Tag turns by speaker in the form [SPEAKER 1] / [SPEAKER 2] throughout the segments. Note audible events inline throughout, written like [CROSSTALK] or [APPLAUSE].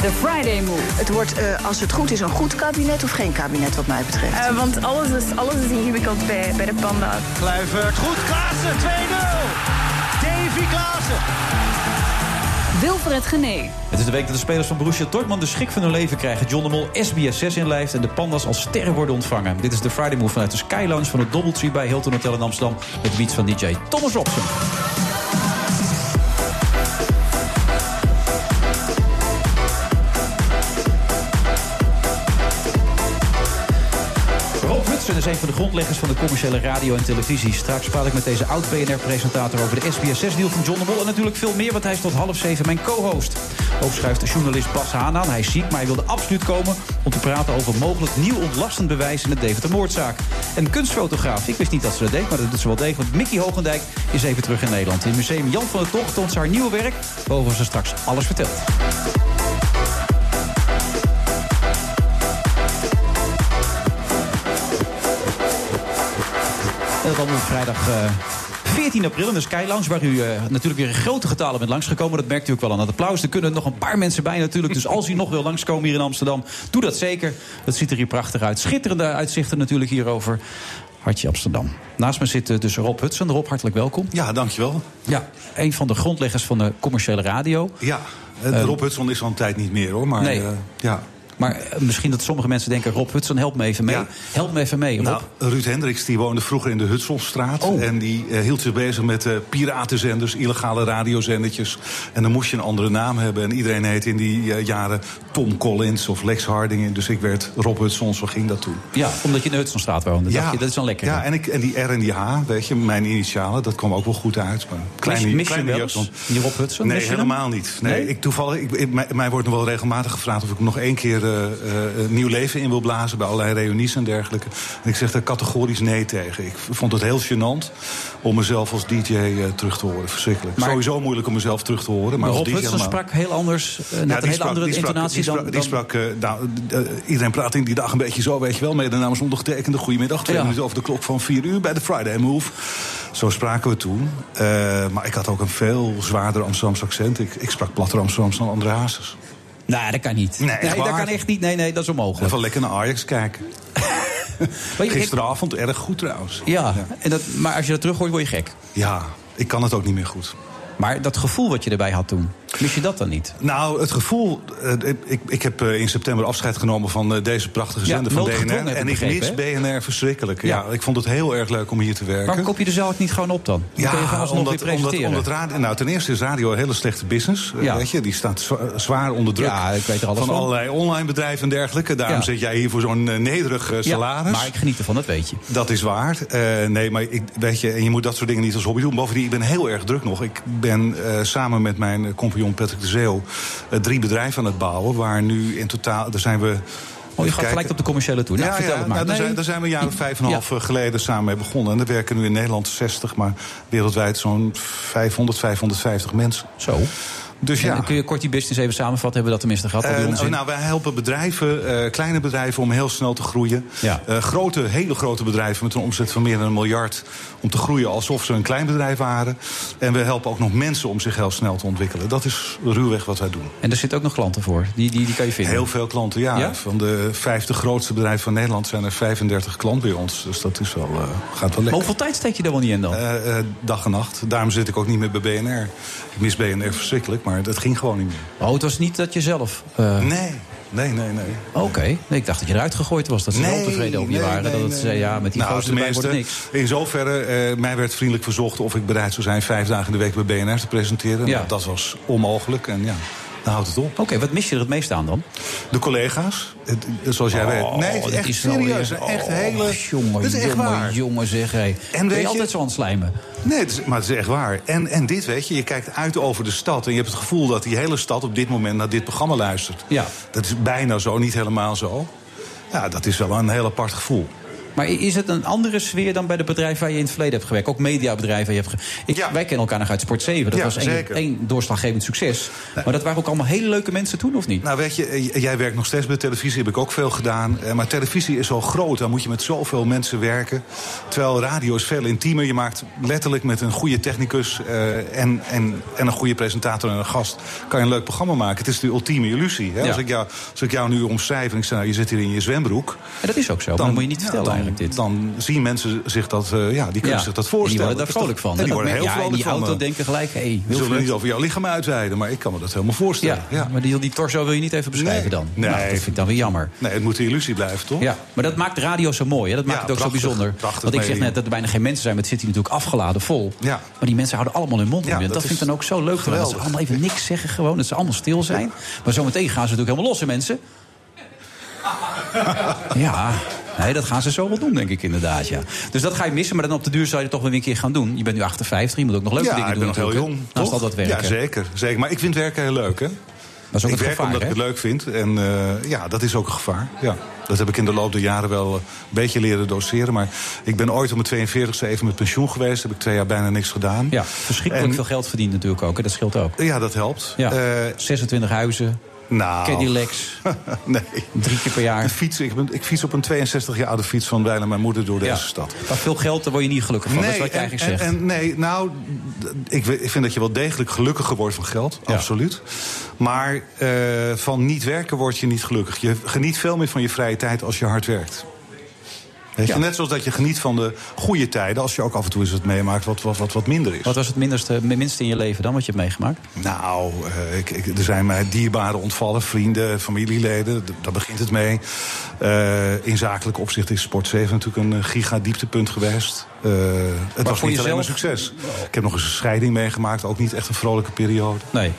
[SPEAKER 1] The Friday Move.
[SPEAKER 2] Het wordt, eh, als het goed is, een goed kabinet of geen kabinet, wat mij betreft.
[SPEAKER 3] Uh, want alles is, alles is ingewikkeld bij, bij de panda.
[SPEAKER 4] Kluivert, goed, Klaassen, 2-0. Davy Klaassen.
[SPEAKER 1] Wilfred Gené.
[SPEAKER 5] Het is de week dat de spelers van Borussia Dortmund de schik van hun leven krijgen. John de Mol SBS 6 inlijft en de pandas als sterren worden ontvangen. Dit is de Friday Move vanuit de Sky Lounge van het Doubletree bij Hilton Hotel in Amsterdam. Met beats van DJ Thomas Robson. Hudson is een van de grondleggers van de commerciële radio en televisie. Straks praat ik met deze oud-BNR-presentator over de SBS 6-deal van John de Mol. En natuurlijk veel meer, want hij is tot half zeven mijn co-host. Ook schuift journalist Bas Haan aan. Hij is ziek, maar hij wilde absoluut komen... om te praten over mogelijk nieuw ontlastend bewijs in de Deventer-moordzaak. En kunstfotograaf, ik wist niet dat ze dat deed, maar dat doet ze wel degelijk. Mickey Hoogendijk is even terug in Nederland. In museum Jan van der Tocht toont ze haar nieuwe werk... waarover ze straks alles vertelt. En dat allemaal op vrijdag eh, 14 april in de Sky Lounge, waar u eh, natuurlijk weer in grote getalen bent langsgekomen. Dat merkt u ook wel aan het applaus. Er kunnen nog een paar mensen bij natuurlijk. Dus als u nog wil langskomen hier in Amsterdam, doe dat zeker. Het ziet er hier prachtig uit. Schitterende uitzichten natuurlijk hierover. Hartje Amsterdam. Naast me zit eh, dus Rob Hudson. Rob, hartelijk welkom.
[SPEAKER 6] Ja, dankjewel.
[SPEAKER 5] Ja, een van de grondleggers van de commerciële radio.
[SPEAKER 6] Ja, uh, Rob Hudson is al een tijd niet meer hoor. Maar,
[SPEAKER 5] nee.
[SPEAKER 6] uh, ja.
[SPEAKER 5] Maar uh, misschien dat sommige mensen denken... Rob Hudson, help me even mee. Ja. Help me even mee, Rob.
[SPEAKER 6] Nou, Ruud Hendricks die woonde vroeger in de Hudsonstraat.
[SPEAKER 5] Oh.
[SPEAKER 6] En die uh, hield zich bezig met uh, piratenzenders, illegale radiozendertjes. En dan moest je een andere naam hebben. En iedereen heette in die jaren Tom Collins of Lex Harding. Dus ik werd Rob Hudson, zo ging dat toen.
[SPEAKER 5] Ja, omdat je in de Hudsonstraat woonde.
[SPEAKER 6] Ja,
[SPEAKER 5] je, dat is dan lekker.
[SPEAKER 6] Ja, en, ik, en die R en die H, weet je, mijn initialen, dat kwam ook wel goed uit. Maar
[SPEAKER 5] kleine, mis, mis kleine je wel die Rob Hudson?
[SPEAKER 6] Nee, helemaal niet. Nee, nee? Ik, toevallig, ik, ik, mij, mij wordt nog wel regelmatig gevraagd of ik nog één keer nieuw leven in wil blazen bij allerlei reunies en dergelijke. En ik zeg daar categorisch nee tegen. Ik vond het heel gênant om mezelf als DJ uh, terug te horen. Verschrikkelijk.
[SPEAKER 5] Maar,
[SPEAKER 6] Sowieso moeilijk om mezelf terug te horen. Maar
[SPEAKER 5] Rob Hudson sprak heel anders, net ja, een hele andere intonatie
[SPEAKER 6] die sprak,
[SPEAKER 5] dan...
[SPEAKER 6] Die sprak, nou, iedereen praat in die dag een beetje zo, weet je wel. Mede namens ondergetekende. Goedemiddag, twee ja. minuten over de klok van vier uur bij de Friday Move. Zo spraken we toen. maar ik had ook een veel zwaarder Amsterdamse accent. Ik, ik sprak platter Amsterdamse dan André Hazes.
[SPEAKER 5] Nee, dat kan niet.
[SPEAKER 6] Nee,
[SPEAKER 5] nee dat kan echt niet. Nee, nee, dat is onmogelijk.
[SPEAKER 6] Even lekker naar Ajax kijken. [LAUGHS] Gisteravond erg goed trouwens.
[SPEAKER 5] Ja, ja. En dat, maar als je dat terug hoort, word je gek.
[SPEAKER 6] Ja, ik kan het ook niet meer goed.
[SPEAKER 5] Maar dat gevoel wat je erbij had toen, mis je dat dan niet?
[SPEAKER 6] Nou, het gevoel... Uh, ik, ik heb uh, in september afscheid genomen van uh, deze prachtige zender
[SPEAKER 5] ja,
[SPEAKER 6] van BNR. En ik mis? BNR verschrikkelijk. Ja. ja. ik vond het heel erg leuk om hier te werken.
[SPEAKER 5] Waarom kop je de zaal niet gewoon op dan?
[SPEAKER 6] Ja,
[SPEAKER 5] je
[SPEAKER 6] omdat,
[SPEAKER 5] weer presenteren?
[SPEAKER 6] omdat, omdat radio, nou, ten eerste is radio een hele slechte business.
[SPEAKER 5] Ja.
[SPEAKER 6] Weet je, die staat zwaar onder druk
[SPEAKER 5] ja, ik weet er alles
[SPEAKER 6] van,
[SPEAKER 5] van
[SPEAKER 6] allerlei online bedrijven en dergelijke. Daarom zit jij hier voor zo'n nederig salaris.
[SPEAKER 5] maar ik geniet ervan, dat weet je.
[SPEAKER 6] Dat is waar. Uh, nee, maar ik, weet je, en je moet dat soort dingen niet als hobby doen. Bovendien, ik ben heel erg druk nog. Ik ben samen met mijn compagnon Patrick de Zeeuw uh, drie bedrijven aan het bouwen. Waar nu in totaal, daar zijn we.
[SPEAKER 5] Oh, je gaat gelijk op de commerciële toe. Nou,
[SPEAKER 6] ja,
[SPEAKER 5] vertel
[SPEAKER 6] ja,
[SPEAKER 5] het maar.
[SPEAKER 6] Nou, daar,
[SPEAKER 5] Nee.
[SPEAKER 6] zijn, daar zijn we een jaar of vijf en een half geleden samen mee begonnen. En er werken nu in Nederland 60, maar wereldwijd zo'n 500, 550 mensen.
[SPEAKER 5] Zo.
[SPEAKER 6] Dus ja.
[SPEAKER 5] En kun je kort die business even samenvatten? Hebben we dat tenminste gehad? al die onzin?
[SPEAKER 6] nou, wij helpen bedrijven, uh, kleine bedrijven, om heel snel te groeien.
[SPEAKER 5] Ja.
[SPEAKER 6] Uh, grote, hele grote bedrijven met een omzet van meer dan een miljard... om te groeien alsof ze een klein bedrijf waren. En we helpen ook nog mensen om zich heel snel te ontwikkelen. Dat is ruwweg wat wij doen.
[SPEAKER 5] En er zitten ook nog klanten voor. Die, die, die kan je vinden.
[SPEAKER 6] Heel veel klanten, ja.
[SPEAKER 5] Ja?
[SPEAKER 6] Van de 50 grootste bedrijven van Nederland zijn er 35 klanten bij ons. Dus dat is wel, uh, gaat wel
[SPEAKER 5] Maar
[SPEAKER 6] lekker.
[SPEAKER 5] hoeveel tijd steek je er wel niet in dan?
[SPEAKER 6] Uh, uh, dag en nacht. Daarom zit ik ook niet meer bij BNR. Ik mis BNR verschrikkelijk, maar dat ging gewoon niet meer.
[SPEAKER 5] Oh, het was niet dat je zelf... uh...
[SPEAKER 6] Nee, nee, nee, nee.
[SPEAKER 5] Oké. Okay. Nee, ik dacht dat je eruit gegooid was. Dat ze
[SPEAKER 6] nee,
[SPEAKER 5] zo tevreden over je
[SPEAKER 6] nee,
[SPEAKER 5] waren.
[SPEAKER 6] Nee,
[SPEAKER 5] dat het zei, ja, met die
[SPEAKER 6] nou,
[SPEAKER 5] gozer erbij wordt niks.
[SPEAKER 6] In zoverre, uh, mij werd vriendelijk verzocht of ik bereid zou zijn... vijf dagen in de week bij BNR te presenteren.
[SPEAKER 5] Ja.
[SPEAKER 6] Nou, dat was onmogelijk en ja... dan houdt het op.
[SPEAKER 5] Oké, wat mis je er het meest aan dan?
[SPEAKER 6] De collega's, het- zoals jij weet. Nee, het echt
[SPEAKER 5] is
[SPEAKER 6] serieus.
[SPEAKER 5] weer-
[SPEAKER 6] Echt
[SPEAKER 5] oh,
[SPEAKER 6] hele...
[SPEAKER 5] Jongen,
[SPEAKER 6] is echt
[SPEAKER 5] jongen,
[SPEAKER 6] waar.
[SPEAKER 5] jongen zeg. Hey.
[SPEAKER 6] En
[SPEAKER 5] ben je- altijd zo aan het slijmen?
[SPEAKER 6] Nee, het is, maar het is echt waar. En, en dit, weet je, je kijkt uit over de stad... en je hebt het gevoel dat die hele stad op dit moment naar dit programma luistert.
[SPEAKER 5] Ja.
[SPEAKER 6] Dat is bijna zo, niet helemaal zo. Ja, dat is wel een heel apart gevoel.
[SPEAKER 5] Maar is het een andere sfeer dan bij de bedrijven waar je in het verleden hebt gewerkt? Ook mediabedrijven je hebt ik, Wij kennen elkaar nog uit Sport 7. Dat
[SPEAKER 6] Ja,
[SPEAKER 5] was één, doorslaggevend succes. Maar dat waren ook allemaal hele leuke mensen toen, of niet?
[SPEAKER 6] Nou, weet je, eh, jij werkt nog steeds bij televisie, heb ik ook veel gedaan. Eh, Maar televisie is zo groot, dan moet je met zoveel mensen werken. Terwijl radio is veel intiemer. Je maakt letterlijk met een goede technicus eh, en, en, en een goede presentator en een gast... kan je een leuk programma maken. Het is de ultieme illusie. Hè?
[SPEAKER 5] Ja.
[SPEAKER 6] Als, ik jou, als ik jou nu omschrijf en ik zeg, nou, je zit hier in je zwembroek...
[SPEAKER 5] En dat is ook zo, maar dan moet je niet vertellen
[SPEAKER 6] dan,
[SPEAKER 5] dit.
[SPEAKER 6] Dan zien mensen zich dat, eh, ja, die kunnen
[SPEAKER 5] Ja.
[SPEAKER 6] zich dat
[SPEAKER 5] En
[SPEAKER 6] voorstellen.
[SPEAKER 5] die worden daar vrolijk van.
[SPEAKER 6] En die worden heel
[SPEAKER 5] ja,
[SPEAKER 6] vrolijk
[SPEAKER 5] die
[SPEAKER 6] van.
[SPEAKER 5] auto
[SPEAKER 6] eh,
[SPEAKER 5] denken gelijk, hé, hey,
[SPEAKER 6] zullen niet over jouw lichaam uitweiden, maar ik kan me dat helemaal voorstellen.
[SPEAKER 5] Ja, maar die, die torso wil je niet even beschrijven
[SPEAKER 6] Nee.
[SPEAKER 5] dan?
[SPEAKER 6] Nee.
[SPEAKER 5] Nou, dat vind ik dan weer jammer.
[SPEAKER 6] Nee, het moet een illusie blijven, toch?
[SPEAKER 5] Ja, maar dat maakt radio zo mooi. Hè? Dat maakt het ook
[SPEAKER 6] prachtig,
[SPEAKER 5] zo bijzonder. Want ik zeg net dat er bijna geen mensen zijn, maar het zit hier natuurlijk afgeladen vol.
[SPEAKER 6] Ja.
[SPEAKER 5] Maar die mensen houden allemaal hun mond om. Dat,
[SPEAKER 6] dat
[SPEAKER 5] vind ik dan ook zo leuk. Dat ze allemaal even niks zeggen gewoon. Dat ze allemaal stil zijn. Maar zometeen gaan ze natuurlijk helemaal los, hè, mensen. [LAUGHS] Ja, nee, dat gaan ze zo wel doen, denk ik inderdaad. Ja. Dus dat ga je missen, maar dan op de duur zou je het toch wel weer een keer gaan doen. Je bent nu 58, je moet ook nog leuke
[SPEAKER 6] ja,
[SPEAKER 5] dingen
[SPEAKER 6] ik
[SPEAKER 5] doen.
[SPEAKER 6] ben nog heel jong.
[SPEAKER 5] Naast al dat werken.
[SPEAKER 6] Ja, zeker, zeker. Maar ik vind werken heel leuk, hè?
[SPEAKER 5] Dat is ook
[SPEAKER 6] ik werk
[SPEAKER 5] gevaar,
[SPEAKER 6] omdat
[SPEAKER 5] hè?
[SPEAKER 6] ik het leuk vind. En eh, ja, dat is ook een gevaar. Ja. Dat heb ik in de loop der jaren wel eh, een beetje leren doseren. Maar ik ben ooit om mijn 42e even met pensioen geweest. Heb ik twee jaar bijna niks gedaan.
[SPEAKER 5] Ja, verschrikkelijk
[SPEAKER 6] En-
[SPEAKER 5] veel geld verdiend natuurlijk ook. Hè? Dat scheelt ook.
[SPEAKER 6] Ja, dat helpt.
[SPEAKER 5] Ja,
[SPEAKER 6] Eh,
[SPEAKER 5] 26 huizen,
[SPEAKER 6] nou,
[SPEAKER 5] Cadillacs, [LAUGHS]
[SPEAKER 6] nee.
[SPEAKER 5] drie keer per jaar.
[SPEAKER 6] Fiets, ik, ben, ik fiets op een 62 jaar oude fiets van bijna mijn moeder door deze
[SPEAKER 5] Ja.
[SPEAKER 6] stad.
[SPEAKER 5] Maar veel geld, daar word je niet gelukkig van. dat is wat je
[SPEAKER 6] en,
[SPEAKER 5] eigenlijk
[SPEAKER 6] en-
[SPEAKER 5] zegt.
[SPEAKER 6] en nee, nou, ik, ik vind dat je wel degelijk gelukkiger wordt van geld.
[SPEAKER 5] Ja.
[SPEAKER 6] Absoluut. Maar eh, van niet werken word je niet gelukkig. Je geniet veel meer van je vrije tijd als je hard werkt. Weet je,
[SPEAKER 5] Ja.
[SPEAKER 6] net zoals dat je geniet van de goede tijden... als je ook af en toe eens wat meemaakt wat, wat, wat, wat minder is.
[SPEAKER 5] Wat was het minste, minste in je leven dan, wat je hebt meegemaakt?
[SPEAKER 6] Nou, eh, ik, ik, er zijn mij dierbaren ontvallen, vrienden, familieleden. Daar begint het mee. Eh, in zakelijk opzicht is Sport 7 natuurlijk een eh, giga-dieptepunt geweest. Eh, het was
[SPEAKER 5] voor
[SPEAKER 6] niet alleen maar
[SPEAKER 5] jezelf?
[SPEAKER 6] succes. Ik heb nog eens een scheiding meegemaakt. Ook niet echt een vrolijke periode.
[SPEAKER 5] Nee.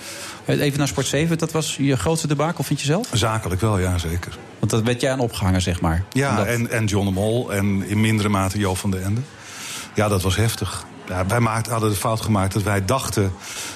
[SPEAKER 5] Even naar Sport 7, dat was je grootste debakel, vind je zelf?
[SPEAKER 6] Zakelijk wel, ja, zeker.
[SPEAKER 5] Want dat werd jij aan opgehangen, zeg maar.
[SPEAKER 6] Ja,
[SPEAKER 5] Omdat-
[SPEAKER 6] en, en John de Mol en in mindere mate Jo van den Ende. Ja, dat was heftig. Ja, wij maakten, hadden de fout gemaakt dat wij dachten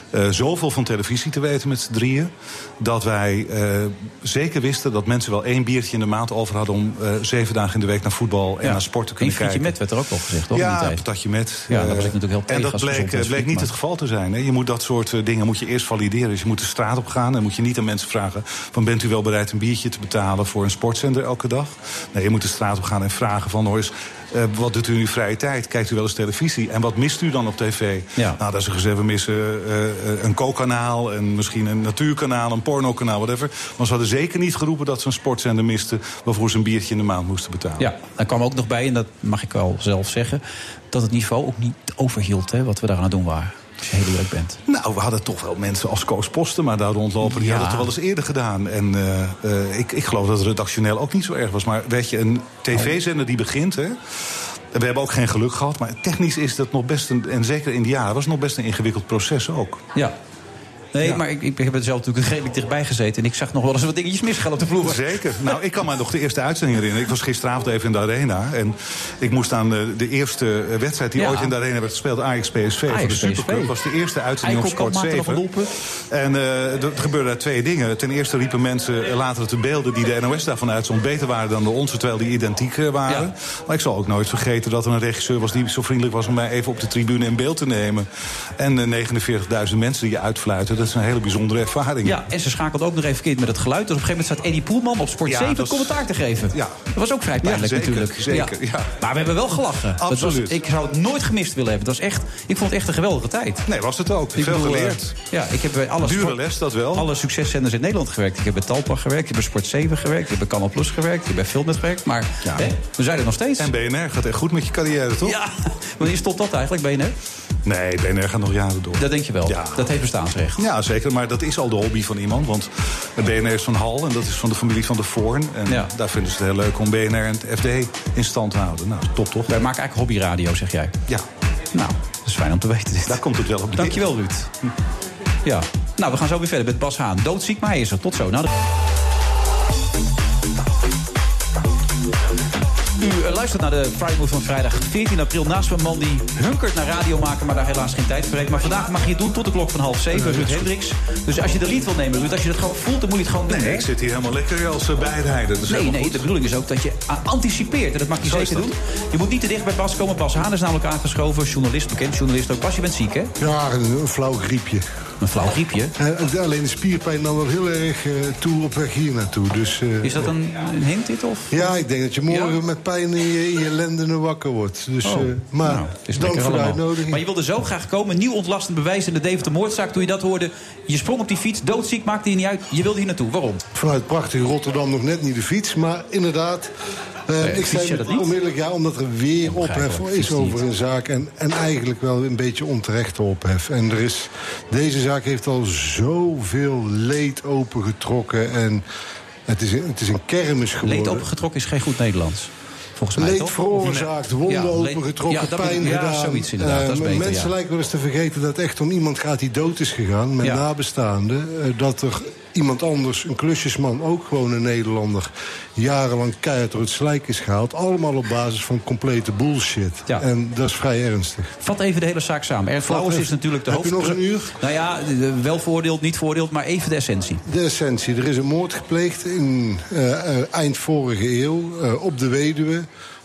[SPEAKER 6] eh, zoveel van televisie te weten met z'n drieën. Dat wij eh, zeker wisten dat mensen wel één biertje in de maand over hadden... om eh, zeven dagen in de week naar voetbal en
[SPEAKER 5] Ja.
[SPEAKER 6] naar sport te kunnen kijken.
[SPEAKER 5] met werd er ook wel gezegd, toch?
[SPEAKER 6] Ja,
[SPEAKER 5] tijd?
[SPEAKER 6] patatje met.
[SPEAKER 5] Ja,
[SPEAKER 6] Eh,
[SPEAKER 5] was ik natuurlijk heel tegen
[SPEAKER 6] En dat bleek, niet
[SPEAKER 5] maar-
[SPEAKER 6] het geval te zijn. Hè. Je moet dat soort dingen moet je eerst valideren. Dus je moet de straat op gaan en moet je niet aan mensen vragen... van bent u wel bereid een biertje te betalen voor een sportzender elke dag? Nee, je moet de straat op gaan en vragen van... hoor eens, eh, wat doet u in uw vrije tijd? Kijkt u wel eens televisie? En wat mist u dan op tv?
[SPEAKER 5] Ja.
[SPEAKER 6] Nou, dat is gezegd, we missen eh, een kookkanaal... en misschien een natuurkanaal, een pornokanaal, whatever. Maar ze hadden zeker niet geroepen dat ze een sportzender misten... waarvoor ze een biertje in de maand moesten betalen.
[SPEAKER 5] Ja, daar kwam ook nog bij, en dat mag ik wel zelf zeggen... dat het niveau ook niet overhield, hè, wat we daar aan het doen waren. Als je heel eerlijk bent.
[SPEAKER 6] Nou, we hadden toch wel mensen als Koos Posten, maar daar rondlopen. Die
[SPEAKER 5] Ja.
[SPEAKER 6] hadden het wel eens eerder gedaan. En eh, eh, ik, ik geloof dat het redactioneel ook niet zo erg was. Maar weet je, een tv-zender die begint, hè. We hebben ook geen geluk gehad, maar technisch is dat nog best een... en zeker in die jaren was het nog best een ingewikkeld proces ook.
[SPEAKER 5] Ja. Nee,
[SPEAKER 6] Ja.
[SPEAKER 5] maar ik, ik heb er zelf natuurlijk redelijk dichtbij gezeten... en ik zag nog wel eens wat dingetjes misgaan op de vloer.
[SPEAKER 6] Zeker. Nou, ik kan me nog de eerste uitzending herinneren. Ik was gisteravond even in de arena. En ik moest aan de, de eerste eh, wedstrijd die
[SPEAKER 5] Ja.
[SPEAKER 6] ooit in de arena werd gespeeld... Ajax PSV voor de Supercup. Was de eerste uitzending op Sport
[SPEAKER 5] kan matig
[SPEAKER 6] 7.
[SPEAKER 5] doelpunt.
[SPEAKER 6] En eh, er gebeurden daar twee dingen. Ten eerste riepen mensen eh, later de beelden die de NOS daarvan uitzond... beter waren dan de onze, terwijl die identiek eh, waren.
[SPEAKER 5] Ja.
[SPEAKER 6] Maar ik zal ook nooit vergeten dat er een regisseur was... die zo vriendelijk was om mij even op de tribune in beeld te nemen. En eh, 49.000 mensen die je uitfluiten, dat is een hele bijzondere ervaring.
[SPEAKER 5] Ja, en ze schakelde ook nog even verkeerd met het geluid. Dus op een gegeven moment staat Eddie Poelman op Sport
[SPEAKER 6] Ja,
[SPEAKER 5] 7
[SPEAKER 6] dat is-
[SPEAKER 5] commentaar te geven.
[SPEAKER 6] Ja.
[SPEAKER 5] Dat was ook vrij pijnlijk
[SPEAKER 6] zeker,
[SPEAKER 5] natuurlijk.
[SPEAKER 6] zeker, ja.
[SPEAKER 5] Maar we hebben wel gelachen.
[SPEAKER 6] Absoluut.
[SPEAKER 5] was, ik zou het nooit gemist willen hebben. Dat was echt, ik vond het echt een geweldige tijd.
[SPEAKER 6] Nee, was het ook.
[SPEAKER 5] Ik
[SPEAKER 6] Veel
[SPEAKER 5] bedoel,
[SPEAKER 6] geleerd.
[SPEAKER 5] eh, Ja, ik heb bij alle,
[SPEAKER 6] Dure les, dat wel.
[SPEAKER 5] alle succeszenders in Nederland gewerkt. Ik heb bij Talpa gewerkt, ik heb bij Sport 7 gewerkt... ik heb bij Canal Plus gewerkt, ik heb bij Filmnet gewerkt. Maar
[SPEAKER 6] Ja.
[SPEAKER 5] hè, we zijn er nog steeds.
[SPEAKER 6] En BNR gaat echt goed met je carrière, toch?
[SPEAKER 5] Ja, [LAUGHS] wanneer stopt dat eigenlijk, BNR?
[SPEAKER 6] Nee, BNR gaat nog jaren door.
[SPEAKER 5] Dat denk je wel.
[SPEAKER 6] Ja.
[SPEAKER 5] Dat heeft bestaansrecht.
[SPEAKER 6] Ja, zeker. Maar dat is al de hobby van iemand. Want BNR is van Hal en dat is van de familie van de Voorn. En
[SPEAKER 5] Ja.
[SPEAKER 6] daar vinden ze het heel leuk om BNR en het FD in stand te houden. Nou, top toch?
[SPEAKER 5] Wij maken eigenlijk hobbyradio, zeg jij.
[SPEAKER 6] Ja,
[SPEAKER 5] Nou, dat is fijn om te weten dit.
[SPEAKER 6] daar komt het wel op neer.
[SPEAKER 5] Dankjewel, Ruud. Ja. Nou, we gaan zo weer verder met Bas Haan. Doodziek, maar hij is er. Tot zo. Nou, U eh, luistert naar de Friday Move van vrijdag 14 april. Naast mijn man die hunkert naar radio maken, maar daar helaas geen tijd voor heeft. Maar vandaag mag je het doen tot de klok van half zeven. Ruud Hendricks. Dus als je de lied wil nemen, Ruud, als je dat gewoon voelt, dan moet je het gewoon doen.
[SPEAKER 6] Nee,
[SPEAKER 5] hè?
[SPEAKER 6] ik zit hier helemaal lekker als eh, bijrijder. Dat is
[SPEAKER 5] Nee, nee,
[SPEAKER 6] goed.
[SPEAKER 5] de bedoeling is ook dat je anticipeert. En dat mag je
[SPEAKER 6] Zo
[SPEAKER 5] zeker doen. Je moet niet te dicht bij Bas komen. Bas Haan is namelijk aangeschoven. Journalist, bekend journalist ook. Bas, je bent ziek, hè?
[SPEAKER 7] Ja, een, een flauw griepje.
[SPEAKER 5] Een flauw griepje.
[SPEAKER 7] Eh, alleen de spierpijn nam wel heel erg eh, toe op weg hier naartoe. Dus, eh,
[SPEAKER 5] Is dat een, een hint, dit? Of?
[SPEAKER 7] Ja, ik denk dat je morgen
[SPEAKER 5] Ja?
[SPEAKER 7] met pijn in je, in je lendenen wakker wordt. Dus,
[SPEAKER 5] Oh,
[SPEAKER 7] maar
[SPEAKER 5] nou, is
[SPEAKER 7] dank voor de uitnodiging.
[SPEAKER 5] Maar je wilde zo graag komen. Nieuw ontlastend bewijs in de Deventer-moordzaak. Toen je dat hoorde, je sprong op die fiets. Doodziek, maakte je niet uit. Je wilde hier naartoe. Waarom?
[SPEAKER 7] Vanuit prachtige Rotterdam nog net niet de fiets. Maar inderdaad, eh, ik zei onmiddellijk ja, omdat er weer ophef is over een zaak. En, en eigenlijk wel een beetje onterechte ophef. En er is, deze zaak heeft al zoveel leed opengetrokken. En het is, een- het is een kermis geworden.
[SPEAKER 5] Leed opengetrokken is geen goed Nederlands. Volgens mij
[SPEAKER 7] Leed veroorzaakt, wonden
[SPEAKER 5] Ja, leed-
[SPEAKER 7] opengetrokken,
[SPEAKER 5] ja,
[SPEAKER 7] pijn
[SPEAKER 5] ja,
[SPEAKER 7] gedaan.
[SPEAKER 5] zoiets inderdaad,
[SPEAKER 7] Eh,
[SPEAKER 5] dat is beter,
[SPEAKER 7] mensen lijken wel eens te vergeten dat het echt om iemand gaat die dood is gegaan... met nabestaanden. eh, dat er iemand anders, een klusjesman, ook gewoon een Nederlander... jarenlang keihard door het slijk is gehaald. Allemaal op basis van complete bullshit.
[SPEAKER 5] Ja.
[SPEAKER 7] En dat is vrij ernstig.
[SPEAKER 5] Vat even de hele zaak samen. Flauwers
[SPEAKER 7] even.
[SPEAKER 5] is natuurlijk de
[SPEAKER 7] Heb je
[SPEAKER 5] hoofd...
[SPEAKER 7] nog een uur?
[SPEAKER 5] Nou ja, wel voordeeld, niet voordeeld, maar even de essentie.
[SPEAKER 7] De essentie. Er is een moord gepleegd in eh, eh, eind vorige eeuw eh, op de weduwe.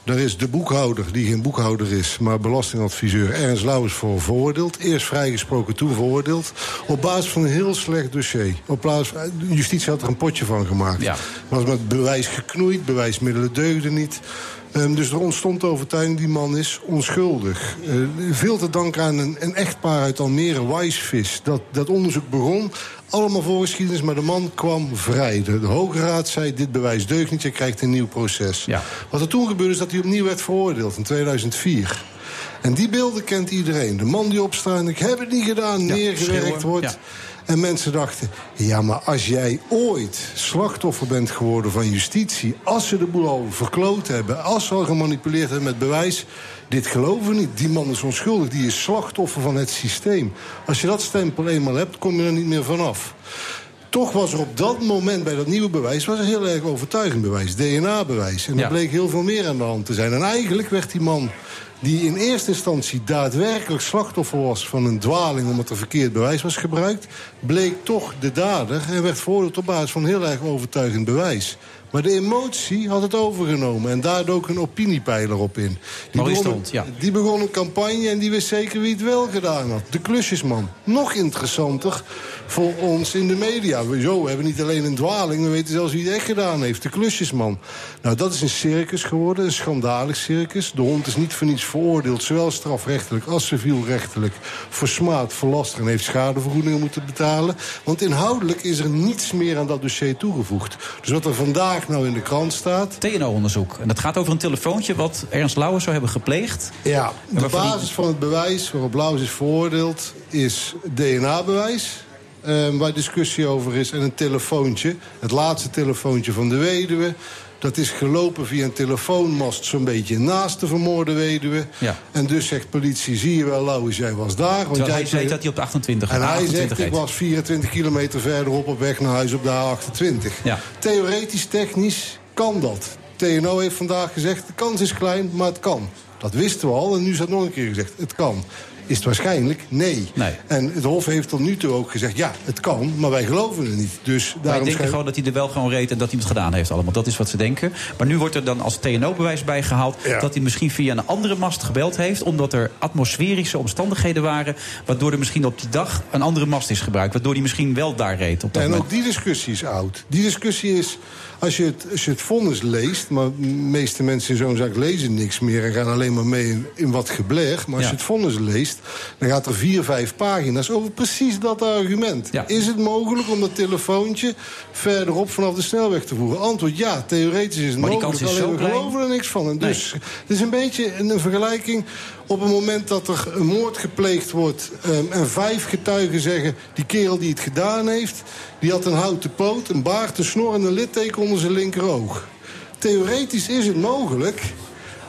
[SPEAKER 7] Daar is de boekhouder, die geen boekhouder is... maar belastingadviseur Ernst Lauwers voor veroordeeld. Eerst vrijgesproken, toen veroordeeld. Op basis van een heel slecht dossier. Op de justitie had er een potje van gemaakt.
[SPEAKER 5] Ja.
[SPEAKER 7] Was met bewijs geknoeid, bewijsmiddelen deugden niet... Ehm, dus er ontstond de overtuiging, die man is onschuldig. Eh, veel te danken aan een, een echtpaar uit Almere, Wijsvis. Dat, dat onderzoek begon, allemaal voorgeschiedenis, maar de man kwam vrij. De, de Hoge Raad zei, dit bewijs deugt niet, je krijgt een nieuw proces.
[SPEAKER 5] Ja.
[SPEAKER 7] Wat er toen gebeurde, is dat hij opnieuw werd veroordeeld in 2004. En die beelden kent iedereen. De man die opstaat en ik heb het niet gedaan,
[SPEAKER 5] Ja,
[SPEAKER 7] neergewerkt
[SPEAKER 5] schreeuwen,
[SPEAKER 7] wordt.
[SPEAKER 5] ja.
[SPEAKER 7] En mensen dachten, ja, maar als jij ooit slachtoffer bent geworden van justitie... als ze de boel al verkloot hebben, als ze al gemanipuleerd hebben met bewijs... dit geloven we niet. Die man is onschuldig, die is slachtoffer van het systeem. Als je dat stempel eenmaal hebt, kom je er niet meer vanaf. Toch was er op dat moment bij dat nieuwe bewijs... was er heel erg overtuigend bewijs, DNA-bewijs. En er
[SPEAKER 5] Ja.
[SPEAKER 7] bleek heel veel meer aan de hand te zijn. En eigenlijk werd die man die in eerste instantie daadwerkelijk slachtoffer was van een dwaling omdat er verkeerd bewijs was gebruikt, bleek toch de dader en werd veroordeeld op basis van heel erg overtuigend bewijs. Maar de emotie had het overgenomen en daar dook een opiniepeiler op in. Die begon,
[SPEAKER 5] Stond, ja.
[SPEAKER 7] die begon een campagne en die wist zeker wie het wel gedaan had. De klusjesman. Nog interessanter voor ons in de media. We, hebben niet alleen een dwaling, we weten zelfs wie het echt gedaan heeft. De klusjesman. Nou, dat is een circus geworden, een schandalig circus. De hond is niet voor niets veroordeeld, zowel strafrechtelijk als civielrechtelijk... voor smaad, voor laster en heeft schadevergoedingen moeten betalen. Want inhoudelijk is er niets meer aan dat dossier toegevoegd. Dus wat er vandaag nou in de krant staat...
[SPEAKER 5] TNO-onderzoek. En dat gaat over een telefoontje wat Ernst Lauwers zou hebben gepleegd.
[SPEAKER 7] Ja, de
[SPEAKER 5] die-
[SPEAKER 7] basis van het bewijs waarop Lauwers is veroordeeld is DNA-bewijs. eh, waar discussie over is. En een telefoontje. Het laatste telefoontje van de weduwe. Dat is gelopen via een telefoonmast zo'n beetje naast de vermoorde weduwe.
[SPEAKER 5] Ja.
[SPEAKER 7] En dus zegt politie, zie je wel Lauwers, jij was daar. Want
[SPEAKER 5] Terwijl hij
[SPEAKER 7] jij
[SPEAKER 5] zei dat hij op de 28
[SPEAKER 7] en hij
[SPEAKER 5] 28
[SPEAKER 7] zegt, ik was 24 kilometer verderop op weg naar huis op de A28.
[SPEAKER 5] Ja.
[SPEAKER 7] Theoretisch, technisch kan dat. TNO heeft vandaag gezegd, de kans is klein, maar het kan. Dat wisten we al en nu is dat nog een keer gezegd, het kan. Is het waarschijnlijk? Nee.
[SPEAKER 5] Nee.
[SPEAKER 7] En het Hof heeft tot nu toe ook gezegd, ja, het kan, maar wij geloven het niet. Dus
[SPEAKER 5] Wij
[SPEAKER 7] daarom
[SPEAKER 5] denken
[SPEAKER 7] schrijf-
[SPEAKER 5] gewoon dat hij er wel gewoon reed en dat hij het gedaan heeft allemaal. Dat is wat ze denken. Maar nu wordt er dan als TNO-bewijs bijgehaald...
[SPEAKER 7] Ja.
[SPEAKER 5] dat hij misschien via een andere mast gebeld heeft... omdat er atmosferische omstandigheden waren... waardoor er misschien op die dag een andere mast is gebruikt. Waardoor hij misschien wel daar reed op dat
[SPEAKER 7] En
[SPEAKER 5] moment.
[SPEAKER 7] ook die discussie is oud. Die discussie is, als je het, als je het vonnis leest... maar de meeste mensen in zo'n zaak lezen niks meer... en gaan alleen maar mee in, in wat gebler. Maar als
[SPEAKER 5] Ja.
[SPEAKER 7] je het vonnis leest, dan gaat er vier, vijf pagina's... over precies dat argument.
[SPEAKER 5] Ja.
[SPEAKER 7] Is het mogelijk om dat telefoontje verderop vanaf de snelweg te voeren? Antwoord ja, theoretisch is het
[SPEAKER 5] Maar die
[SPEAKER 7] mogelijk.
[SPEAKER 5] kans is
[SPEAKER 7] alleen we geloven er niks van. En dus het is een beetje een, een vergelijking... op het moment dat er een moord gepleegd wordt... ehm, en vijf getuigen zeggen... die kerel die het gedaan heeft... die had een houten poot, een baard, een snor en een litteken onder zijn linkeroog. Theoretisch is het mogelijk...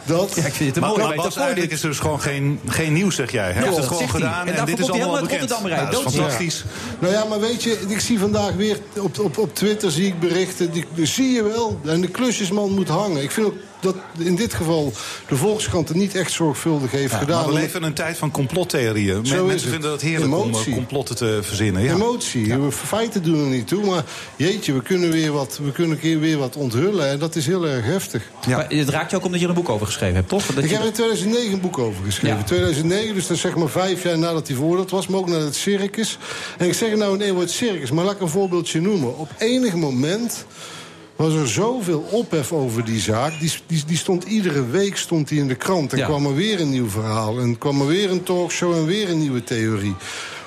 [SPEAKER 7] dat...
[SPEAKER 5] Ja, ik vind het een
[SPEAKER 6] Maar,
[SPEAKER 5] mooie
[SPEAKER 6] maar Bas,
[SPEAKER 5] metafoor,
[SPEAKER 6] eigenlijk
[SPEAKER 5] dit.
[SPEAKER 6] is er dus gewoon geen, geen nieuws, zeg jij. Hij heeft
[SPEAKER 5] dat
[SPEAKER 6] het gewoon gedaan
[SPEAKER 5] En
[SPEAKER 6] dit is allemaal bekend. Ja, dat is fantastisch.
[SPEAKER 7] Nou ja, maar weet je, ik zie vandaag weer op, op, op Twitter zie ik berichten. Die, die zie je wel. En de klusjesman moet hangen. Ik vind ook dat in dit geval de Volkskrant het niet echt zorgvuldig heeft
[SPEAKER 6] Ja,
[SPEAKER 7] gedaan.
[SPEAKER 6] maar we leven in een tijd van complottheorieën.
[SPEAKER 7] Zo
[SPEAKER 6] Mensen
[SPEAKER 7] het.
[SPEAKER 6] vinden het heerlijk om
[SPEAKER 7] Emotie.
[SPEAKER 6] eh, complotten te verzinnen. Ja.
[SPEAKER 7] Emotie. We feiten doen er niet toe. Maar jeetje, we kunnen, weer wat, we kunnen een keer weer wat onthullen. En dat is heel erg heftig.
[SPEAKER 5] Maar het raakt je ook omdat je er een boek over geschreven hebt, toch? Dat
[SPEAKER 7] ik
[SPEAKER 5] je-
[SPEAKER 7] heb er in 2009 een boek over geschreven.
[SPEAKER 5] Ja.
[SPEAKER 7] 2009, dus dat is zeg maar vijf jaar nadat hij voordat was. Maar ook naar het circus. En ik zeg nou in één woord circus. Maar laat ik een voorbeeldje noemen. Op enig moment was er zoveel ophef over die zaak. Die, die, die stond iedere week stond die in de krant. En
[SPEAKER 5] Ja.
[SPEAKER 7] kwam er weer een nieuw verhaal. En kwam er weer een talkshow en weer een nieuwe theorie. Op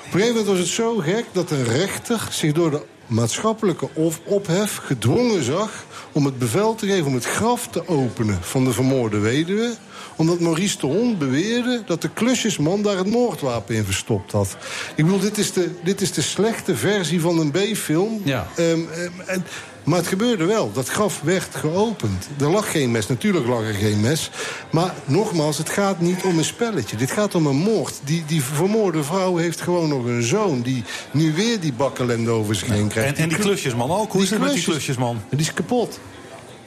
[SPEAKER 7] een gegeven moment was het zo gek dat een rechter zich door de maatschappelijke of- ophef gedwongen zag om het bevel te geven om het graf te openen van de vermoorde weduwe omdat Maurice de Hond beweerde dat de klusjesman daar het moordwapen in verstopt had. Ik bedoel, dit is de, dit is de slechte versie van een B-film.
[SPEAKER 5] Ja.
[SPEAKER 7] Ehm, ehm, en- maar het gebeurde wel. Dat graf werd geopend. Er lag geen mes. Natuurlijk lag er geen mes. Maar nogmaals, het gaat niet om een spelletje. Dit gaat om een moord. Die, die vermoorde vrouw heeft gewoon nog een zoon... die nu weer die bakkelende over zich heen krijgt.
[SPEAKER 6] En, en die klusjesman ook. Hoe is het met die
[SPEAKER 7] klusjes-
[SPEAKER 6] klusjesman?
[SPEAKER 7] Die is kapot.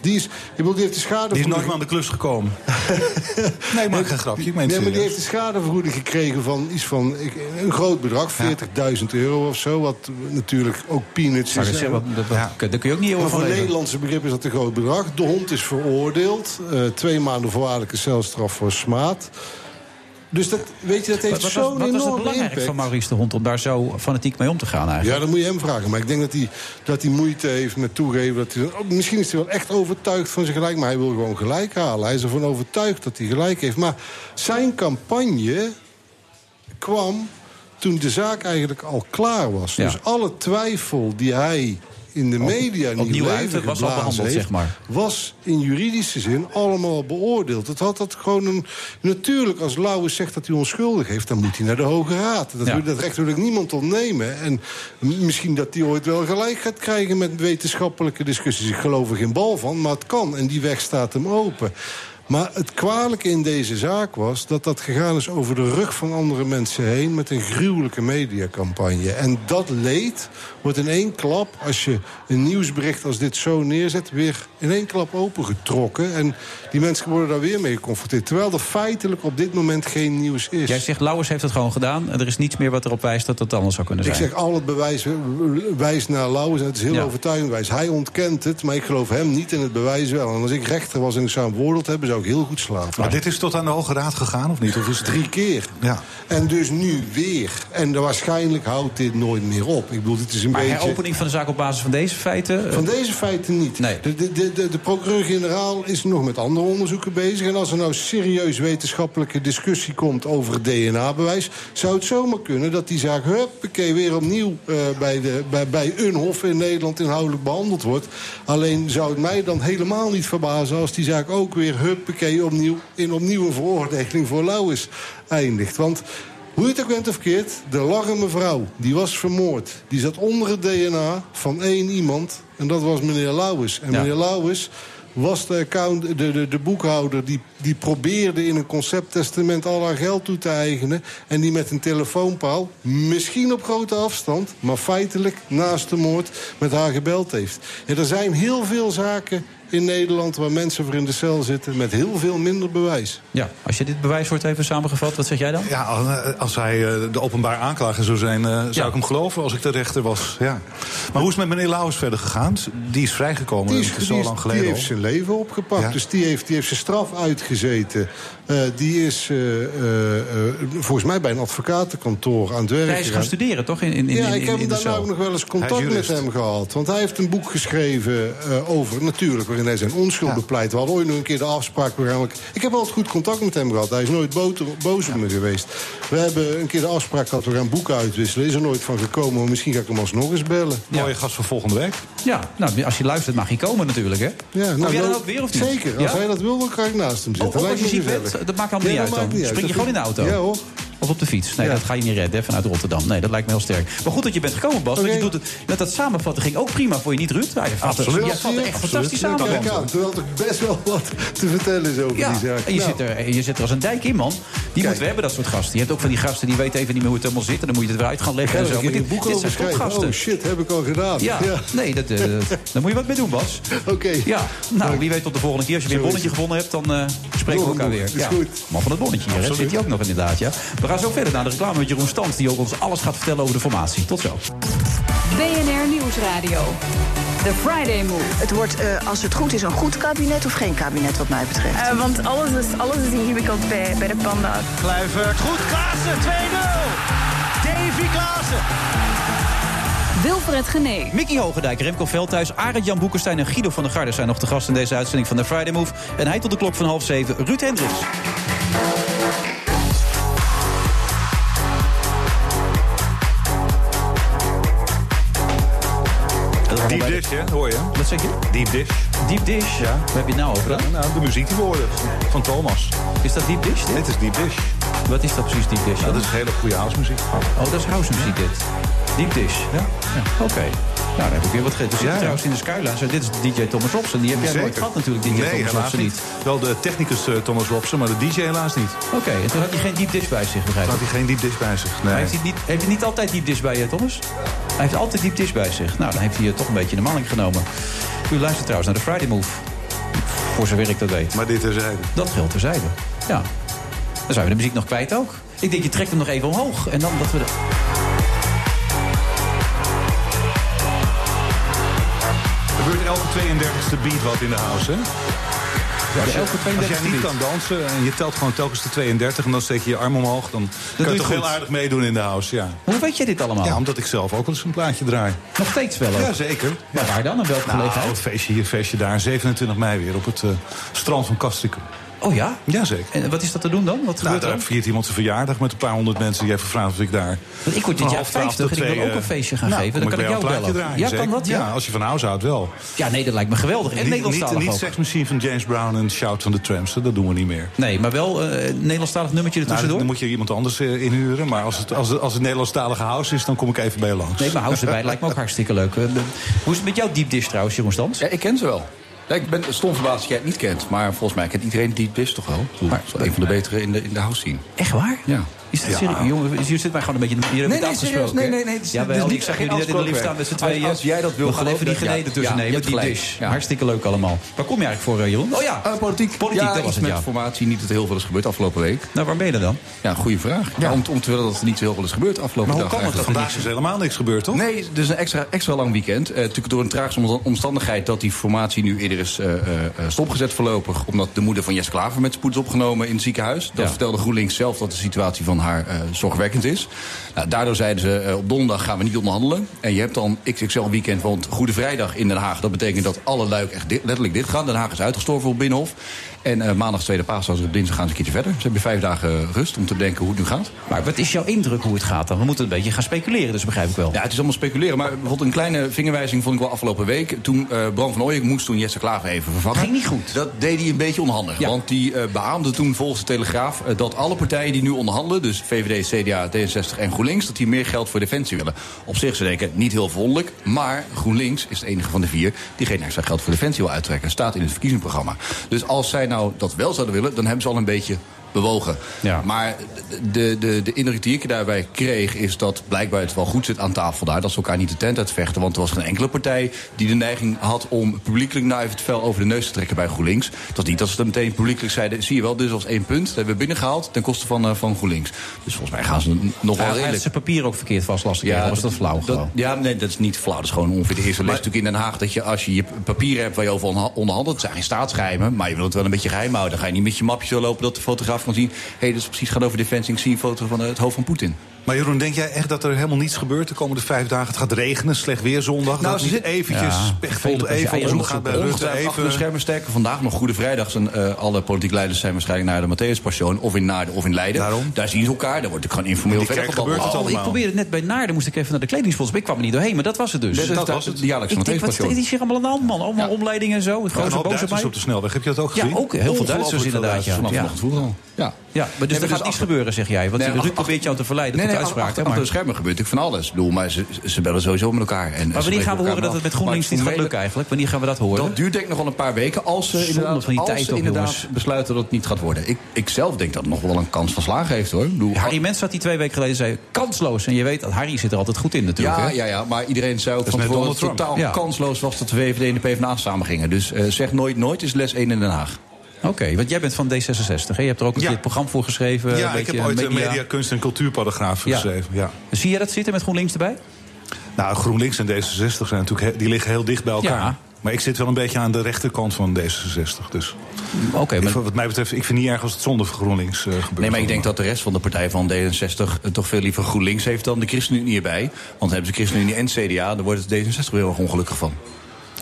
[SPEAKER 7] Die is, ik bedoel, die heeft de schade...
[SPEAKER 6] Die is nooit meer aan de klus gekomen. [LAUGHS] nee, ik maak geen grapje. Ik meen het
[SPEAKER 7] Nee, maar die heeft een schadevergoeding gekregen van iets van ik- een groot bedrag, 40.000 euro of zo. Wat natuurlijk ook peanuts
[SPEAKER 5] Maar
[SPEAKER 7] is.
[SPEAKER 5] dat, zeg, wat- dat, kun je ook niet
[SPEAKER 7] Maar voor. Nederlandse begrip is dat een groot bedrag. De hond is veroordeeld. eh, twee maanden voorwaardelijke celstraf voor smaad. Dus dat, weet je, dat heeft zo'n
[SPEAKER 5] wat was het
[SPEAKER 7] enorme
[SPEAKER 5] belangrijk
[SPEAKER 7] impact.
[SPEAKER 5] van Maurice de Hond om daar zo fanatiek mee om te gaan eigenlijk?
[SPEAKER 7] Ja, dat moet je hem vragen. Maar ik denk dat hij, dat hij moeite heeft met toegeven. Dat hij, misschien is hij wel echt overtuigd van zijn gelijk. Maar hij wil gewoon gelijk halen. Hij is ervan overtuigd dat hij gelijk heeft. Maar zijn campagne kwam toen de zaak eigenlijk al klaar was.
[SPEAKER 5] Ja.
[SPEAKER 7] Dus alle twijfel die hij in de media niet
[SPEAKER 5] opnieuw uit, was al
[SPEAKER 7] geblazen
[SPEAKER 5] behandeld,
[SPEAKER 7] heeft,
[SPEAKER 5] zeg maar.
[SPEAKER 7] was in juridische zin allemaal beoordeeld. Het had dat gewoon een... Natuurlijk, als Lauwers zegt dat hij onschuldig heeft... dan moet hij naar de Hoge Raad. Dat,
[SPEAKER 5] Ja.
[SPEAKER 7] dat recht wil ik niemand ontnemen. En misschien dat hij ooit wel gelijk gaat krijgen... met wetenschappelijke discussies. Ik geloof er geen bal van, maar het kan. En die weg staat hem open. Maar het kwalijke in deze zaak was dat dat gegaan is over de rug van andere mensen heen... met een gruwelijke mediacampagne. En dat leed wordt in één klap, als je een nieuwsbericht als dit zo neerzet... weer in één klap opengetrokken. En die mensen worden daar weer mee geconfronteerd. Terwijl er feitelijk op dit moment geen nieuws is.
[SPEAKER 5] Jij zegt, Lauwers heeft het gewoon gedaan. En er is niets meer wat erop wijst dat het anders zou kunnen
[SPEAKER 7] Ik
[SPEAKER 5] zijn.
[SPEAKER 7] zeg al het bewijs wijst naar Lauwers. En het is heel
[SPEAKER 5] Ja.
[SPEAKER 7] overtuigend wijs. Hij ontkent het, maar ik geloof hem niet en het bewijs wel. En als ik rechter was en ik zou hem beoordeeld hebben... zou ik heel goed slapen.
[SPEAKER 6] Maar dit is tot aan de Hoge Raad gegaan, of niet? Of is het
[SPEAKER 7] Drie keer.
[SPEAKER 6] Ja.
[SPEAKER 7] En dus nu weer. En waarschijnlijk houdt dit nooit meer op. Ik bedoel, dit is een
[SPEAKER 5] Maar
[SPEAKER 7] beetje...
[SPEAKER 5] heropening van de zaak op basis van deze feiten... eh,
[SPEAKER 7] Van deze feiten niet.
[SPEAKER 5] Nee.
[SPEAKER 7] De, de, de, de, procureur-generaal is nog met andere onderzoeken bezig. En als er nou serieus wetenschappelijke discussie komt over het DNA-bewijs... zou het zomaar kunnen dat die zaak huppakee weer opnieuw eh, bij, de, bij, bij een hof in Nederland inhoudelijk behandeld wordt. Alleen zou het mij dan helemaal niet verbazen als die zaak ook weer huppakee opnieuw in opnieuw een veroordeling voor Lauwers eindigt. Want hoe je het ook bent of verkeerd, de lag een mevrouw. Die was vermoord. Die zat onder het DNA van één iemand. En dat was meneer Lauwers. En
[SPEAKER 5] Ja.
[SPEAKER 7] meneer Lauwers was de, account, de, de, de boekhouder... Die, die probeerde in een concepttestament al haar geld toe te eigenen... en die met een telefoonpaal, misschien op grote afstand... maar feitelijk naast de moord met haar gebeld heeft. Ja, er zijn heel veel zaken in Nederland... waar mensen voor in de cel zitten met heel veel minder bewijs.
[SPEAKER 5] Ja, als je dit bewijs wordt even samengevat, wat zeg jij dan?
[SPEAKER 6] Ja, als- als hij eh, de openbaar aanklager zou zijn, eh, zou
[SPEAKER 5] Ja.
[SPEAKER 6] ik hem geloven als ik de rechter was. Ja. Maar hoe is het met meneer Lauwers verder gegaan? Die is vrijgekomen,
[SPEAKER 7] Die, is, die,
[SPEAKER 6] zo
[SPEAKER 7] is-
[SPEAKER 6] lang
[SPEAKER 7] die
[SPEAKER 6] geleden
[SPEAKER 7] heeft
[SPEAKER 6] al.
[SPEAKER 7] zijn leven opgepakt.
[SPEAKER 6] Ja.
[SPEAKER 7] Dus die heeft, die heeft zijn straf uitgezeten. Eh, die is eh, eh, volgens mij bij een advocatenkantoor aan het werk
[SPEAKER 5] Hij is gaan studeren, toch? In, in, in,
[SPEAKER 7] ja,
[SPEAKER 5] in,
[SPEAKER 7] ik heb
[SPEAKER 5] in
[SPEAKER 7] daarna ook nog wel eens contact met hem gehad. Want hij heeft een boek geschreven eh, over, natuurlijk, waarin hij zijn onschuld
[SPEAKER 6] Ja.
[SPEAKER 7] bepleit. We hadden ooit nog een keer de afspraak. We gaan, ik heb altijd goed contact met hem gehad. Hij is nooit boos, op me geweest. We hebben een keer de afspraak gehad, we gaan boeken uitwisselen. Is er nooit van gekomen, maar misschien ga ik hem alsnog eens bellen.
[SPEAKER 6] Mooie gast voor volgende week.
[SPEAKER 5] Ja, nou, als je luistert mag hij komen natuurlijk, hè?
[SPEAKER 7] Ja,
[SPEAKER 5] Kom jij dan
[SPEAKER 7] nou,
[SPEAKER 5] ook weer of niet?
[SPEAKER 7] Zeker, als
[SPEAKER 5] Ja?
[SPEAKER 7] hij dat wil, dan kan ik naast hem
[SPEAKER 5] Oh,
[SPEAKER 7] zitten. Lijkt
[SPEAKER 5] als je ziek bent, dat maakt allemaal niet uit dan. Spring je gewoon in de auto?
[SPEAKER 7] Ja hoor.
[SPEAKER 5] Of op de fiets? Nee,
[SPEAKER 7] Ja.
[SPEAKER 5] dat ga je niet redden hè, vanuit Rotterdam. Nee, dat lijkt me heel sterk. Maar goed dat je bent gekomen, Bas. Want je doet het, met dat samenvatten ging ook prima voor je niet, Ruud? Ja, je vat
[SPEAKER 6] Absoluut.
[SPEAKER 5] Jij vat er echt fantastisch samen.
[SPEAKER 7] Kijk
[SPEAKER 5] man.
[SPEAKER 7] aan, terwijl er best wel wat te vertellen is over
[SPEAKER 5] Ja,
[SPEAKER 7] die zaak.
[SPEAKER 5] en je,
[SPEAKER 7] Nou,
[SPEAKER 5] zit er, je zit er als een dijk in, man. Die moeten we hebben, dat soort gasten. Je hebt ook van die gasten die weten even niet meer hoe het helemaal zit. En dan moet je het weer uit gaan leggen. En zo. Maar dit,
[SPEAKER 7] boek
[SPEAKER 5] dit zijn
[SPEAKER 7] schrijven.
[SPEAKER 5] topgasten.
[SPEAKER 7] Oh shit, heb ik al gedaan.
[SPEAKER 5] Ja, nee, dat, eh, [LAUGHS] daar moet je wat mee doen, Bas.
[SPEAKER 7] Oké.
[SPEAKER 5] Ja, nou, wie weet tot de volgende keer. Als je weer een bonnetje gewonnen hebt, dan eh, spreken we elkaar weer.
[SPEAKER 7] is
[SPEAKER 5] Ja,
[SPEAKER 7] goed.
[SPEAKER 5] Man van het bonnetje hier, zit hij ook nog inderdaad, ja. We gaan zo verder naar de reclame met Jeroen Stans... die ook ons alles gaat vertellen over de formatie. Tot zo.
[SPEAKER 1] BNR Nieuwsradio. The Friday Move.
[SPEAKER 2] Het wordt, eh, als het goed is, een goed kabinet of geen kabinet wat mij betreft.
[SPEAKER 3] Eh, want alles is, alles is ingewikkeld bij, bij de panda's.
[SPEAKER 4] Kluivert, goed, Klaassen, 2-0. Davy Klaassen.
[SPEAKER 1] Wilfred Genee.
[SPEAKER 5] Mickey Hogendijk, Remco Veldhuis, Arend Jan Boekenstein en Guido van der Garde... zijn nog de gast in deze uitzending van de Friday Move. En hij tot de klok van half zeven, Ruud Hendricks.
[SPEAKER 6] Dish, hè? Hoor je?
[SPEAKER 5] Wat zeg je?
[SPEAKER 6] Deep dish.
[SPEAKER 5] Deep dish. Ja. Waar heb je het nou over?
[SPEAKER 6] Nou, de muziek die we horen van Thomas.
[SPEAKER 5] Is dat deep dish? dit?
[SPEAKER 6] Dit is deep dish.
[SPEAKER 5] Wat is dat precies, deep dish?
[SPEAKER 6] Dat is hele goede housemuziek.
[SPEAKER 5] Oh, dat is house muziek dit. Deep dish.
[SPEAKER 6] Ja.
[SPEAKER 5] Oké. Dan heb ik weer wat gegeten. Zitten
[SPEAKER 6] Ja.
[SPEAKER 5] trouwens in de Skyline. Zo, dit is DJ Thomas Robson. Die heb jij nooit gehad natuurlijk, DJ
[SPEAKER 6] nee,
[SPEAKER 5] Thomas Robson
[SPEAKER 6] niet. Wel de technicus eh, Thomas Robson, maar de DJ helaas niet.
[SPEAKER 5] Oké, en toen had hij geen deep dish bij zich, begrijp
[SPEAKER 6] Had
[SPEAKER 5] ik.
[SPEAKER 6] hij geen deep dish bij zich. Nee.
[SPEAKER 5] Heeft hij, niet, heeft hij niet altijd deep dish bij je, Thomas? Hij heeft altijd deep dish bij zich. Nou, dan heeft hij eh, toch een beetje de maling genomen. U luistert trouwens naar de Friday Move. Voor zover ik dat weet.
[SPEAKER 6] Maar dit terzijde.
[SPEAKER 5] Dat geldt terzijde. Ja. Dan zijn we de muziek nog kwijt ook. Ik denk, je trekt hem nog even omhoog. En dan dat we de...
[SPEAKER 6] 32e beat wat in de house, hè? als, je-
[SPEAKER 5] elke 32e
[SPEAKER 6] als jij niet kan dansen en je telt gewoon telkens de 32 en dan steek je je arm omhoog, dan kan
[SPEAKER 5] je
[SPEAKER 6] je toch
[SPEAKER 5] goed.
[SPEAKER 6] heel aardig meedoen in de house, ja.
[SPEAKER 5] Hoe weet jij dit allemaal?
[SPEAKER 6] Ja, omdat ik zelf ook wel eens een plaatje draai.
[SPEAKER 5] Nog steeds wel ook.
[SPEAKER 6] Ja, zeker.
[SPEAKER 5] Maar waar dan? En welke
[SPEAKER 6] Nou,
[SPEAKER 5] gelegenheid?
[SPEAKER 6] het feestje hier, feestje daar. 27 mei weer op het eh, strand van Castricum.
[SPEAKER 5] Oh ja?
[SPEAKER 6] Jazeker.
[SPEAKER 5] En wat is dat te doen dan? Wat
[SPEAKER 6] Nou,
[SPEAKER 5] gebeurt
[SPEAKER 6] daar
[SPEAKER 5] er?
[SPEAKER 6] viert iemand zijn verjaardag met een paar honderd mensen. Die heeft gevraagd of ik daar...
[SPEAKER 5] Want ik word dit jaar
[SPEAKER 6] half twaalf
[SPEAKER 5] 50
[SPEAKER 6] tot
[SPEAKER 5] en ik wil ook een
[SPEAKER 6] eh,
[SPEAKER 5] feestje gaan
[SPEAKER 6] nou,
[SPEAKER 5] geven. Dan kan ik jou bellen.
[SPEAKER 6] draaien,
[SPEAKER 5] ja, kan dat? Ja?
[SPEAKER 6] Ja, als je van house houdt wel.
[SPEAKER 5] ja, nee, dat lijkt me geweldig. En
[SPEAKER 6] niet, niet,
[SPEAKER 5] Nederlandstalig
[SPEAKER 6] niet Machine van James Brown en Shout van de Tramps. Dat doen we niet meer.
[SPEAKER 5] Nee, maar wel eh, een Nederlandstalig nummertje
[SPEAKER 6] Nou,
[SPEAKER 5] ertussendoor.
[SPEAKER 6] dan moet je iemand anders eh, inhuren. Maar als het, als, het, als het Nederlandstalige house is, dan kom ik even bij je langs.
[SPEAKER 5] Nee, maar house erbij lijkt me ook hartstikke leuk. Eh, Hoe is het met jouw deep dish trouwens, Jeroen Stans?
[SPEAKER 8] Ja, ik ken ze wel. Ja, ik ben stom verbaasd dat jij het niet kent. Maar volgens mij kent iedereen Deep Dish toch wel.
[SPEAKER 5] Maar-
[SPEAKER 8] een van de betere in de, in de house scene.
[SPEAKER 5] Echt waar?
[SPEAKER 8] Ja.
[SPEAKER 5] Is dat
[SPEAKER 6] Ja.
[SPEAKER 5] serieus? Jongen, je zit mij gewoon een beetje... Je hebt
[SPEAKER 8] Nee,
[SPEAKER 5] het
[SPEAKER 8] nee, serieus. Nee, nee, nee, het
[SPEAKER 5] Ja,
[SPEAKER 8] het
[SPEAKER 5] wel, ik zag jullie net in de lift staan met z'n tweeën.
[SPEAKER 8] Als jij dat wil
[SPEAKER 5] We gaan even die geneden tussen nemen. Die dish. Hartstikke leuk allemaal. Waar kom je eigenlijk voor, eh, Jeroen? Oh ja,
[SPEAKER 8] Eh, politiek.
[SPEAKER 5] Politiek, dat was het,
[SPEAKER 8] met formatie. Niet dat heel veel is gebeurd afgelopen week.
[SPEAKER 5] Nou, waar ben je dan?
[SPEAKER 8] Ja, goede vraag. Ja. om, om te willen dat er niet zo heel veel is gebeurd afgelopen
[SPEAKER 5] Maar hoe
[SPEAKER 8] dag.
[SPEAKER 5] kan het dat
[SPEAKER 8] eigenlijk.
[SPEAKER 6] Vandaag is helemaal niks gebeurd, toch?
[SPEAKER 8] Nee, het is een extra, extra lang weekend. Eh, natuurlijk door een traagse omsta- omstandigheid dat die formatie nu eerder is stopgezet voorlopig. Omdat de moeder van Jesse Klaver met spoed is opgenomen in het ziekenhuis. Dat
[SPEAKER 5] Ja.
[SPEAKER 8] vertelde GroenLinks zelf dat de situatie van haar eh, zorgwekkend is. Nou, daardoor zeiden ze eh, op donderdag gaan we niet onderhandelen. En je hebt dan XXL weekend, want Goede Vrijdag in Den Haag. Dat betekent dat alle luik echt letterlijk dit gaan. Den Haag is uitgestorven op Binnenhof. En eh, maandag tweede paasdag, dus op dinsdag gaan ze een keertje verder. Ze hebben vijf dagen rust om te bedenken hoe het nu gaat.
[SPEAKER 5] Maar wat is jouw indruk hoe het gaat dan? We moeten een beetje gaan speculeren, dus begrijp ik wel.
[SPEAKER 8] Ja, het is allemaal speculeren. Maar bijvoorbeeld een kleine vingerwijzing vond ik wel afgelopen week. Toen eh Bram van Ooyek moest toen Jesse Klaver even vervangen.
[SPEAKER 5] Ging niet goed.
[SPEAKER 8] Dat deed hij een beetje onhandig.
[SPEAKER 5] Ja.
[SPEAKER 8] Want die eh, beaamde toen volgens de Telegraaf... eh, dat alle partijen die nu onderhandelen... dus VVD, CDA, D66 en GroenLinks... dat die meer geld voor defensie willen. Op zich, ze denken, niet heel verwonderlijk. Maar GroenLinks is de enige van de vier... die geen extra geld voor defensie wil uittrekken. Staat in het verkiezingsprogramma. Dus als zij nou dat wel zouden willen... dan hebben ze al een beetje bewogen.
[SPEAKER 5] Ja.
[SPEAKER 8] Maar de, de, de indruk die ik daarbij kreeg is dat blijkbaar het wel goed zit aan tafel daar. Dat ze elkaar niet de tent uitvechten. Want er was geen enkele partij die de neiging had om publiekelijk nou even het vel over de neus te trekken bij GroenLinks. Het was niet dat ze dan meteen publiekelijk zeiden: zie je wel, dit was één punt. Dat hebben we binnengehaald ten koste van, eh, van GroenLinks. Dus volgens mij gaan ze nog wel redelijk.
[SPEAKER 5] zijn papier ook verkeerd vast lastig. Ja, was dat flauw
[SPEAKER 8] dat-
[SPEAKER 5] gewoon?
[SPEAKER 8] ja, nee, dat is niet flauw. Dat is gewoon ongeveer de eerste les natuurlijk in Den Haag. Dat je als je je papieren hebt waar je over onderha- onderhandelt... het zijn geen staatsgeheimen, maar je wilt het wel een beetje geheim houden. Dan ga je niet met je mapje zo lopen dat de fotograaf kan zien... hé, hey, dat is precies gaat over defensie. Ik zie foto van eh, het hoofd van Poetin.
[SPEAKER 6] Maar Jeroen, denk jij echt dat er helemaal niets gebeurt de komende vijf dagen? Het gaat regenen, slecht weer zondag.
[SPEAKER 8] Nou,
[SPEAKER 6] dat
[SPEAKER 8] ze
[SPEAKER 6] niet
[SPEAKER 8] zit-
[SPEAKER 6] eventjes
[SPEAKER 5] Ja,
[SPEAKER 6] even onderzoek gaat bij Rutte.
[SPEAKER 8] Achter de
[SPEAKER 6] Even...
[SPEAKER 8] schermen sterker. Vandaag nog Goede Vrijdag. zijn eh, alle politieke leiders zijn waarschijnlijk naar de Matthäus-passion. Of in Naarden of in Leiden.
[SPEAKER 6] Daarom?
[SPEAKER 8] Daar zien ze elkaar. Daar wordt het gewoon informeel verder
[SPEAKER 6] gebeurt het
[SPEAKER 5] Oh, ik
[SPEAKER 6] allemaal.
[SPEAKER 5] probeerde het net bij Naarden, moest ik even naar de kledingsponsor. Maar ik kwam er niet doorheen, maar dat was het dus.
[SPEAKER 8] Dat,
[SPEAKER 6] dat
[SPEAKER 8] dat
[SPEAKER 6] was het.
[SPEAKER 8] De jaarlijkse
[SPEAKER 5] ik denk, wat
[SPEAKER 8] Matthäus-passion.
[SPEAKER 5] is hier allemaal aan de hand, man? Allemaal
[SPEAKER 8] Ja.
[SPEAKER 5] omleidingen en zo. Het
[SPEAKER 6] Een hoop
[SPEAKER 5] boos op
[SPEAKER 6] de snelweg. Heb je dat ook
[SPEAKER 5] Ja,
[SPEAKER 6] gezien?
[SPEAKER 5] ook heel veel Duitsers inderdaad. Ja.
[SPEAKER 8] Vanaf
[SPEAKER 5] Ja.
[SPEAKER 8] vanochtend vroeg al. Ja.
[SPEAKER 5] Ja, maar dus er gaat niets gebeuren, zeg jij. Want
[SPEAKER 8] Nee,
[SPEAKER 5] Ruud probeert jou te verleiden
[SPEAKER 8] Nee,
[SPEAKER 5] tot
[SPEAKER 8] nee,
[SPEAKER 5] uitspraak.
[SPEAKER 8] achter,
[SPEAKER 5] hè,
[SPEAKER 8] achter de schermen gebeurt natuurlijk van alles. Ik bedoel, maar ze, ze bellen sowieso met elkaar. En,
[SPEAKER 5] Maar wanneer gaan we horen dat het met GroenLinks niet gaat lukken eigenlijk? Wanneer gaan we dat horen?
[SPEAKER 8] Dat duurt denk ik nog wel een paar weken. Als ze inderdaad,
[SPEAKER 5] van die
[SPEAKER 8] als
[SPEAKER 5] tijd
[SPEAKER 8] ze
[SPEAKER 5] toch,
[SPEAKER 8] inderdaad
[SPEAKER 5] besluiten
[SPEAKER 8] dat het niet gaat worden. Ik, ik zelf denk dat het nog wel een kans van slagen heeft hoor. Ik bedoel,
[SPEAKER 5] Harry Mens had die twee weken geleden zei kansloos. En je weet dat Harry zit er altijd goed in natuurlijk.
[SPEAKER 8] ja,
[SPEAKER 5] hè?
[SPEAKER 8] ja, ja, maar iedereen zei ook van tevoren dat
[SPEAKER 6] Donald
[SPEAKER 8] het
[SPEAKER 6] Trump.
[SPEAKER 8] totaal kansloos was dat de VVD en de PvdA samen gingen. Dus eh, zeg nooit nooit is les 1 in Den Haag.
[SPEAKER 5] Oké, want jij bent van D66. Hè? Je hebt er ook een
[SPEAKER 6] Ja.
[SPEAKER 5] keer het programma voor geschreven. een
[SPEAKER 6] Ja, ik
[SPEAKER 5] beetje
[SPEAKER 6] heb ooit de
[SPEAKER 5] media.
[SPEAKER 6] media, kunst en cultuurparagraaf
[SPEAKER 5] Ja.
[SPEAKER 6] geschreven. Ja.
[SPEAKER 5] Zie je dat zitten met GroenLinks erbij?
[SPEAKER 6] Nou, GroenLinks en D66 zijn natuurlijk die liggen heel dicht bij elkaar.
[SPEAKER 5] Ja.
[SPEAKER 6] Maar ik zit wel een beetje aan de rechterkant van D66. Dus
[SPEAKER 5] Oké,
[SPEAKER 6] ik,
[SPEAKER 5] maar
[SPEAKER 6] wat mij betreft, ik vind niet erg als het zonder GroenLinks eh, gebeurt.
[SPEAKER 8] Nee, maar ik denk dat de rest van de partij van D66 eh, toch veel liever GroenLinks heeft dan de ChristenUnie hierbij. Want hebben ze ChristenUnie en CDA, dan wordt het D66 heel erg ongelukkig van.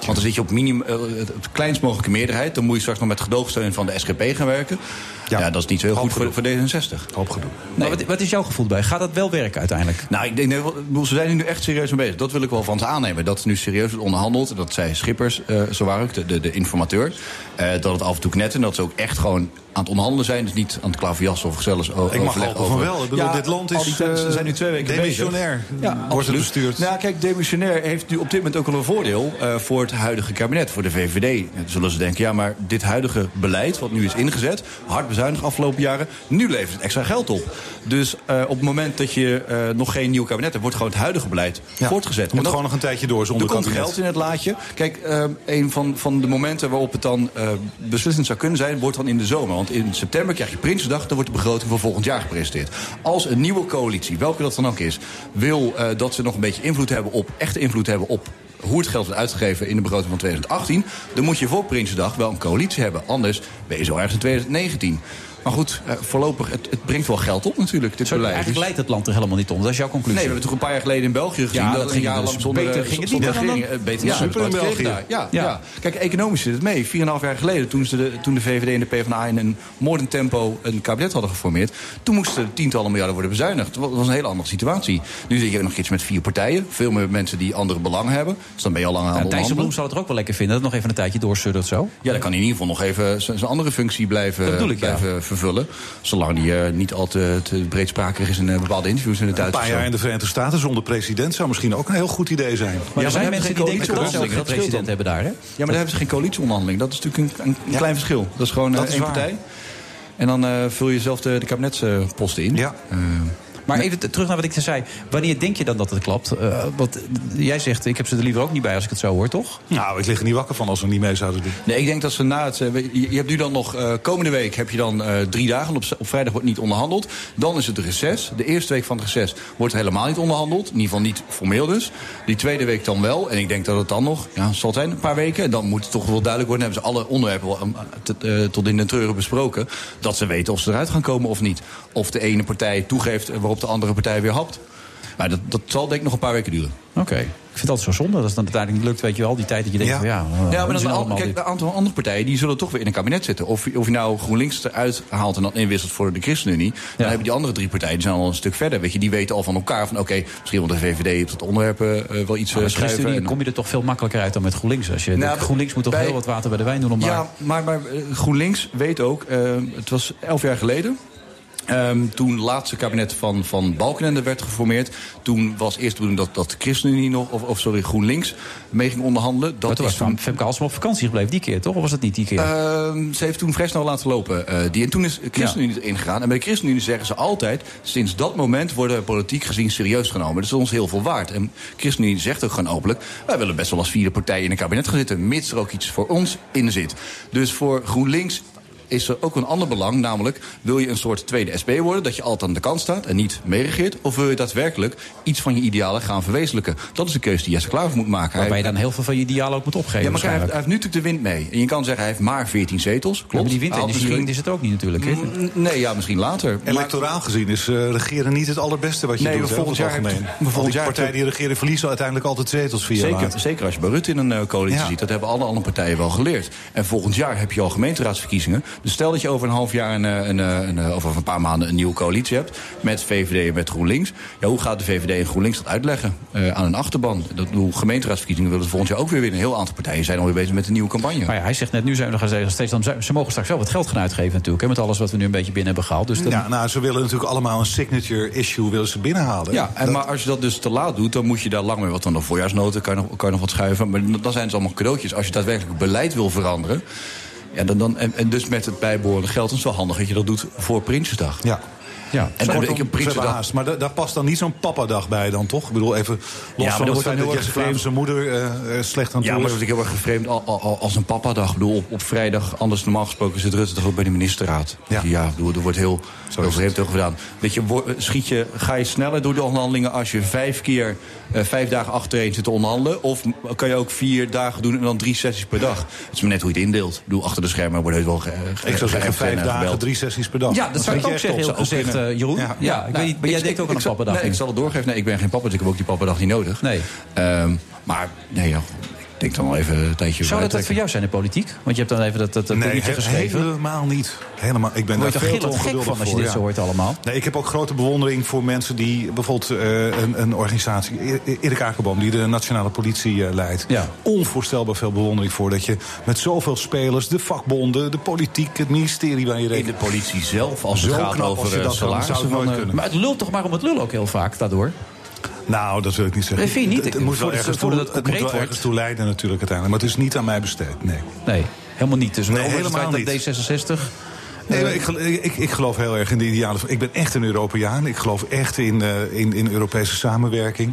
[SPEAKER 8] Want dan zit je op minim, eh, het kleinst mogelijke meerderheid. Dan moet je straks nog met gedoogsteun van de SGP gaan werken. Ja,
[SPEAKER 6] Ja.
[SPEAKER 8] dat is niet zo heel
[SPEAKER 6] Hoop
[SPEAKER 8] goed voor, voor D66.
[SPEAKER 6] Hoop gedoe.
[SPEAKER 5] Maar wat, wat is jouw gevoel bij? Gaat dat wel werken uiteindelijk?
[SPEAKER 8] Nou, ik denk, nee, ze zijn er nu echt serieus mee bezig. Dat wil ik wel van ze aannemen. Dat er nu serieus wordt onderhandeld. Dat zei Schippers, eh zo waren ook, de, de, de informateur. Eh, dat het af en toe knetten. Dat ze ook echt gewoon aan het onderhandelen zijn. Dus niet aan het klaverjassen of zelfs o-
[SPEAKER 6] Ik mag
[SPEAKER 8] overleg
[SPEAKER 6] hopen van wel. Ik bedoel, dit land is,
[SPEAKER 8] ze
[SPEAKER 6] eh,
[SPEAKER 8] zijn nu twee weken
[SPEAKER 6] demissionair.
[SPEAKER 8] bezig. Ja,
[SPEAKER 6] Wordt het bestuurd.
[SPEAKER 8] Nou, kijk, demissionair heeft nu op dit moment ook al een voordeel eh, voor het huidige kabinet, voor de VVD. Dan zullen ze denken, ja, maar dit huidige beleid, wat nu is ingezet, hard bezuinigd afgelopen jaren, nu levert het extra geld op. Dus eh, op het moment dat je eh, nog geen nieuw kabinet hebt, wordt gewoon het huidige beleid
[SPEAKER 6] Ja.
[SPEAKER 8] voortgezet.
[SPEAKER 6] Moet
[SPEAKER 8] dat-
[SPEAKER 6] gewoon nog een tijdje door zonder
[SPEAKER 8] er komt geld in het laadje. Kijk, eh, een van, van de momenten waarop het dan beslissend zou kunnen zijn... wordt dan in de zomer. Want in september krijg je Prinsjesdag... dan wordt de begroting voor volgend jaar gepresenteerd. Als een nieuwe coalitie, welke dat dan ook is... wil dat ze nog een beetje invloed hebben op... echte invloed hebben op hoe het geld wordt uitgegeven in de begroting van 2018... dan moet je voor Prinsjesdag wel een coalitie hebben. Anders ben je zo ergens in 2019. Maar goed, eh, voorlopig, het, het brengt wel geld op natuurlijk, dit
[SPEAKER 5] Zo,
[SPEAKER 8] beleid.
[SPEAKER 5] eigenlijk
[SPEAKER 8] Dus-
[SPEAKER 5] leidt het land er helemaal niet om. Dat is jouw conclusie.
[SPEAKER 8] Nee, we hebben toch een paar jaar geleden in België gezien...
[SPEAKER 5] Ja,
[SPEAKER 8] dat,
[SPEAKER 5] dat
[SPEAKER 8] een
[SPEAKER 5] ging
[SPEAKER 8] jaar
[SPEAKER 5] dus
[SPEAKER 8] lang zonder,
[SPEAKER 5] beter ging het
[SPEAKER 8] zonder
[SPEAKER 5] dan
[SPEAKER 8] eh, Beter
[SPEAKER 6] Ja, super in
[SPEAKER 8] het
[SPEAKER 6] België.
[SPEAKER 8] Ja,
[SPEAKER 5] Ja.
[SPEAKER 8] ja. Kijk, economisch zit het mee. 4,5 jaar geleden, toen, ze de, toen de VVD en de PvdA... in een moordend tempo een kabinet hadden geformeerd... toen moesten tientallen miljarden worden bezuinigd. Dat was een hele andere situatie. Nu zit je nog iets met vier partijen. Veel meer mensen die andere belangen hebben. Dus dan ben je al lang aan het
[SPEAKER 5] Thijssen Bloem zal het er ook wel lekker vinden. Dat het nog even een tijdje doorsuddert zo.
[SPEAKER 8] Ja, dan kan hij in ieder geval nog even zijn andere functie blijven,
[SPEAKER 5] Dat bedoel ik, ja.
[SPEAKER 8] blijven vervullen. Zolang hij eh, niet al te, te breedsprakig is in eh, bepaalde interviews in het
[SPEAKER 6] Een
[SPEAKER 8] Duits.
[SPEAKER 6] paar jaar in de Verenigde Staten zonder president zou misschien ook een heel goed idee zijn.
[SPEAKER 5] Maar er zijn mensen die denken dat ze
[SPEAKER 8] scheelt
[SPEAKER 5] president hebben daar. Hè?
[SPEAKER 8] Ja, maar daar hebben ze geen coalitieonderhandeling. Dat is natuurlijk een, een, een klein verschil. Dat is gewoon
[SPEAKER 6] Dat
[SPEAKER 8] eh,
[SPEAKER 6] is
[SPEAKER 8] één
[SPEAKER 6] waar.
[SPEAKER 8] partij. En dan eh, vul je zelf de, de kabinetsposten in.
[SPEAKER 6] Ja.
[SPEAKER 5] Maar even terug naar wat ik zei. Wanneer denk je dan dat het klapt? Eh, want jij zegt, ik heb ze er liever ook niet bij als ik het zo hoor, toch?
[SPEAKER 6] Nou, ik lig er niet wakker van als we niet mee zouden doen.
[SPEAKER 8] Nee, ik denk dat ze na het. eh, Je hebt nu dan nog. eh, komende week heb je dan eh, drie dagen. Op, op vrijdag wordt niet onderhandeld. Dan is het reces. De eerste week van het reces wordt helemaal niet onderhandeld. In ieder geval niet formeel dus. Die tweede week dan wel. En ik denk dat het dan nog. Ja, zal zijn, een paar weken. En dan moet het toch wel duidelijk worden. Dan hebben ze alle onderwerpen wel, t- tot in de treuren besproken. Dat ze weten of ze eruit gaan komen of niet. Of de ene partij toegeeft eh, waarop de andere partij weer hapt. Maar dat, dat zal denk ik nog een paar weken duren.
[SPEAKER 5] Oké. Ik vind altijd zo zonde dat het dan uiteindelijk niet lukt. Weet je wel, die tijd dat je denkt
[SPEAKER 6] Ja.
[SPEAKER 5] van ja...
[SPEAKER 8] Ja, maar dan kijk, een aantal andere partijen die zullen toch weer in een kabinet zitten. Of, of je nou GroenLinks eruit haalt en dan inwisselt voor de ChristenUnie. Dan
[SPEAKER 5] Ja.
[SPEAKER 8] hebben die andere drie partijen, die zijn al een stuk verder. Weet je, die weten al van elkaar van oké, misschien wil de VVD op dat onderwerp eh, wel iets
[SPEAKER 5] Maar
[SPEAKER 8] uh,
[SPEAKER 5] met. ChristenUnie
[SPEAKER 8] En-
[SPEAKER 5] kom je er toch veel makkelijker uit dan met GroenLinks. Als je
[SPEAKER 8] Nou,
[SPEAKER 5] denkt, GroenLinks moet toch
[SPEAKER 8] bij-
[SPEAKER 5] heel wat water bij de wijn doen om maar...
[SPEAKER 8] Ja, maar, maar eh, GroenLinks weet ook, eh, het was elf jaar geleden. Ehm, toen het laatste kabinet van, van Balkenende werd geformeerd. Toen was eerst de bedoeling dat, dat de ChristenUnie nog, of, of sorry, GroenLinks mee ging onderhandelen. Dat
[SPEAKER 5] toen was Fem- Femke Halsema op vakantie gebleven die keer, toch? Of was dat niet die keer?
[SPEAKER 8] Ehm, ze heeft toen vrij snel laten lopen. eh, die, en toen is de ChristenUnie erin gegaan. En bij de ChristenUnie zeggen ze altijd... sinds dat moment worden politiek gezien serieus genomen. Dat is ons heel veel waard. En ChristenUnie zegt ook gewoon openlijk... wij willen best wel als vierde partij in een kabinet gaan zitten... mits er ook iets voor ons in zit. Dus voor GroenLinks is er ook een ander belang. Namelijk, wil je een soort tweede SP worden... dat je altijd aan de kant staat en niet meeregeert... of wil je daadwerkelijk iets van je idealen gaan verwezenlijken? Dat is de keuze die Jesse Klaver moet maken.
[SPEAKER 5] Waarbij
[SPEAKER 8] Hij-
[SPEAKER 5] je dan heel veel van je idealen ook moet opgeven.
[SPEAKER 8] ja, maar hij heeft, hij
[SPEAKER 5] waarschijnlijk.
[SPEAKER 8] heeft nu natuurlijk de wind mee. En je kan zeggen, hij heeft maar 14 zetels. Klopt.
[SPEAKER 5] Ja, die
[SPEAKER 8] had
[SPEAKER 5] windenergie is het ook niet natuurlijk. hè?
[SPEAKER 8] Mm, Nee, ja, misschien later. Maar-
[SPEAKER 6] Electoraal gezien is eh, regeren niet het allerbeste wat je
[SPEAKER 8] Nee,
[SPEAKER 6] doet. hè,
[SPEAKER 8] volgend jaar
[SPEAKER 6] algemeen.
[SPEAKER 8] volgend
[SPEAKER 6] die
[SPEAKER 8] jaar
[SPEAKER 6] partijen die regeren verliezen uiteindelijk altijd zetels via
[SPEAKER 8] Zeker, zeker als je bij Rutte in een eh, coalitie
[SPEAKER 6] Ja.
[SPEAKER 8] ziet. Dat hebben alle andere partijen wel geleerd. En volgend jaar heb je al gemeenteraadsverkiezingen. Dus stel dat je over een half jaar, een, eh, een, een, een, of over een paar maanden, een nieuwe coalitie hebt. Met VVD en met GroenLinks. Ja, hoe gaat de VVD en GroenLinks dat uitleggen uh, aan een achterban? Dat, hoe gemeenteraadsverkiezingen willen volgend jaar ook weer winnen. Een heel aantal partijen zijn alweer bezig met een nieuwe campagne.
[SPEAKER 5] Maar ja, hij zegt net, nu zijn we nog gaan steeds dan, ze mogen straks wel wat geld gaan uitgeven natuurlijk. Hè, met alles wat we nu een beetje binnen hebben gehaald. Dus dan...
[SPEAKER 6] Ja, nou, ze willen natuurlijk allemaal een signature issue willen ze binnenhalen.
[SPEAKER 8] Ja, en, maar als je dat dus te laat doet, dan moet je daar lang mee. Wat dan de voorjaarsnoten, kan je, nog, kan je nog wat schuiven. Maar dan zijn het allemaal cadeautjes. Als je daadwerkelijk beleid wil veranderen. Ja, dan, dan, en, dus met het bijbehorende geld is het wel handig dat je dat doet voor Prinsjesdag.
[SPEAKER 6] Ja.
[SPEAKER 8] Ja,
[SPEAKER 6] en dan ik een Prinsjesdag. Maar da, daar past dan niet zo'n papadag bij dan, toch? Ik bedoel, even los ja, van het feit dat Jesse Klaver zijn moeder uh, slecht aan
[SPEAKER 8] het
[SPEAKER 6] Ja,
[SPEAKER 8] maar dat wordt ik heel erg geframed als een papadag. Ik bedoel, op, op, vrijdag, anders normaal gesproken zit Rutte toch ook bij de ministerraad. Ja, ja bedoel, er wordt heel, heel vreemd over gedaan. Weet je, schiet je, ga je sneller door de onderhandelingen als je vijf keer, uh, vijf dagen achtereen zit te onderhandelen? Of kan je ook vier dagen doen en dan drie sessies per dag? Het is maar net hoe je het indeelt. Ik bedoel, achter de schermen wordt het wel ge,
[SPEAKER 6] ge, Ik zou zeggen vijf dagen, drie sessies per dag.
[SPEAKER 5] Ja, dat zou ik ook zeggen, heel gezegd, uh, Jeroen. Ja, ja, ik nou, weet niet, maar jij denkt ook aan een pappadag.
[SPEAKER 8] Nee, ik zal het doorgeven. Nee, ik ben geen papa, dus ik heb ook die pappadag niet nodig.
[SPEAKER 5] Nee.
[SPEAKER 8] Um, maar, nee, ja, ik dan even een tijdje
[SPEAKER 5] Zou dat, dat voor jou zijn in de politiek? Want je hebt dan even dat, dat, dat
[SPEAKER 6] nee,
[SPEAKER 5] geschreven.
[SPEAKER 6] helemaal niet. Helemaal. Ik ben
[SPEAKER 5] Word
[SPEAKER 6] daar veel te
[SPEAKER 5] gek van als je dit
[SPEAKER 6] ja.
[SPEAKER 5] zo hoort allemaal?
[SPEAKER 6] Nee, ik heb ook grote bewondering voor mensen die bijvoorbeeld uh, een, een, organisatie, Erik Akerboom, die de nationale politie uh, leidt.
[SPEAKER 5] Ja.
[SPEAKER 6] Onvoorstelbaar veel bewondering voor dat je met zoveel spelers, de vakbonden, de politiek, het ministerie waar je
[SPEAKER 8] In
[SPEAKER 6] rekent.
[SPEAKER 8] de politie zelf, als het
[SPEAKER 6] Zo
[SPEAKER 8] gaat
[SPEAKER 6] knap als
[SPEAKER 8] over
[SPEAKER 6] je
[SPEAKER 8] uh,
[SPEAKER 6] dat
[SPEAKER 8] salarissen
[SPEAKER 6] zou het nooit kunnen.
[SPEAKER 5] Maar het lult toch maar om het lullen ook heel vaak daardoor?
[SPEAKER 6] Nou, dat wil ik niet zeggen.
[SPEAKER 5] Nee, vind je niet?
[SPEAKER 6] Het, het moet wel ergens toe,
[SPEAKER 5] het
[SPEAKER 6] het moet wel ergens toe leiden natuurlijk uiteindelijk. Maar het is niet aan mij besteed, nee.
[SPEAKER 5] Nee, helemaal niet. Dus
[SPEAKER 6] Nee,
[SPEAKER 5] wel
[SPEAKER 6] helemaal
[SPEAKER 5] dat
[SPEAKER 6] niet.
[SPEAKER 5] D66...
[SPEAKER 6] Nee, ik, ik, ik geloof heel erg in de idealen. van- Ik ben echt een Europeaan. Ik geloof echt in, eh, in, in Europese samenwerking.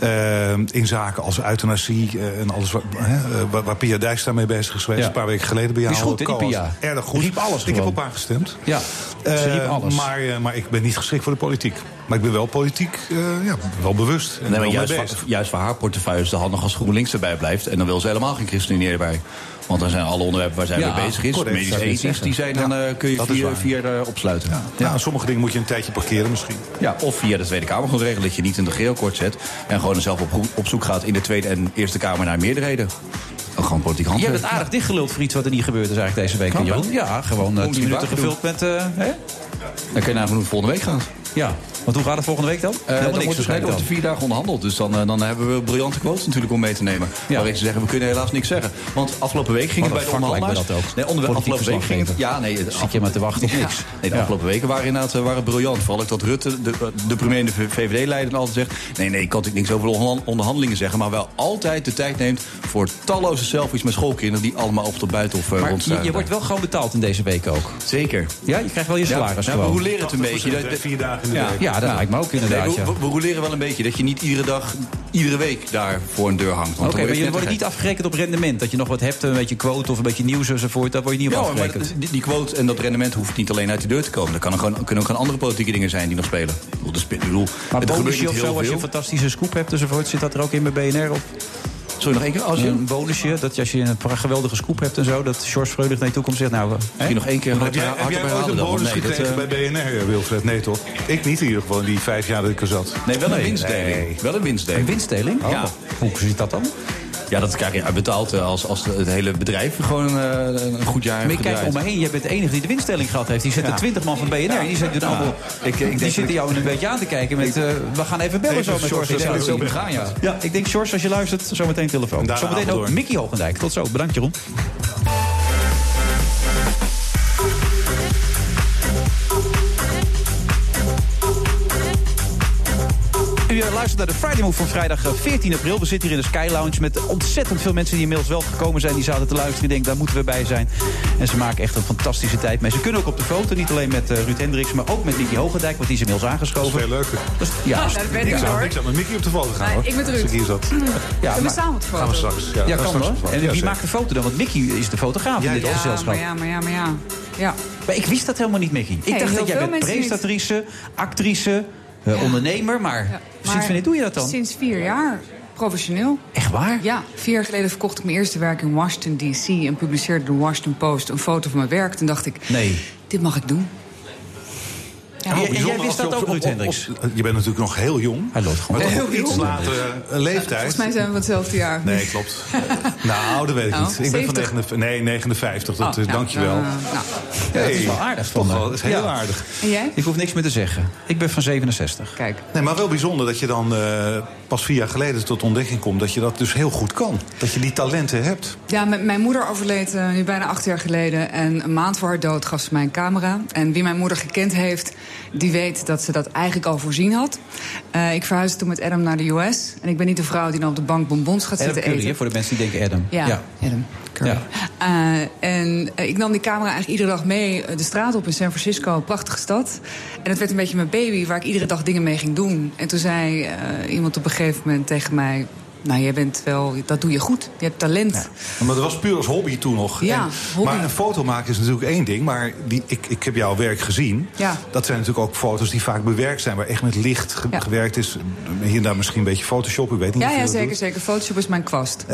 [SPEAKER 6] Eh, in zaken als euthanasie eh, en alles waar, hè, eh, waar, waar Pia Dijkstra mee bezig is geweest.
[SPEAKER 5] Ja.
[SPEAKER 6] Een paar weken geleden bij jou.
[SPEAKER 5] Die is goed, die
[SPEAKER 6] Koos.
[SPEAKER 5] Pia?
[SPEAKER 6] Erg goed.
[SPEAKER 5] Riep alles
[SPEAKER 6] ik heb op haar gestemd.
[SPEAKER 5] Ja, ze riep alles.
[SPEAKER 6] Maar, maar ik ben niet geschikt voor de politiek. Maar ik ben wel politiek ja, wel bewust. En
[SPEAKER 8] Nee, maar
[SPEAKER 6] wel
[SPEAKER 8] juist, voor, juist voor haar portefeuille is het handig als GroenLinks erbij blijft. En dan wil ze helemaal geen ChristenUnie erbij. Want dan zijn alle onderwerpen waar zij
[SPEAKER 5] Ja,
[SPEAKER 8] mee bezig is,
[SPEAKER 6] correct,
[SPEAKER 8] medisch
[SPEAKER 6] zou ik
[SPEAKER 8] ethisch, die zijn dan eh, kun je
[SPEAKER 6] dat is
[SPEAKER 8] via, via eh, opsluiten. Ja.
[SPEAKER 6] Ja, sommige dingen moet je een tijdje parkeren misschien.
[SPEAKER 8] of via de Tweede Kamer gewoon regelen dat je niet in de regeerakkoord zet. En gewoon zelf op, op zoek gaat in de Tweede en Eerste Kamer naar meerderheden. Gewoon politiek
[SPEAKER 5] Je hebt het aardig dichtgeluld voor iets wat er niet gebeurd is eigenlijk deze week. Ja, gewoon eh,
[SPEAKER 8] Moet
[SPEAKER 5] 10
[SPEAKER 8] je
[SPEAKER 5] minuten gevuld met... eh, hè?
[SPEAKER 8] Dan kun je naar hoe het volgende week gaan.
[SPEAKER 5] Ja, want hoe gaat het volgende week dan?
[SPEAKER 8] Eh,
[SPEAKER 5] Helemaal
[SPEAKER 8] dan
[SPEAKER 5] niks
[SPEAKER 8] wordt
[SPEAKER 5] waarschijnlijk dan.
[SPEAKER 8] vier dagen onderhandeld. Dus dan, eh, dan hebben we briljante quotes natuurlijk om mee te nemen.
[SPEAKER 5] Ja.
[SPEAKER 8] Waarin ze zeggen, we kunnen helaas niks zeggen. Want afgelopen week ging het bij de onderhandelaars...
[SPEAKER 5] dat ook.
[SPEAKER 8] Nee, onder,
[SPEAKER 5] Politiek
[SPEAKER 8] afgelopen week ging het... Ja, nee, de
[SPEAKER 5] Zit je maar te wachten op
[SPEAKER 8] Ja.
[SPEAKER 5] niks.
[SPEAKER 8] Nee, de
[SPEAKER 5] Ja.
[SPEAKER 8] afgelopen weken waren inderdaad eh, waren briljant. Vooral ook dat Rutte, de, de premier en de VVD-leider altijd zegt... nee, nee, ik kan natuurlijk niks over de onderhan- onderhandelingen zeggen... maar wel altijd de tijd neemt voor talloze selfies met schoolkinderen... die allemaal op tot buitenhof uh,
[SPEAKER 5] Maar je, je wordt wel gewoon betaald in deze week ook.
[SPEAKER 8] Zeker.
[SPEAKER 5] Ja, je krijgt wel je salaris
[SPEAKER 8] ja, we
[SPEAKER 5] gewoon.
[SPEAKER 8] roleren het een beetje.
[SPEAKER 6] Vier dagen in de
[SPEAKER 8] Ja.
[SPEAKER 6] week.
[SPEAKER 5] Ja, dat lijkt me ook inderdaad.
[SPEAKER 8] Nee, we, we, roleren wel een beetje dat je niet iedere dag, iedere week daar voor een deur hangt. Want
[SPEAKER 5] Oké, maar
[SPEAKER 8] je
[SPEAKER 5] wordt niet afgerekend op rendement. Dat je nog wat hebt, een beetje quote of een beetje nieuws enzovoort. Daar word je niet op
[SPEAKER 8] Ja, maar
[SPEAKER 5] afgerekend.
[SPEAKER 8] die, die quote en dat rendement hoeft niet alleen uit de deur te komen. Er kan gewoon, kunnen ook gewoon andere politieke dingen zijn die nog spelen. Ik bedoel, de ik bedoel,
[SPEAKER 5] Maar bonusje of zo, als je een fantastische scoop hebt enzovoort, zit dat er ook in bij BNR? Of
[SPEAKER 8] Sorry, nog één keer? Als je,
[SPEAKER 5] een bonusje, dat je, als je een geweldige scoop hebt en zo, dat George Freudig naar je toe komt en zegt, nou, hè?
[SPEAKER 8] misschien nog één keer
[SPEAKER 6] Heb
[SPEAKER 8] hard,
[SPEAKER 6] jij,
[SPEAKER 8] hard
[SPEAKER 6] heb jij ooit
[SPEAKER 8] herhalen
[SPEAKER 6] een bonus
[SPEAKER 8] Nee, dat,
[SPEAKER 6] gekregen
[SPEAKER 8] eh,
[SPEAKER 6] bij BNR, Wilfred? Nee, toch? Ik niet in ieder geval, in die vijf jaar dat ik er zat.
[SPEAKER 8] nee, wel een
[SPEAKER 6] Nee.
[SPEAKER 8] winstdeling.
[SPEAKER 6] Nee.
[SPEAKER 8] Wel een winstdeling.
[SPEAKER 5] Een winstdeling?
[SPEAKER 8] Ja.
[SPEAKER 5] Hoe zit dat dan?
[SPEAKER 8] Ja, dat krijg je uitbetaald eh, als, als het hele bedrijf gewoon eh, een goed jaar
[SPEAKER 5] Maar
[SPEAKER 8] heeft
[SPEAKER 5] ik kijk om me heen, jij bent de enige die de winststelling gehad heeft. Die zitten 20 man van BNR. Die zitten allemaal.
[SPEAKER 8] Ik, ik
[SPEAKER 5] Die zitten jou een beetje aan te kijken met. eh, we gaan even bellen zo met
[SPEAKER 6] George,
[SPEAKER 5] Ik denk dat
[SPEAKER 8] gaan, ja.
[SPEAKER 5] Ja, ik denk George, als je luistert, zometeen telefoon. Zometeen ook. Mickey Hogendijk. Tot zo. Bedankt Jeroen. U eh, luistert naar de Friday Move van vrijdag eh, 14 april. We zitten hier in de Sky Lounge met ontzettend veel mensen die inmiddels wel gekomen zijn. Die zaten te luisteren. Die denken, daar moeten we bij zijn. En ze maken echt een fantastische tijd mee. Ze kunnen ook op de foto. Niet alleen met eh, Ruud Hendricks, maar ook met Nicky Hogendijk. Want die is inmiddels
[SPEAKER 6] Dat is
[SPEAKER 5] aangeschoven.
[SPEAKER 6] veel leuker.
[SPEAKER 5] Dus, ja,
[SPEAKER 3] Ja, dat ben ik
[SPEAKER 6] Ik zou,
[SPEAKER 3] hoor.
[SPEAKER 6] ik zou met Mickey op de foto gaan,
[SPEAKER 3] Nee,
[SPEAKER 6] hoor.
[SPEAKER 3] ik met
[SPEAKER 6] Als
[SPEAKER 3] Ruud.
[SPEAKER 6] ik hier zat.
[SPEAKER 5] ja,
[SPEAKER 3] we
[SPEAKER 5] maar-
[SPEAKER 3] samen
[SPEAKER 6] Gaan we
[SPEAKER 3] foto?
[SPEAKER 6] straks.
[SPEAKER 5] ja,
[SPEAKER 6] gaan we
[SPEAKER 5] kan
[SPEAKER 6] straks
[SPEAKER 5] hoor.
[SPEAKER 6] op de foto.
[SPEAKER 5] En
[SPEAKER 6] Ja,
[SPEAKER 5] wie maakt de foto dan? Want Mickey is de fotograaf in
[SPEAKER 6] Ja,
[SPEAKER 5] dit
[SPEAKER 6] ja.
[SPEAKER 3] Ja,
[SPEAKER 5] gezelschap.
[SPEAKER 3] maar ja, maar ja, maar ja. Ja.
[SPEAKER 5] Maar ik wist dat helemaal niet, Mickey. Ik
[SPEAKER 3] Nee,
[SPEAKER 5] dacht dat jij bent presentatrice, actrice, eh, ondernemer. Maar
[SPEAKER 3] Ja,
[SPEAKER 5] sinds
[SPEAKER 3] maar
[SPEAKER 5] wanneer doe je dat dan?
[SPEAKER 3] Sinds vier jaar. Professioneel.
[SPEAKER 5] Echt waar?
[SPEAKER 3] Ja, vier jaar geleden verkocht ik mijn eerste werk in Washington D.C. en publiceerde de Washington Post een foto van mijn werk. Toen dacht ik,
[SPEAKER 5] Nee.
[SPEAKER 3] dit mag ik doen. Ja,
[SPEAKER 5] en jij wist dat
[SPEAKER 6] je
[SPEAKER 5] ook, Ruud Hendricks?
[SPEAKER 6] Je bent natuurlijk nog heel jong.
[SPEAKER 5] Hij loopt gewoon.
[SPEAKER 6] Maar toch iets
[SPEAKER 3] jong.
[SPEAKER 6] latere eh, leeftijd.
[SPEAKER 3] Volgens mij zijn we van hetzelfde jaar.
[SPEAKER 6] Nee, klopt. [LAUGHS] nou, dat weet ik
[SPEAKER 3] Oh,
[SPEAKER 6] niet. Ik ben van
[SPEAKER 3] 70.
[SPEAKER 6] 59, nee, 59, dat,
[SPEAKER 3] Oh,
[SPEAKER 6] eh,
[SPEAKER 3] nou,
[SPEAKER 6] dankjewel.
[SPEAKER 3] eh, nou.
[SPEAKER 5] Ja, dat is wel aardig
[SPEAKER 6] Toch wel, dat is heel
[SPEAKER 5] Ja.
[SPEAKER 6] aardig.
[SPEAKER 3] En jij?
[SPEAKER 5] Ik hoef niks meer te zeggen. Ik ben van 67.
[SPEAKER 3] Kijk.
[SPEAKER 6] Nee, maar wel bijzonder dat je dan eh, pas vier jaar geleden tot ontdekking komt... dat je dat dus heel goed kan. Dat je die talenten hebt.
[SPEAKER 3] Ja, mijn moeder overleed eh, nu bijna acht jaar geleden. En een maand voor haar dood gaf ze mij een camera. En wie mijn moeder gekend heeft, die weet dat ze dat eigenlijk al voorzien had. Eh, ik verhuisde toen met Adam naar de US. En ik ben niet de vrouw die dan op de bank bonbons gaat
[SPEAKER 5] Adam
[SPEAKER 3] zitten
[SPEAKER 5] Curry,
[SPEAKER 3] eten.
[SPEAKER 5] voor de mensen die denken Adam.
[SPEAKER 3] Ja, Adam Curry.
[SPEAKER 5] Ja.
[SPEAKER 3] Eh, en eh, ik nam die camera eigenlijk iedere dag mee de straat op in San Francisco, een prachtige stad. En het werd een beetje mijn baby waar ik iedere dag dingen mee ging doen. En toen zei iemand op een gegeven moment tegen mij... Nou, jij bent wel, dat doe je goed. Je hebt talent.
[SPEAKER 6] Maar dat was puur als hobby toen nog.
[SPEAKER 3] Ja,
[SPEAKER 6] En-
[SPEAKER 3] hobby.
[SPEAKER 6] Maar een foto maken is natuurlijk één ding. Maar die, ik, ik heb jouw werk gezien.
[SPEAKER 3] Ja.
[SPEAKER 6] Dat zijn natuurlijk ook foto's die vaak bewerkt zijn. Waar echt met licht ge-
[SPEAKER 3] Ja.
[SPEAKER 6] gewerkt is. Hier en daar misschien een beetje Photoshop. Ik weet niet
[SPEAKER 3] Ja, ja, zeker, zeker. Photoshop is mijn kwast.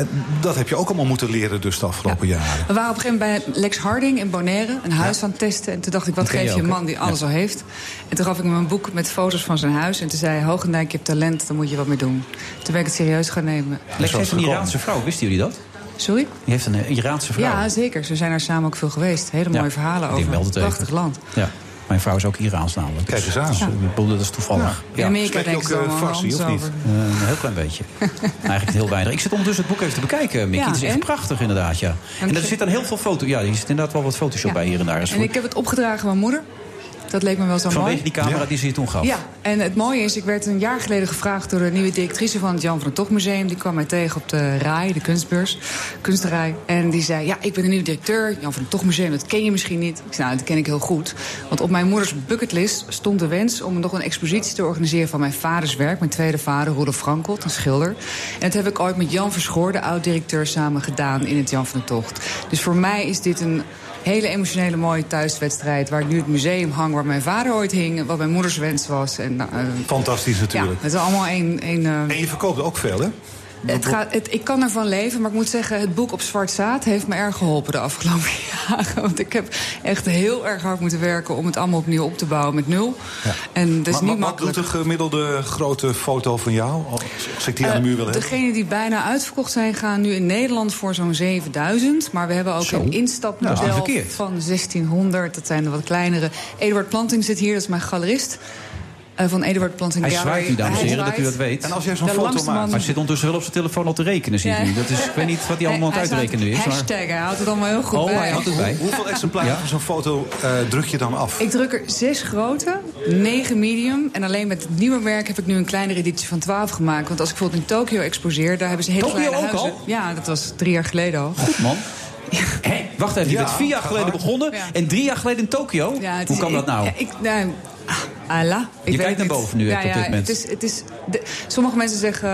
[SPEAKER 6] Dat heb je ook allemaal moeten leren dus de afgelopen jaren.
[SPEAKER 3] We waren op een gegeven moment bij Lex Harding in Bonaire, een huis aan het testen. En toen dacht ik, wat geef
[SPEAKER 5] je
[SPEAKER 3] een man die alles al heeft? En toen gaf ik hem een boek met foto's van zijn huis. En toen zei hij, Hoogendijk, je hebt talent, daar moet je wat mee doen. Toen ben ik het serieus gaan nemen.
[SPEAKER 6] Is
[SPEAKER 5] heeft een Iraanse vrouw, wisten jullie dat?
[SPEAKER 3] Sorry?
[SPEAKER 5] Die heeft een eh, Iraanse vrouw.
[SPEAKER 3] Ja, zeker. Ze zijn daar samen ook veel geweest. Hele mooie
[SPEAKER 5] Ja,
[SPEAKER 3] verhalen
[SPEAKER 5] ik denk
[SPEAKER 3] over een
[SPEAKER 5] even.
[SPEAKER 3] prachtig land.
[SPEAKER 5] Ja. Mijn vrouw is ook Iraans namelijk.
[SPEAKER 6] Kijk eens aan.
[SPEAKER 5] Dus, eh, ik bedoel, dat is toevallig.
[SPEAKER 3] In Amerika
[SPEAKER 6] Spreek je
[SPEAKER 3] denken ze
[SPEAKER 6] ook, eh, Farsi, of niet?
[SPEAKER 5] Eh, een heel klein beetje. [LAUGHS] Eigenlijk heel weinig. Ik zit ondertussen het boek even te bekijken, Mickey.
[SPEAKER 3] Ja,
[SPEAKER 5] het is echt
[SPEAKER 3] en?
[SPEAKER 5] prachtig inderdaad, ja. En er
[SPEAKER 3] je.
[SPEAKER 5] zit dan heel veel foto. Ja, er zit inderdaad wel wat Photoshop
[SPEAKER 3] Ja.
[SPEAKER 5] bij hier en daar. Is
[SPEAKER 3] En ik heb het opgedragen aan mijn moeder. Dat leek me wel zo
[SPEAKER 5] Vanwege
[SPEAKER 3] mooi.
[SPEAKER 5] die camera die ze je toen gaf.
[SPEAKER 3] Ja, en het mooie is, ik werd een jaar geleden gevraagd door de nieuwe directrice van het Jan van der Tocht Museum. Die kwam mij tegen op de RAI, de kunstbeurs, kunstrij. En die zei, ja, ik ben de nieuwe directeur, Jan van der Tocht Museum, dat ken je misschien niet. Ik zei, nou, dat ken ik heel goed. Want op mijn moeders bucketlist stond de wens om nog een expositie te organiseren van mijn vaders werk. Mijn tweede vader, Rudolf Frankelt, een schilder. En dat heb ik ooit met Jan Verschoor, de oud-directeur, samen gedaan in het Jan van der Tocht. Dus voor mij is dit een hele emotionele mooie thuiswedstrijd... waar ik nu het museum hang waar mijn vader ooit hing... wat mijn moeders wens was. En, eh,
[SPEAKER 6] Fantastisch
[SPEAKER 3] ja,
[SPEAKER 6] natuurlijk.
[SPEAKER 3] het is allemaal één... één eh,
[SPEAKER 6] En je verkoopt ook veel, hè?
[SPEAKER 3] Het gaat, het, ik kan ervan leven, maar ik moet zeggen... het boek op zwart zaad heeft me erg geholpen de afgelopen [LAUGHS] jaren. Want ik heb echt heel erg hard moeten werken... om het allemaal opnieuw op te bouwen met nul. En dat is
[SPEAKER 6] Maar-
[SPEAKER 3] niet
[SPEAKER 6] maar wat
[SPEAKER 3] makkelijk.
[SPEAKER 6] doet een gemiddelde grote foto van jou? Als ik die aan de muur wil
[SPEAKER 3] Eh,
[SPEAKER 6] hebben.
[SPEAKER 3] Degenen die bijna uitverkocht zijn, gaan nu in Nederland voor zo'n 7000. Maar we hebben ook
[SPEAKER 5] Zo.
[SPEAKER 3] een
[SPEAKER 5] Ja,
[SPEAKER 3] instapmodel van 1600. Dat zijn de wat kleinere. Eduard Planting zit hier, dat is mijn galerist. Eh, van Eduard Planting
[SPEAKER 5] Hij
[SPEAKER 3] Gallery.
[SPEAKER 5] zwaait nu, dames en heren, dat u dat weet.
[SPEAKER 6] En als jij zo'n foto maakt...
[SPEAKER 3] man-
[SPEAKER 5] Maar hij zit ondertussen wel op zijn telefoon al te rekenen, zie ik
[SPEAKER 3] Ja.
[SPEAKER 5] nu. Dat is, ik weet niet wat hij allemaal aan het uitrekenen is.
[SPEAKER 3] Hashtag, hij houdt het allemaal heel goed
[SPEAKER 5] Oh,
[SPEAKER 3] bij.
[SPEAKER 5] hij houdt het bij.
[SPEAKER 6] Hoeveel exemplaren
[SPEAKER 5] Ja.
[SPEAKER 6] van zo'n foto eh, druk je dan af?
[SPEAKER 3] Ik druk er zes grote, negen medium. En alleen met het nieuwe werk heb ik nu een kleinere editie van 12 gemaakt. Want als ik bijvoorbeeld in Tokio exposeer, daar hebben ze hele
[SPEAKER 5] Tokio
[SPEAKER 3] kleine
[SPEAKER 5] ook
[SPEAKER 3] huizen.
[SPEAKER 5] al?
[SPEAKER 3] Ja, dat was drie jaar geleden al.
[SPEAKER 5] Goed, man. Hé, wacht even, je
[SPEAKER 6] Ja,
[SPEAKER 5] bent vier jaar geleden
[SPEAKER 6] hard.
[SPEAKER 5] begonnen...
[SPEAKER 3] Ja.
[SPEAKER 5] en drie jaar geleden in Tokio?
[SPEAKER 3] Ja,
[SPEAKER 5] Hoe kan dat nou?
[SPEAKER 3] ja, ik, nou, ah, Allah. Ik
[SPEAKER 5] Je
[SPEAKER 3] weet
[SPEAKER 5] kijkt naar boven nu,
[SPEAKER 3] Ja,
[SPEAKER 5] op
[SPEAKER 3] ja,
[SPEAKER 5] dit moment.
[SPEAKER 3] Het is, het is, de- sommige mensen zeggen,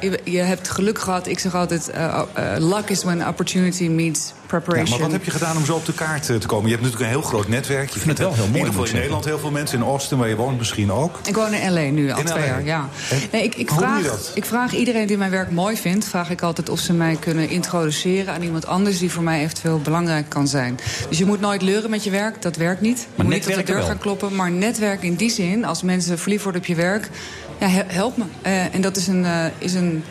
[SPEAKER 3] je, je hebt geluk gehad. Ik zeg altijd, eh, eh, luck is when opportunity meets
[SPEAKER 6] Ja,
[SPEAKER 3] preparation.
[SPEAKER 6] maar wat heb je gedaan om zo op de kaart eh, te komen? Je hebt natuurlijk een heel groot netwerk. Je
[SPEAKER 5] vind het wel heel
[SPEAKER 6] In
[SPEAKER 5] mooi,
[SPEAKER 6] ieder geval
[SPEAKER 5] moet
[SPEAKER 6] in Nederland heel veel mensen. In Austin, waar je woont, misschien ook.
[SPEAKER 3] Ik woon in L.A. nu al
[SPEAKER 6] In
[SPEAKER 3] twee
[SPEAKER 6] LA.
[SPEAKER 3] jaar, ja. Nee, ik, ik,
[SPEAKER 6] hoe doe
[SPEAKER 3] vraag,
[SPEAKER 6] je dat?
[SPEAKER 3] ik vraag iedereen die mijn werk mooi vindt... vraag ik altijd of ze mij kunnen introduceren aan iemand anders... die voor mij eventueel belangrijk kan zijn. Dus je moet nooit leuren met je werk, dat werkt niet. Je moet niet op de deur
[SPEAKER 5] wel.
[SPEAKER 3] gaan kloppen. Maar netwerk in die als mensen verliefd worden op je werk... Ja, he- help me. Eh, en dat is een, eh, is een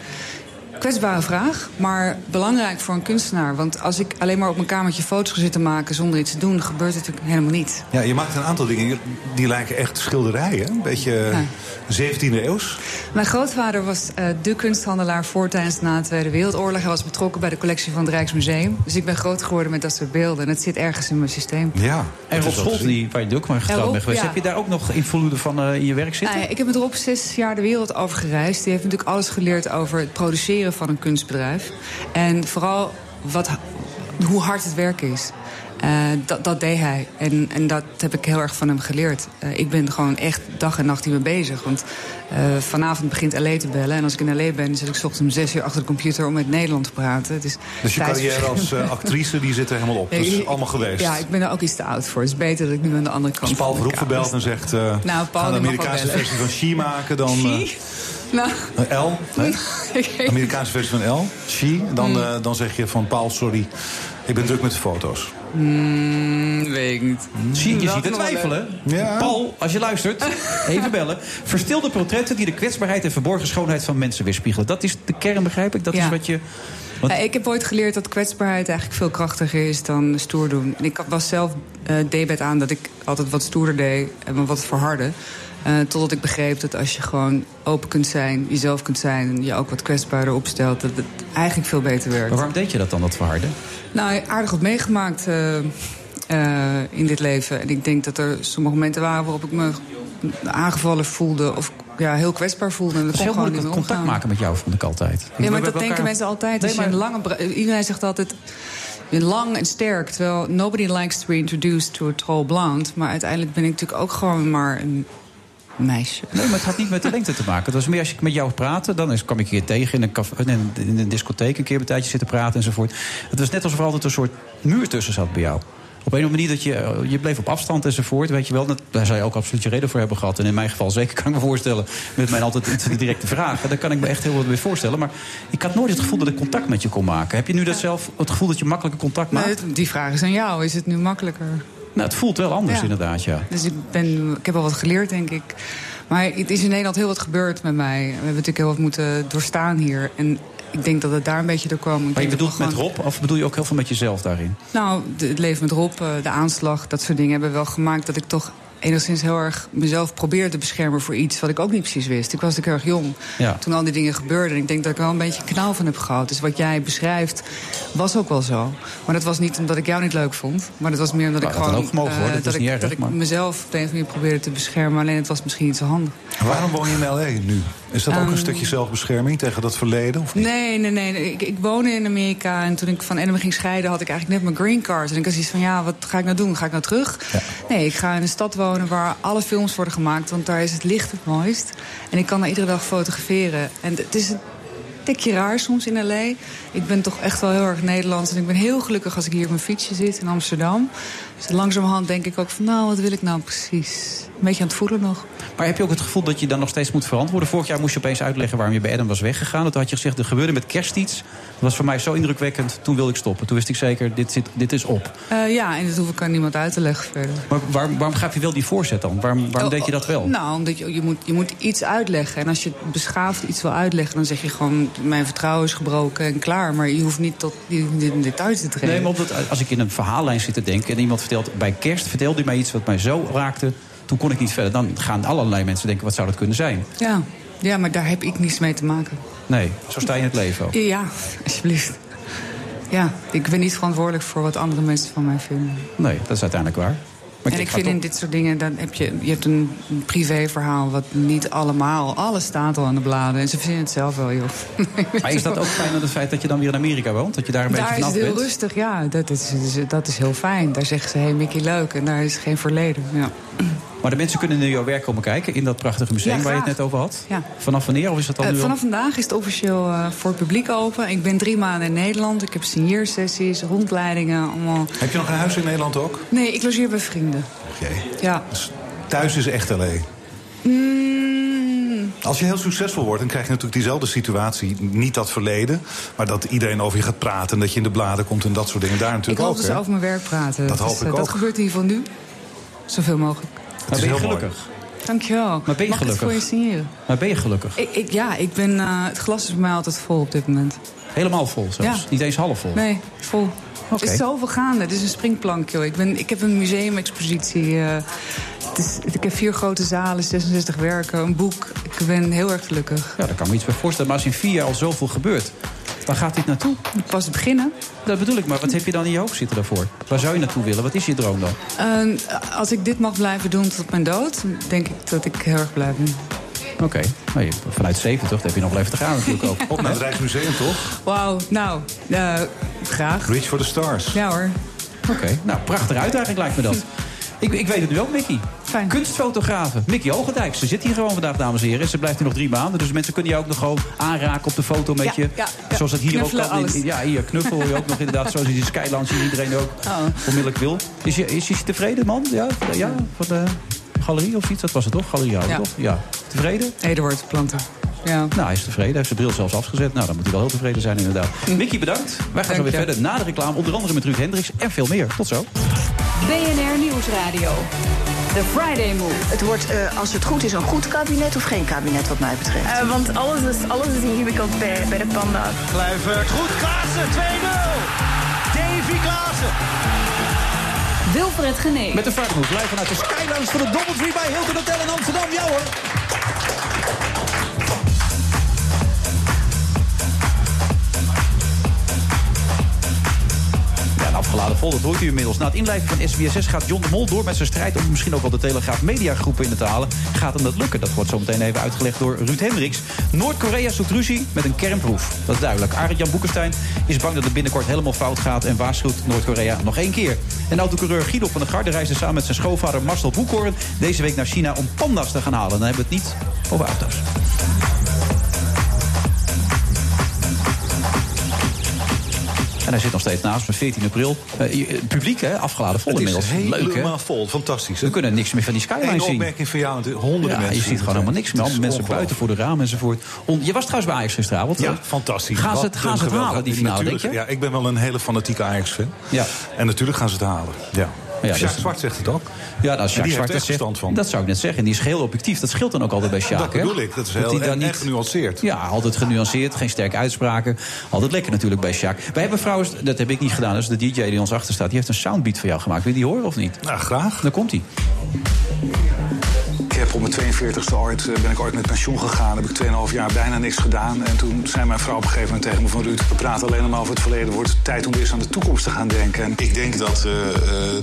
[SPEAKER 3] kwetsbare vraag, maar belangrijk voor een kunstenaar. Want als ik alleen maar op mijn kamertje foto's ga zitten maken... zonder iets te doen, gebeurt het natuurlijk helemaal niet.
[SPEAKER 6] Ja, je maakt een aantal dingen die lijken echt schilderijen. Een beetje eh, 17e eeuws.
[SPEAKER 3] Mijn grootvader was eh, de kunsthandelaar voor tijdens na de Tweede Wereldoorlog. Hij was betrokken bij de collectie van het Rijksmuseum. Dus ik ben groot geworden met dat soort beelden. En het zit ergens in mijn systeem.
[SPEAKER 6] Ja.
[SPEAKER 5] En Rob Scholz, die, waar je ook maar getrouwd bent geweest...
[SPEAKER 3] ja.
[SPEAKER 5] heb je daar ook nog invloeden van eh, in je werk zitten?
[SPEAKER 3] Nou ja, ik heb met Rob zes jaar de wereld over gereisd. Die heeft natuurlijk alles geleerd over het produceren van een kunstbedrijf. En vooral wat, hoe hard het werk is. Eh, dat, dat deed hij. En, en dat heb ik heel erg van hem geleerd. Eh, ik ben gewoon echt dag en nacht hiermee bezig. Want eh, vanavond begint LA te bellen. En als ik in LA ben, dan zit ik 's ochtends om zes uur achter de computer... om met Nederland te praten. Is
[SPEAKER 6] Dus je carrière als actrice die zit er helemaal op. [LAUGHS] Dat is
[SPEAKER 3] Ik-
[SPEAKER 6] allemaal geweest.
[SPEAKER 3] Ja, ik ben er ook iets te oud voor. Het is beter dat ik nu aan de andere kant
[SPEAKER 6] Als Paul
[SPEAKER 3] kamer
[SPEAKER 6] belt en zegt...
[SPEAKER 3] Nou, Paul,
[SPEAKER 6] gaan de Amerikaanse versie van She maken, dan... [LAUGHS]
[SPEAKER 3] Nou,
[SPEAKER 6] L, [LAUGHS] Amerikaanse versie van L, She. Dan,
[SPEAKER 3] Hmm.
[SPEAKER 6] eh, dan zeg je van Paul, sorry, ik ben druk met de foto's.
[SPEAKER 3] Hmm, weet ik niet.
[SPEAKER 5] Zie, je ziet het twijfelen.
[SPEAKER 7] Ja.
[SPEAKER 5] Paul, als je luistert, [LAUGHS] even bellen. Verstilde portretten die de kwetsbaarheid en verborgen schoonheid van mensen weerspiegelen. Dat is de kern, begrijp ik? Dat is wat je... Wat-
[SPEAKER 3] Ja, ik heb ooit geleerd dat kwetsbaarheid eigenlijk veel krachtiger is dan stoer doen. En Ik was zelf eh debet aan dat ik altijd wat stoerder deed en me wat verharde. Eh, totdat ik begreep dat als je gewoon open kunt zijn, jezelf kunt zijn... en je ook wat kwetsbaarder opstelt, dat het eigenlijk veel beter werkt.
[SPEAKER 5] Maar waarom deed je dat dan, dat verharden?
[SPEAKER 3] Nou, aardig wat meegemaakt eh, eh, in dit leven. En ik denk dat er sommige momenten waren waarop ik me aangevallen voelde... of ja, heel kwetsbaar voelde. En dat
[SPEAKER 5] is heel
[SPEAKER 3] gewoon
[SPEAKER 5] moeilijk
[SPEAKER 3] niet meer
[SPEAKER 5] contact
[SPEAKER 3] omgaan.
[SPEAKER 5] maken met jou, vond ik altijd.
[SPEAKER 3] Ja, maar dat denken
[SPEAKER 5] elkaar-
[SPEAKER 3] mensen altijd.
[SPEAKER 5] Nee, maar-
[SPEAKER 3] lange Iedereen zegt altijd... lang en sterk, terwijl nobody likes to be introduced to a tall blonde. Maar uiteindelijk ben ik natuurlijk ook gewoon maar een meisje.
[SPEAKER 5] Nee, maar het had niet met de lengte te maken. Het was meer als ik met jou praatte, dan kwam ik je tegen in een, café, in een, in een discotheek een keer een tijdje zitten praten enzovoort. Het was net alsof er altijd een soort muur tussen zat bij jou. Op een of andere manier dat je, eh, je bleef op afstand enzovoort, weet je wel. Daar zou je ook absoluut je reden voor hebben gehad. En in mijn geval zeker [LAUGHS] kan ik me voorstellen, met mijn altijd directe vragen. Daar kan ik me echt heel wat bij voorstellen. Maar ik had nooit het gevoel dat ik contact met je kon maken. Heb je nu dat zelf, het gevoel dat je makkelijker contact maakt?
[SPEAKER 3] Die vraag is aan jou. Is het nu makkelijker?
[SPEAKER 5] Nou, het voelt wel anders
[SPEAKER 3] Ja.
[SPEAKER 5] inderdaad, ja.
[SPEAKER 3] Dus ik, ben, ik heb al wat geleerd, denk ik. Maar het is in Nederland heel wat gebeurd met mij. We hebben natuurlijk heel wat moeten doorstaan hier. En ik denk dat het daar een beetje door kwam. Ik
[SPEAKER 5] Maar je bedoelt met Rob, of bedoel je ook heel veel met jezelf daarin?
[SPEAKER 3] Nou, het leven met Rob, eh, de aanslag, dat soort dingen hebben wel gemaakt dat ik toch enigszins heel erg mezelf probeerde te beschermen voor iets wat ik ook niet precies wist. Ik was natuurlijk erg jong
[SPEAKER 5] Ja.
[SPEAKER 3] toen al die dingen gebeurden. En ik denk dat ik wel een beetje knauw van heb gehad. Dus wat jij beschrijft was ook wel zo. Maar dat was niet omdat ik jou niet leuk vond. Maar dat was meer omdat
[SPEAKER 5] Nou,
[SPEAKER 3] ik
[SPEAKER 5] dat
[SPEAKER 3] gewoon... eh,
[SPEAKER 5] Dat is
[SPEAKER 3] ik,
[SPEAKER 5] niet erg,
[SPEAKER 3] dat ik mezelf op de een of andere manier probeerde te beschermen. Alleen het was misschien niet zo handig.
[SPEAKER 6] Waarom woon je in L.A. nu? Is dat ook
[SPEAKER 3] Ehm,
[SPEAKER 6] een stukje zelfbescherming tegen dat verleden? Of niet?
[SPEAKER 3] Nee, nee, nee. Ik, ik woonde in Amerika en toen ik van Enema ging scheiden... had ik eigenlijk net mijn green card. En ik had zoiets van, ja, wat ga ik nou doen? Ga ik nou terug? Nee, ik ga in een stad wonen waar alle films worden gemaakt... want daar is het licht het mooist. En ik kan daar iedere dag fotograferen. En het is een tikje raar soms in L.A. Ik ben toch echt wel heel erg Nederlands. En ik ben heel gelukkig als ik hier op mijn fietsje zit in Amsterdam. Dus langzamerhand denk ik ook van, nou, wat wil ik nou precies? Een beetje aan het voelen nog.
[SPEAKER 5] Maar heb je ook het gevoel dat je dan nog steeds moet verantwoorden? Vorig jaar moest je opeens uitleggen waarom je bij Adam was weggegaan. Dat had je gezegd, er gebeurde met kerst iets. Dat was voor mij zo indrukwekkend. Toen wilde ik stoppen. Toen wist ik zeker, dit, zit, dit is op.
[SPEAKER 3] Eh, ja, en dat hoef ik aan niemand uit te leggen verder.
[SPEAKER 5] Maar waarom, waarom gaf je wel die voorzet dan? Waarom, waarom
[SPEAKER 3] Oh,
[SPEAKER 5] deed je dat wel?
[SPEAKER 3] Nou, omdat je, je, moet, je moet iets uitleggen. En als je beschaafd iets wil uitleggen, dan zeg je gewoon... mijn vertrouwen is gebroken en klaar. Maar je hoeft niet tot die details te treden.
[SPEAKER 5] Nee, maar omdat, als ik in een verhaallijn zit te denken... en iemand vertelt, bij kerst vertelde hij mij iets wat mij zo raakte... toen kon ik niet verder. Dan gaan allerlei mensen denken, wat zou dat kunnen zijn?
[SPEAKER 3] ja. ja, maar daar heb ik niets mee te maken.
[SPEAKER 5] Nee, zo sta je in het leven ook.
[SPEAKER 3] Ja, alsjeblieft. Ja, ik ben niet verantwoordelijk voor wat andere mensen van mij vinden.
[SPEAKER 5] Nee, dat is uiteindelijk waar. Maar
[SPEAKER 3] en ik vind in dit soort dingen, dan heb je, je hebt een privéverhaal wat niet allemaal, alles staat al aan de bladen. En ze vinden het zelf wel, joh. [LAUGHS]
[SPEAKER 5] Maar is dat ook fijn aan het feit dat je dan weer in Amerika woont? Dat je daar een
[SPEAKER 3] Daar
[SPEAKER 5] beetje
[SPEAKER 3] is
[SPEAKER 5] vanaf
[SPEAKER 3] het heel
[SPEAKER 5] bent?
[SPEAKER 3] rustig, ja. Dat is, dat is heel fijn. Daar zeggen ze, hé hey, Mickey, leuk. En daar is geen verleden. Ja.
[SPEAKER 5] Maar de mensen kunnen naar jouw werk komen kijken in dat prachtige museum
[SPEAKER 3] Ja,
[SPEAKER 5] waar je het net over had.
[SPEAKER 3] Ja.
[SPEAKER 5] Vanaf wanneer? Of is dat al
[SPEAKER 3] Eh,
[SPEAKER 5] nu al-
[SPEAKER 3] vanaf vandaag is het officieel eh, voor het publiek open. Ik ben drie maanden in Nederland. Ik heb signeersessies, rondleidingen, allemaal.
[SPEAKER 6] Heb je nog een huis in Nederland ook?
[SPEAKER 3] Nee, ik logeer bij vrienden.
[SPEAKER 6] Oké.
[SPEAKER 3] Ja.
[SPEAKER 6] Thuis is echt L.A.
[SPEAKER 3] Mm,
[SPEAKER 6] Als je heel succesvol wordt, dan krijg je natuurlijk diezelfde situatie. Niet dat verleden, maar dat iedereen over je gaat praten... en dat je in de bladen komt en dat soort dingen. Daar
[SPEAKER 3] ik
[SPEAKER 6] natuurlijk
[SPEAKER 3] hoop
[SPEAKER 6] ook,
[SPEAKER 3] dat ze
[SPEAKER 6] hè?
[SPEAKER 3] over mijn werk praten.
[SPEAKER 6] Dat
[SPEAKER 3] Dus,
[SPEAKER 6] hoop ik
[SPEAKER 3] eh,
[SPEAKER 6] ook.
[SPEAKER 3] Dat gebeurt in ieder geval nu. Zoveel mogelijk.
[SPEAKER 5] Maar ben je
[SPEAKER 6] heel mooi.
[SPEAKER 5] gelukkig?
[SPEAKER 3] Dankjewel.
[SPEAKER 5] Maar ben je
[SPEAKER 3] Mag ik het
[SPEAKER 5] gelukkig?
[SPEAKER 3] voor je signeren?
[SPEAKER 5] Maar ben je gelukkig?
[SPEAKER 3] Ik, ik, ja, ik ben, eh, het glas is bij mij altijd vol op dit moment.
[SPEAKER 5] Helemaal vol zelfs?
[SPEAKER 3] Ja.
[SPEAKER 5] Niet eens half vol?
[SPEAKER 3] Nee, vol.
[SPEAKER 5] Oké.
[SPEAKER 3] Er is zoveel gaande. Het is een springplank, joh. Ik, ben, ik heb een museumexpositie. eh, het is, ik heb vier grote zalen, 66 werken, een boek. Ik ben heel erg gelukkig.
[SPEAKER 5] Ja, daar kan me iets bij voorstellen. Maar als in vier jaar al zoveel gebeurt, waar gaat dit naartoe?
[SPEAKER 3] Pas beginnen.
[SPEAKER 5] Dat bedoel ik, maar wat heb je dan in je hoofd zitten daarvoor? Waar zou je naartoe willen? Wat is je droom dan?
[SPEAKER 3] Eh, als ik dit mag blijven doen tot mijn dood, denk ik dat ik heel erg blij ben.
[SPEAKER 5] Oké, nou, je- vanuit 70 dat heb je nog wel even te gaan natuurlijk ook.
[SPEAKER 6] Op naar het Rijksmuseum, toch?
[SPEAKER 3] Wauw, nou, eh, graag.
[SPEAKER 6] Reach for the stars.
[SPEAKER 3] Ja hoor.
[SPEAKER 5] Oké, nou prachtig uitdaging lijkt me dat. Ik, ik weet het nu ook, Mickey.
[SPEAKER 3] Fijn.
[SPEAKER 5] Kunstfotografe, Mickey Hogendijk. Ze zit hier gewoon vandaag, dames en heren. En ze blijft hier nog drie maanden. Dus mensen kunnen je ook nog gewoon aanraken op de foto met
[SPEAKER 3] Ja,
[SPEAKER 5] je.
[SPEAKER 3] ja, ja.
[SPEAKER 5] Zoals dat hier
[SPEAKER 3] Knuffelen,
[SPEAKER 5] ook kan. In- ja, hier knuffel je ook nog inderdaad. Zoals in die Skylounge hier iedereen ook
[SPEAKER 3] Oh.
[SPEAKER 5] onmiddellijk wil. Is je, is je tevreden, man? Ja, ja, van de galerie of iets? Dat was het toch? Galerie,
[SPEAKER 3] Ja.
[SPEAKER 5] toch? Ja. Tevreden?
[SPEAKER 3] Eduard Planten. Ja.
[SPEAKER 5] Nou, hij is tevreden. Hij heeft zijn bril zelfs afgezet. Nou, dan moet hij wel heel tevreden zijn inderdaad. Mickey, bedankt. Wij gaan zo weer verder na de reclame. Onder andere met Ruud Hendricks en veel meer. Tot zo.
[SPEAKER 1] BNR Nieuwsradio. The Friday Move.
[SPEAKER 2] Het wordt, eh, als het goed is, een goed kabinet of geen kabinet wat mij betreft.
[SPEAKER 9] Eh, want alles is, alles is ingewikkeld bij, bij de panda's.
[SPEAKER 4] Kluivert, goed, Klaassen, 2-0. Davy Klaassen.
[SPEAKER 1] Wilfred Genee.
[SPEAKER 5] Met de Friday Move live vanuit de Skylands van de Doubletree bij Hilton Hotel in Amsterdam. Ja hoor. Afgeladen vol, dat hoort u inmiddels. Na het inlijven van SBSS gaat John de Mol door met zijn strijd... om misschien ook wel de Telegraaf Mediagroep in te halen. Gaat hem dat lukken? Dat wordt zo meteen even uitgelegd door Ruud Hendricks. Noord-Korea zoekt ruzie met een kernproef. Dat is duidelijk. Arend-Jan Boekenstein is bang dat het binnenkort helemaal fout gaat... en waarschuwt Noord-Korea nog één keer. En autocoureur Guido van der Garde reisde samen met zijn schoonvader Marcel Boekhoorn... deze week naar China om panda's te gaan halen. Dan hebben we het niet over auto's. Hij zit nog steeds naast me, 14 april. Eh, je- publiek, hè? Afgeladen vol inmiddels. Leuk, hè?
[SPEAKER 6] helemaal vol. Fantastisch.
[SPEAKER 5] We kunnen niks meer van die skyline
[SPEAKER 6] Eén
[SPEAKER 5] zien.
[SPEAKER 6] opmerking van jou, en honderden
[SPEAKER 5] Ja,
[SPEAKER 6] mensen.
[SPEAKER 5] je ziet gewoon helemaal niks meer. Mensen buiten voor de ramen enzovoort. Je was trouwens bij Ajax gisteravond.
[SPEAKER 6] Ja, fantastisch.
[SPEAKER 5] Gaan ze het, gaan
[SPEAKER 6] een
[SPEAKER 5] ze het halen, die finale, denk je?
[SPEAKER 6] Ja, ik ben wel een hele fanatieke Ajax-fan.
[SPEAKER 5] Ja.
[SPEAKER 6] En natuurlijk gaan ze het halen. Ja.
[SPEAKER 5] Ja, dus-
[SPEAKER 6] Zwart zegt het ook.
[SPEAKER 5] Ja, nou,
[SPEAKER 6] En
[SPEAKER 5] Sjaak Zwart dat zegt,
[SPEAKER 6] van.
[SPEAKER 5] Dat zou ik net zeggen. Die is heel objectief. Dat scheelt dan ook altijd bij Sjaak.
[SPEAKER 6] Dat bedoel ik. Dat is heel en,
[SPEAKER 5] niet-
[SPEAKER 6] en genuanceerd.
[SPEAKER 5] Ja, altijd genuanceerd. Geen sterke uitspraken. Altijd lekker natuurlijk bij Sjaak. Wij hebben trouwens, dat heb ik niet gedaan, is de DJ die ons achter staat. Die heeft een soundbeat voor jou gemaakt. Wil je die horen of niet?
[SPEAKER 6] Nou, graag.
[SPEAKER 5] Dan komt hij.
[SPEAKER 10] Ik op mijn 42ste ooit, eh, ben ik ooit met pensioen gegaan. Heb ik 2,5 jaar bijna niks gedaan. En toen zei mijn vrouw op een gegeven moment tegen me van... Ruud, we praten alleen maar over het verleden. Wordt het tijd om weer eens aan de toekomst te gaan denken. En
[SPEAKER 11] Ik denk dat eh, eh,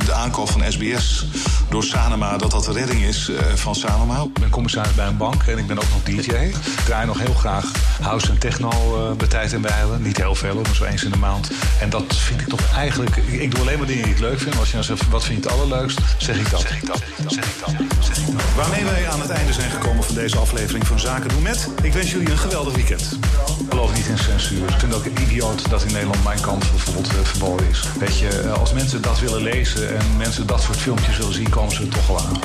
[SPEAKER 11] de aankoop van SBS door Sanema... dat dat de redding is van Sanema.
[SPEAKER 10] ik ben commissaris bij een bank en ik ben ook nog DJ. Ik draai nog heel graag house en techno eh, bij tijd en wijlen. Niet heel veel, maar zo eens in de maand. En dat vind ik toch eigenlijk... Ik, ik doe alleen maar dingen die ik leuk vind. Als je nou zegt, wat vind je het allerleukst? Zeg ik dat. Zeg ik dat. Zeg ik dat. Zeg ik dat.
[SPEAKER 6] Waarmee wij aan het einde zijn gekomen van deze aflevering van Zaken doen met. Ik wens jullie een geweldig weekend.
[SPEAKER 10] Ik geloof niet in censuur. Ik vind ook idioot dat in Nederland mijn kant bijvoorbeeld eh, verboden is. Weet je, eh, als mensen dat willen lezen en mensen dat soort filmpjes willen zien, komen ze er toch wel aan.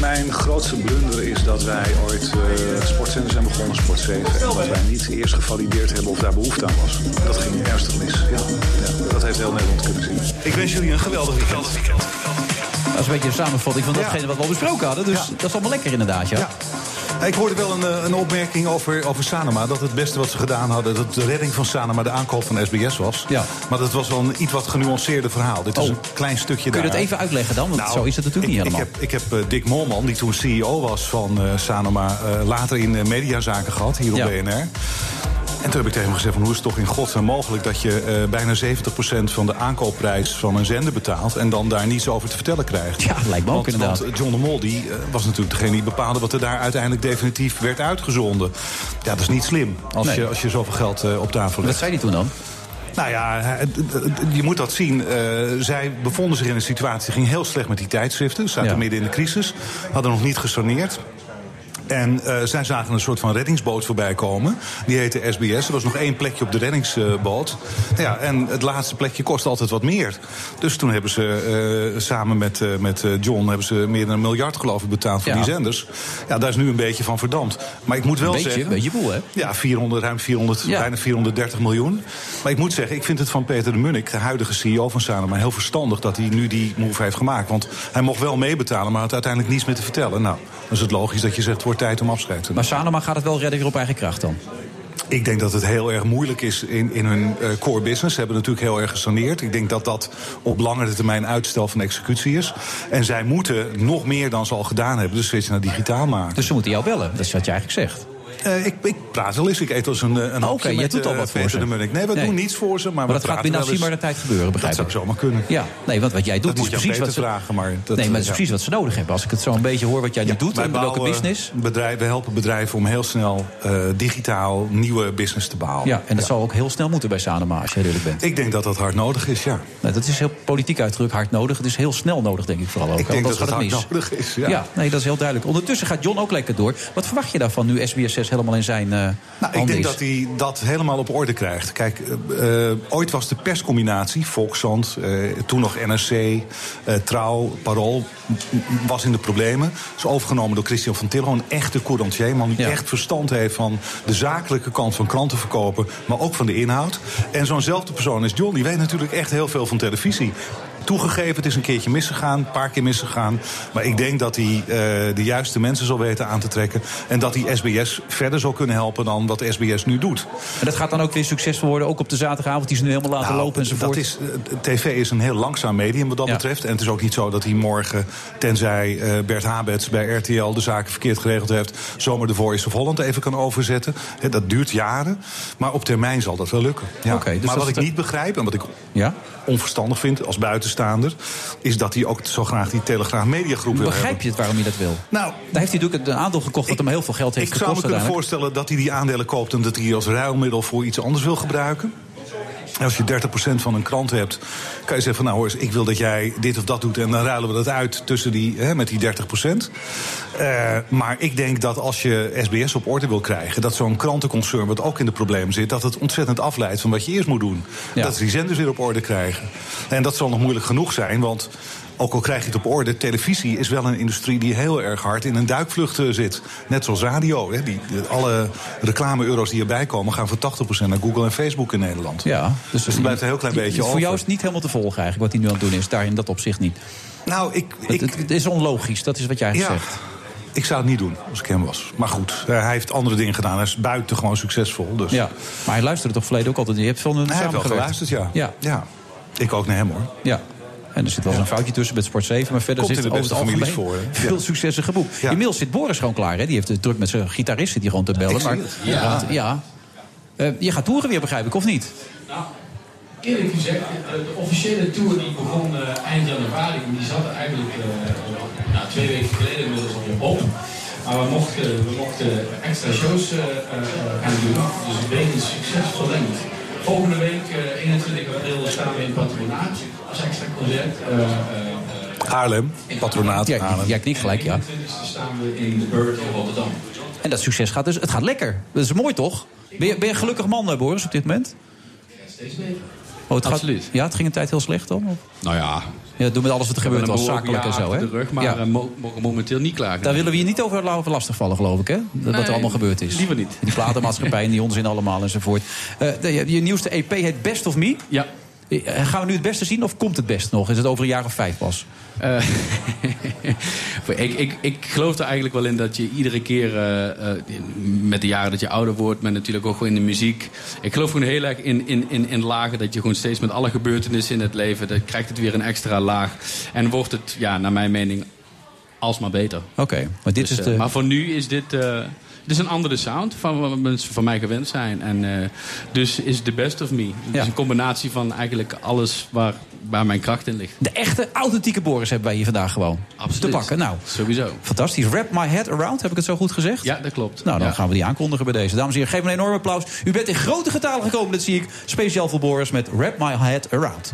[SPEAKER 10] Mijn grootste blunder is dat wij ooit uh, sportzenders zijn begonnen, Sport 7. En dat wij niet eerst gevalideerd hebben of daar behoefte aan was. Dat ging ernstig mis. Ja, ja, dat heeft heel Nederland kunnen zien.
[SPEAKER 6] Ik wens jullie een geweldig weekend.
[SPEAKER 5] Dat is een beetje een samenvatting van datgene wat we al besproken hadden. Dus dat is allemaal lekker inderdaad, ja.
[SPEAKER 6] Ja, Ik hoorde wel een, eh, een opmerking over, over Sanema. Dat het beste wat ze gedaan hadden, dat de redding van Sanema de aankoop van SBS was.
[SPEAKER 5] Ja.
[SPEAKER 6] Maar dat was wel een iets wat genuanceerder verhaal. Dit is
[SPEAKER 5] Oh.
[SPEAKER 6] een klein stukje
[SPEAKER 5] Kun je dat even uitleggen dan? Want
[SPEAKER 6] Nou,
[SPEAKER 5] zo is het natuurlijk
[SPEAKER 6] ik,
[SPEAKER 5] niet helemaal.
[SPEAKER 6] Ik heb, ik heb eh, Dick Molman, die toen CEO was van eh, Sanema... eh, later in mediazaken gehad, hier op
[SPEAKER 5] Ja.
[SPEAKER 6] BNR. En toen heb ik tegen hem gezegd: van, hoe is het toch in godsnaam mogelijk dat je eh, bijna 70% van de aankoopprijs van een zender betaalt en dan daar niets over te vertellen krijgt?
[SPEAKER 5] Ja, lijkt me ook
[SPEAKER 6] want,
[SPEAKER 5] inderdaad.
[SPEAKER 6] Want John de Mol die, eh, was natuurlijk degene die bepaalde wat er daar uiteindelijk definitief werd uitgezonden. Ja, dat is niet slim als,
[SPEAKER 5] Nee.
[SPEAKER 6] je, als je zoveel geld eh, op tafel
[SPEAKER 5] Wat
[SPEAKER 6] legt.
[SPEAKER 5] zei hij toen dan?
[SPEAKER 6] Nou ja, je moet dat zien. Eh, zij bevonden zich in een situatie, ging heel slecht met die tijdschriften. Ze zaten
[SPEAKER 5] Ja.
[SPEAKER 6] midden in de crisis, hadden nog niet gesaneerd. En eh, zij zagen een soort van reddingsboot voorbij komen. Die heette SBS. Er was nog één plekje op de reddingsboot. ja, en het laatste plekje kost altijd wat meer. Dus toen hebben ze eh, samen met, eh, met John hebben ze meer dan een miljard geloof ik betaald voor
[SPEAKER 5] Ja.
[SPEAKER 6] die zenders. Ja, daar is nu een beetje van verdampt. Maar ik moet wel
[SPEAKER 5] Een beetje,
[SPEAKER 6] zeggen.
[SPEAKER 5] een beetje boel, hè?
[SPEAKER 6] Ja, 400, ruim 400,
[SPEAKER 5] Ja.
[SPEAKER 6] bijna 430 miljoen. Maar ik moet zeggen, ik vind het van Peter de Munnik, de huidige CEO van Sanoma, heel verstandig dat hij nu die move heeft gemaakt. Want hij mocht wel meebetalen, maar had uiteindelijk niets meer te vertellen. Nou, dan is het logisch dat je zegt, wordt tijd om afscheid te nemen.
[SPEAKER 5] Maar Sanoma gaat het wel redden weer op eigen kracht dan?
[SPEAKER 6] Ik denk dat het heel erg moeilijk is in, in hun eh, core business. Ze hebben natuurlijk heel erg gesaneerd. Ik denk dat dat op langere termijn uitstel van executie is. En zij moeten nog meer dan ze al gedaan hebben, de switch naar digitaal maken.
[SPEAKER 5] Dus ze moeten jou bellen. Dat is wat je eigenlijk zegt.
[SPEAKER 6] Eh, ik, ik praat wel eens. Ik eet wel eens een, eh, een
[SPEAKER 5] Oké, jij doet al
[SPEAKER 6] eh,
[SPEAKER 5] wat voor ze.
[SPEAKER 6] Nee, we
[SPEAKER 5] Nee.
[SPEAKER 6] doen niets voor ze. Maar,
[SPEAKER 5] Maar dat gaat binnen afzienbare tijd gebeuren, begrijp
[SPEAKER 6] Dat
[SPEAKER 5] ik.
[SPEAKER 6] zou zomaar kunnen.
[SPEAKER 5] Ja, nee, want wat jij doet
[SPEAKER 6] Dat
[SPEAKER 5] is precies wat ze...
[SPEAKER 6] vragen, maar dat,
[SPEAKER 5] nee, maar is precies wat ze nodig hebben. Als ik het zo een beetje hoor wat jij nu doet en welke business...
[SPEAKER 6] Bedrijven, we helpen bedrijven om heel snel digitaal nieuwe business te bouwen.
[SPEAKER 5] Ja, en dat zal ook heel snel moeten bij Sanoma, als heel eerlijk bent.
[SPEAKER 6] Ik denk dat dat hard nodig is, ja.
[SPEAKER 5] Dat is heel politiek uitdruk, hard nodig. Het is heel snel nodig, denk ik vooral ook.
[SPEAKER 6] Ik denk dat het hard nodig is, ja.
[SPEAKER 5] Ja, nee, dat is heel duidelijk. Ondertussen gaat John ook lekker door. Wat verwacht je daarvan nu SBS 6 helemaal in zijn eh
[SPEAKER 6] Nou, ik denk
[SPEAKER 5] is.
[SPEAKER 6] dat hij dat helemaal op orde krijgt. Kijk, eh, eh, ooit was de perscombinatie, Volkszand, eh, toen nog NRC, Trouw, Parool, was in de problemen. Is overgenomen door Christian van Tillo, een echte couranttier. Een man die echt verstand heeft van de zakelijke kant van kranten verkopen, maar ook van de inhoud. En zo'nzelfde persoon is John, die weet natuurlijk echt heel veel van televisie. Toegegeven, het is een keertje misgegaan, een paar keer misgegaan. Maar ik denk dat hij eh, de juiste mensen zal weten aan te trekken. En dat hij SBS verder zal kunnen helpen dan wat SBS nu doet.
[SPEAKER 5] En dat gaat dan ook weer succesvol worden, ook op de zaterdagavond die ze nu helemaal laten
[SPEAKER 6] Nou,
[SPEAKER 5] lopen enzovoort.
[SPEAKER 6] Dat is, eh, TV is een heel langzaam medium wat dat betreft. En het is ook niet zo dat hij morgen, tenzij eh, Bert Habets bij RTL de zaken verkeerd geregeld heeft, zomaar de Voice of Holland even kan overzetten. Dat duurt jaren. Maar op termijn zal dat wel lukken. Ja.
[SPEAKER 5] Oké, dus
[SPEAKER 6] maar wat ik niet begrijp en wat ik
[SPEAKER 5] Ja?
[SPEAKER 6] Onverstandig vind als buitenstaander, is dat hij ook zo graag die Telegraaf Mediagroep wil
[SPEAKER 5] Begrijp je het waarom hij dat wil?
[SPEAKER 6] Nou,
[SPEAKER 5] Daar heeft hij natuurlijk een aandeel gekocht dat hem heel veel geld heeft
[SPEAKER 6] Ik zou me
[SPEAKER 5] gekost
[SPEAKER 6] kunnen voorstellen dat hij die aandelen koopt en dat hij die als ruilmiddel voor iets anders wil gebruiken. Als je 30% van een krant hebt, kan je zeggen van nou hoor eens, ik wil dat jij dit of dat doet en dan ruilen we dat uit tussen die, hè, met die 30%. Eh, maar ik denk dat als je SBS op orde wil krijgen, dat zo'n krantenconcern wat ook in de problemen zit, dat het ontzettend afleidt van wat je eerst moet doen. Dat ze die zenders weer op orde krijgen. En dat zal nog moeilijk genoeg zijn, want ook al krijg je het op orde, televisie is wel een industrie die heel erg hard in een duikvlucht eh, zit. Net zoals radio. Hè. Die, alle reclame-euro's die erbij komen gaan voor 80% naar Google en Facebook in Nederland.
[SPEAKER 5] Ja,
[SPEAKER 6] dus, er blijft een heel klein beetje
[SPEAKER 5] Voor
[SPEAKER 6] over.
[SPEAKER 5] jou is het niet helemaal te volgen eigenlijk wat hij nu aan het doen is. Daar in dat opzicht niet.
[SPEAKER 6] Nou, ik,
[SPEAKER 5] het, het- het is onlogisch, dat is wat jij
[SPEAKER 6] Ja.
[SPEAKER 5] zegt.
[SPEAKER 6] Ik zou het niet doen als ik hem was. Maar goed, eh, hij heeft andere dingen gedaan. Hij is buitengewoon succesvol. Dus.
[SPEAKER 5] Ja, maar hij luisterde toch verleden ook altijd. Je hebt veel met hem
[SPEAKER 6] Hij heeft wel geluisterd, ja.
[SPEAKER 5] ja.
[SPEAKER 6] Ik ook naar hem hoor.
[SPEAKER 5] Ja. En er zit wel eens een foutje tussen met Sport 7. Maar verder
[SPEAKER 6] Komt
[SPEAKER 5] zit over het algemeen
[SPEAKER 6] voor, hè?
[SPEAKER 5] veel
[SPEAKER 6] Ja.
[SPEAKER 5] successen geboekt. Inmiddels zit Boris gewoon klaar. Hè? Die heeft het druk met zijn gitarist zit hij gewoon te bellen. Maar,
[SPEAKER 12] het. Ja.
[SPEAKER 5] Eh, je gaat toeren weer, begrijp ik, of niet?
[SPEAKER 12] Nou, eerlijk gezegd, eh, de officiële tour die begon eh, eind januari, die zat er eigenlijk eh, nou, twee weken geleden inmiddels alweer op. Maar we mochten, we mochten extra shows eh, eh, gaan doen, dus is succes verlengd. Volgende week, eh, 21 april, staan we in Patronaat als extra concert. Eh, eh, eh,
[SPEAKER 6] Haarlem, patronaat
[SPEAKER 5] Ja,
[SPEAKER 6] Haarlem.
[SPEAKER 5] ja, knikt gelijk, ja.
[SPEAKER 12] 21 staan we in de Bird in Rotterdam.
[SPEAKER 5] En dat succes gaat dus, het gaat lekker. Dat is mooi, toch? Ben je, ben je een gelukkig man, eh, Boris, op dit moment?
[SPEAKER 12] Steeds beter.
[SPEAKER 5] Oh, het
[SPEAKER 12] Absoluut.
[SPEAKER 5] Gaat, ja, het ging een tijd heel slecht dan? Of?
[SPEAKER 13] Nou ja.
[SPEAKER 5] Ja, doe met alles wat er gebeurd was, zakelijk en zo, hè?
[SPEAKER 13] achter de rug, maar
[SPEAKER 5] Ja.
[SPEAKER 13] eh, mo- mogen momenteel niet klagen.
[SPEAKER 5] Daar willen we je niet over la- lastig vallen, geloof ik, hè? Dat Wat er allemaal gebeurd is.
[SPEAKER 13] liever niet.
[SPEAKER 5] Die platenmaatschappij en die onzin allemaal enzovoort. Eh, de- je, je nieuwste EP heet Best of Me.
[SPEAKER 13] Ja.
[SPEAKER 5] Eh, Gaan we nu het beste zien of komt het best nog? Is het over een jaar of vijf pas?
[SPEAKER 13] Eh, [LAUGHS] ik, ik, ik geloof er eigenlijk wel in dat je iedere keer eh, eh, met de jaren dat je ouder wordt, maar natuurlijk ook gewoon in de muziek. Ik geloof gewoon heel erg in, in, in, in lagen dat je gewoon steeds met alle gebeurtenissen in het leven, dan krijgt het weer een extra laag. En wordt het, ja, naar mijn mening, alsmaar beter.
[SPEAKER 5] Oké, maar dit
[SPEAKER 13] Dus,
[SPEAKER 5] is de...
[SPEAKER 13] maar voor nu is dit. Het is een andere sound van wat mensen van mij gewend zijn. En eh, dus is the best of me. Het is een combinatie van eigenlijk alles waar, waar mijn kracht in ligt.
[SPEAKER 5] De echte, authentieke Boris hebben wij hier vandaag gewoon
[SPEAKER 13] Absoluut.
[SPEAKER 5] te pakken. Nou,
[SPEAKER 13] Sowieso.
[SPEAKER 5] fantastisch. Wrap my head around, heb ik het zo goed gezegd?
[SPEAKER 13] Ja, dat klopt.
[SPEAKER 5] Nou, dan
[SPEAKER 13] Ja.
[SPEAKER 5] gaan we die aankondigen bij deze. Dames en heren, geef me een enorm applaus. U bent in grote getalen gekomen, dat zie ik. Speciaal voor Boris met
[SPEAKER 14] Wrap my head around.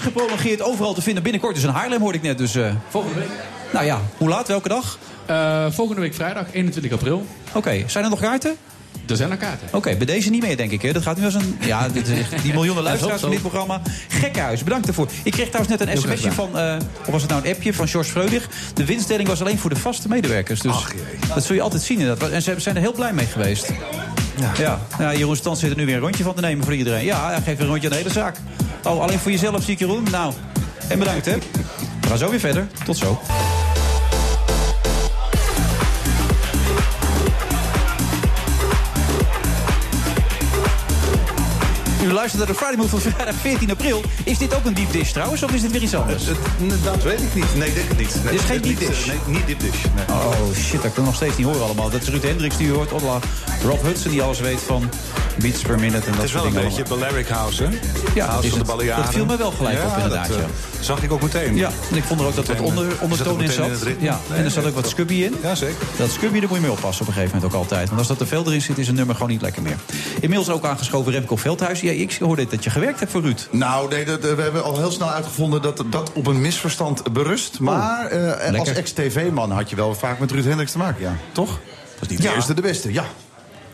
[SPEAKER 5] Geprolongeerd overal te vinden. Binnenkort dus in Haarlem, hoorde ik net. Dus, eh,
[SPEAKER 13] Volgende week.
[SPEAKER 5] Nou ja, hoe laat? Welke dag?
[SPEAKER 13] Eh, volgende week vrijdag, 21 april.
[SPEAKER 5] Oké, zijn er nog kaarten?
[SPEAKER 13] Er zijn nog kaarten.
[SPEAKER 5] Oké, bij deze niet meer, denk ik. Hè? Dat gaat nu als een. Ja, [LAUGHS] dit is die miljoenen luisteraars van dit programma. Gekkenhuis, bedankt daarvoor. Ik kreeg trouwens net een sms'je van. eh, of was het nou een appje van George Freudig? De winstdeling was alleen voor de vaste medewerkers. Dus dat zul je altijd zien. inderdaad. En ze zijn er heel blij mee geweest. Ja. Ja, ja Jeroen Stans zit er nu weer een rondje van te nemen voor iedereen. Ja, hij geeft een rondje aan de hele zaak. Oh, alleen voor jezelf zie ik Jeroen. Nou, en bedankt hè. We gaan zo weer verder. Tot zo. U luistert naar de Friday Move van vrijdag 14 april. Is dit ook een deep dish trouwens, of is dit weer iets anders?
[SPEAKER 6] Dat weet ik niet. Nee, ik denk het niet. Nee,
[SPEAKER 5] Dit is geen
[SPEAKER 6] niet,
[SPEAKER 5] deep dish?
[SPEAKER 6] eh, Nee, niet deep dish. Nee.
[SPEAKER 5] Oh shit, dat kan ik nog steeds niet horen allemaal. Dat is Ruud Hendricks die u hoort. Otla Rob Hudson die alles weet van beats per minute en dat
[SPEAKER 6] Het is
[SPEAKER 5] soort
[SPEAKER 6] wel een
[SPEAKER 5] dingen
[SPEAKER 6] beetje Balearic House, hè?
[SPEAKER 5] Ja,
[SPEAKER 6] House
[SPEAKER 5] is
[SPEAKER 6] van de.
[SPEAKER 5] Dat viel me wel gelijk op, inderdaad,
[SPEAKER 6] Dat, eh,
[SPEAKER 5] ja.
[SPEAKER 6] zag ik ook meteen.
[SPEAKER 5] Ja, en ik vond er ook dat wat onder,
[SPEAKER 6] eh,
[SPEAKER 5] ondertoon in zat.
[SPEAKER 6] in
[SPEAKER 5] ja,
[SPEAKER 6] Nee,
[SPEAKER 5] en er zat ook wat
[SPEAKER 6] dat-
[SPEAKER 5] scubby in.
[SPEAKER 6] Ja, zeker.
[SPEAKER 5] Dat scubby, daar moet je mee oppassen op een gegeven moment ook altijd. Want als dat er veel erin zit, is een nummer gewoon niet lekker meer. Inmiddels ook aangeschoven Remco Veldhuis. Ja, ik hoorde dat je gewerkt hebt voor Ruud.
[SPEAKER 15] Nou, nee, dat, eh, we hebben al heel snel uitgevonden dat dat op een misverstand berust. Maar eh, als
[SPEAKER 5] Oh, lekker.
[SPEAKER 15] ex-tv-man had je wel vaak met Ruud Hendricks te maken, ja. Toch? Dat is niet de
[SPEAKER 5] Ja.
[SPEAKER 15] eerste de beste, ja.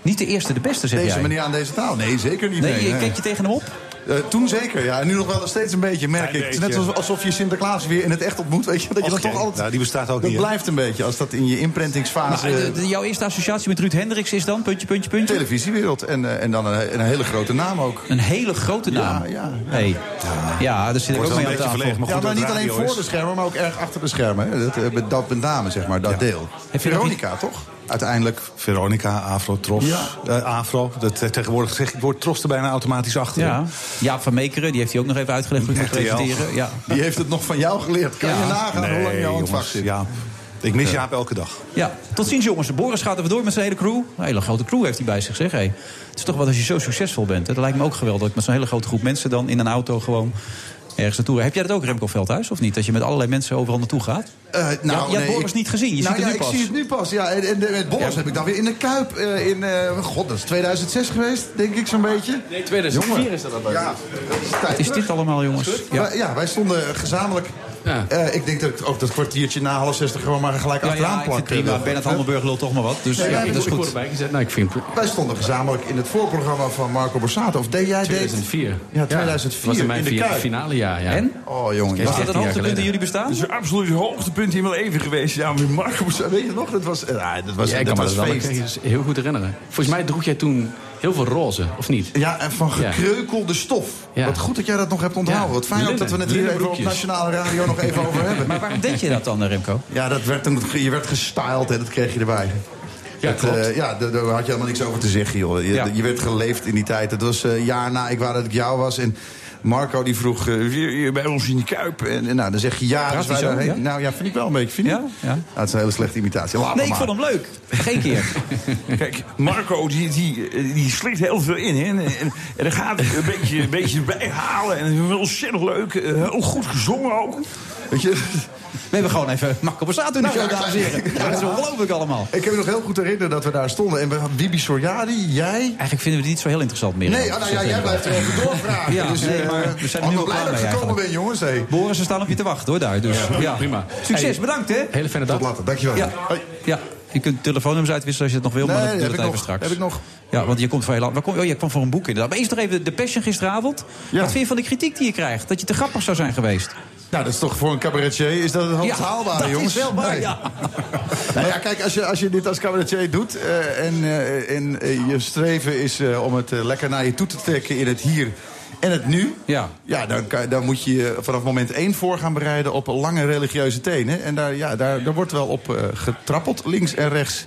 [SPEAKER 5] Niet de eerste, de beste, zeg
[SPEAKER 15] Deze
[SPEAKER 5] jij.
[SPEAKER 15] meneer aan deze taal. Nee, zeker niet.
[SPEAKER 5] Nee,
[SPEAKER 15] nee,
[SPEAKER 5] je keek je tegen hem op?
[SPEAKER 15] Eh, toen zeker, ja. En nu nog wel steeds een beetje, merk
[SPEAKER 6] Klein
[SPEAKER 15] ik. Het is net alsof, je Sinterklaas weer in het echt ontmoet. Weet je, dat je dan toch altijd...
[SPEAKER 6] Nou, die bestaat ook
[SPEAKER 15] dat
[SPEAKER 6] niet, hè?
[SPEAKER 15] blijft een beetje, als dat in je imprintingsfase...
[SPEAKER 5] Maar, eh, de- jouw eerste associatie met Ruud Hendricks is dan? Puntje, puntje, puntje?
[SPEAKER 15] televisiewereld. En, eh, en dan een, een hele grote naam ook.
[SPEAKER 5] Een hele grote naam.
[SPEAKER 15] Ja, ja.
[SPEAKER 5] Hey. Ja, daar zit ik ook
[SPEAKER 6] wel
[SPEAKER 5] mee
[SPEAKER 6] een
[SPEAKER 5] aan
[SPEAKER 6] beetje
[SPEAKER 5] tafel.
[SPEAKER 6] verlegen, maar
[SPEAKER 15] Ja,
[SPEAKER 6] goed
[SPEAKER 15] maar
[SPEAKER 6] dat
[SPEAKER 15] niet alleen voor
[SPEAKER 6] is.
[SPEAKER 15] de schermen, maar ook erg achter de schermen. hè. Dat, dat met name, zeg maar, dat deel. Veronica, toch? Uiteindelijk.
[SPEAKER 6] Veronica, Afro, Tros.
[SPEAKER 15] Ja.
[SPEAKER 6] Eh, Afro, dat eh, tegenwoordig zeg ik, woord Tros er bijna automatisch achter.
[SPEAKER 5] Ja. Jaap van Meekeren, die heeft hij ook nog even uitgelegd hoe je moet
[SPEAKER 6] RTL.
[SPEAKER 5] presenteren. Ja.
[SPEAKER 15] Die heeft het nog van jou geleerd. Kan
[SPEAKER 5] Ja.
[SPEAKER 15] je nagaan hoe lang je al aan het vak
[SPEAKER 6] jongens,
[SPEAKER 15] zit?
[SPEAKER 6] ja. Ik mis Jaap elke dag.
[SPEAKER 5] ja, tot ziens jongens. Boris gaat even door met zijn hele crew. Een hele grote crew heeft hij bij zich, zeg. Hey. Het is toch wat als je zo succesvol bent. Hè? Dat lijkt me ook geweldig. dat ik Met zo'n hele grote groep mensen dan in een auto gewoon ergens naartoe. Heb jij dat ook, Remco Veldhuis, of niet? Dat je met allerlei mensen overal naartoe gaat?
[SPEAKER 15] Eh, nou,
[SPEAKER 5] Ja, je hebt
[SPEAKER 15] nee,
[SPEAKER 5] Boris
[SPEAKER 15] ik-
[SPEAKER 5] niet gezien. Je
[SPEAKER 15] nou
[SPEAKER 5] ziet
[SPEAKER 15] ja,
[SPEAKER 5] het nu
[SPEAKER 15] ik
[SPEAKER 5] pas.
[SPEAKER 15] zie het nu pas. Ja, en, en met Boris
[SPEAKER 5] Ja.
[SPEAKER 15] heb ik dan weer in de Kuip eh, in... eh, God, dat is 2006 geweest, denk ik zo'n beetje.
[SPEAKER 13] Nee, 2004
[SPEAKER 15] Jongen.
[SPEAKER 13] is dat al bij.
[SPEAKER 15] Ja, dat is tijd
[SPEAKER 5] Wat is dit allemaal, jongens? Ja.
[SPEAKER 15] Wij- Ja, wij stonden gezamenlijk
[SPEAKER 13] Ja.
[SPEAKER 15] Eh, ik denk dat ik ook dat kwartiertje na half 60 gewoon maar gelijk
[SPEAKER 5] Ja,
[SPEAKER 15] achteraan
[SPEAKER 5] ja,
[SPEAKER 15] plak.
[SPEAKER 5] het prima.
[SPEAKER 15] eh,
[SPEAKER 5] Bernard
[SPEAKER 15] eh,
[SPEAKER 5] Handelburg lult toch maar wat. Dus
[SPEAKER 15] Nee,
[SPEAKER 5] ja,
[SPEAKER 15] nee,
[SPEAKER 5] dat is
[SPEAKER 15] ik
[SPEAKER 5] goed.
[SPEAKER 13] word erbij gezet. Nou, ik vind
[SPEAKER 15] Wij stonden gezamenlijk in het voorprogramma van Marco Borsato. Of deed jij dit?
[SPEAKER 13] 2004.
[SPEAKER 15] Ja, 2004.
[SPEAKER 13] Dat was in mijn
[SPEAKER 15] in de
[SPEAKER 13] finale jaar. Ja.
[SPEAKER 5] En?
[SPEAKER 15] Oh, jongen.
[SPEAKER 5] Was dat
[SPEAKER 13] 13
[SPEAKER 5] een hoogtepunt in jullie bestaan?
[SPEAKER 16] Dat is absoluut het hoogtepunt in mijn leven geweest. Ja, met Marco Borsato. Weet je nog? Dat was, eh, dat was,
[SPEAKER 13] Ja, ik
[SPEAKER 16] dat
[SPEAKER 13] kan me
[SPEAKER 16] was
[SPEAKER 13] dat wel
[SPEAKER 16] feest.
[SPEAKER 13] heel goed herinneren. Volgens mij droeg jij toen heel veel roze, of niet?
[SPEAKER 15] Ja, en van
[SPEAKER 13] Ja.
[SPEAKER 15] gekreukelde stof.
[SPEAKER 13] Ja.
[SPEAKER 15] Wat goed dat jij dat nog hebt onthouden.
[SPEAKER 13] Ja.
[SPEAKER 15] Wat fijn ook dat we het hier even op nationale radio nog even over [LAUGHS] hebben.
[SPEAKER 5] Maar waarom deed je dat dan, Remco?
[SPEAKER 15] Ja, dat werd, een- je werd gestyled en dat kreeg je erbij.
[SPEAKER 13] Ja,
[SPEAKER 15] eh, ja, daar had je helemaal niks over te zeggen, joh. Je,
[SPEAKER 5] Ja.
[SPEAKER 15] je werd geleefd in die tijd. Het was eh jaar na ik wou dat ik jou was. En Marco die vroeg, hier bij ons in die Kuip. En, en nou, dan zeg je ja. Dus
[SPEAKER 5] hij
[SPEAKER 15] wij
[SPEAKER 5] zo,
[SPEAKER 15] daarheen.
[SPEAKER 5] ja?
[SPEAKER 15] Nou ja, vind ik wel een beetje. Vind je?
[SPEAKER 5] Ja? Ja.
[SPEAKER 15] Nou, het is een hele slechte imitatie. Laat
[SPEAKER 5] Nee, ik vond hem leuk. Geen keer. [LAUGHS]
[SPEAKER 16] Kijk, Marco die, die, die slikt heel veel in. Hè? En, en, en dan gaat hij een beetje, een beetje erbij halen. En het is wel ontzettend leuk. eh, Heel goed gezongen ook.
[SPEAKER 15] Weet je?
[SPEAKER 5] We hebben gewoon even Marco Borsato in de
[SPEAKER 15] Nou,
[SPEAKER 5] show,
[SPEAKER 15] ja,
[SPEAKER 5] dames en heren. Ja, dat is ongelooflijk allemaal.
[SPEAKER 15] Ik heb me nog heel goed herinneren dat we daar stonden. En we hadden Bibi Soriadi, jij...
[SPEAKER 5] Eigenlijk vinden we het niet zo heel interessant meer.
[SPEAKER 15] Nee, nou ja, jij blijft er even doorvragen.
[SPEAKER 5] Ja,
[SPEAKER 15] dus,
[SPEAKER 5] nee,
[SPEAKER 15] eh,
[SPEAKER 5] we zijn er
[SPEAKER 15] oh,
[SPEAKER 5] nu
[SPEAKER 15] wat
[SPEAKER 5] al
[SPEAKER 15] blij
[SPEAKER 5] klaar
[SPEAKER 15] dat
[SPEAKER 5] mee
[SPEAKER 15] ik gekomen ben, jongens. Hey.
[SPEAKER 5] Boris, we staan op je te wachten hoor daar. Dus, ja,
[SPEAKER 13] prima.
[SPEAKER 5] Succes,
[SPEAKER 13] Hey,
[SPEAKER 5] bedankt hè.
[SPEAKER 13] Hele fijne dag.
[SPEAKER 15] Tot later, dankjewel.
[SPEAKER 5] Ja.
[SPEAKER 15] Hoi.
[SPEAKER 5] ja, je kunt telefoonnummers uitwisselen als je het nog wil, maar dat doe
[SPEAKER 15] ik
[SPEAKER 5] even
[SPEAKER 15] nog.
[SPEAKER 5] straks.
[SPEAKER 15] Heb ik nog.
[SPEAKER 5] Ja, want je komt voor heel lang. Waar kom, oh, je kwam voor een boek inderdaad. Maar eerst nog even de Passion gisteravond.
[SPEAKER 15] Ja.
[SPEAKER 5] Wat vind je van de kritiek die je krijgt? Dat je te grappig zou zijn geweest?
[SPEAKER 15] Nou, dat is toch voor een cabaretier is dat het hoogst
[SPEAKER 5] Ja,
[SPEAKER 15] haalbare,
[SPEAKER 5] dat
[SPEAKER 15] jongens.
[SPEAKER 5] is wel waar,
[SPEAKER 15] Nee.
[SPEAKER 5] ja. [LAUGHS]
[SPEAKER 15] Nou ja, kijk, als je, als je dit als cabaretier doet... eh, en, eh, en eh, je streven is eh, om het eh, lekker naar je toe te trekken in het hier en het nu...
[SPEAKER 5] Ja.
[SPEAKER 15] Ja, dan, kan- dan moet je je vanaf moment één voor gaan bereiden op lange religieuze tenen. En daar, ja, daar, daar wordt wel op eh, getrappeld, links en rechts.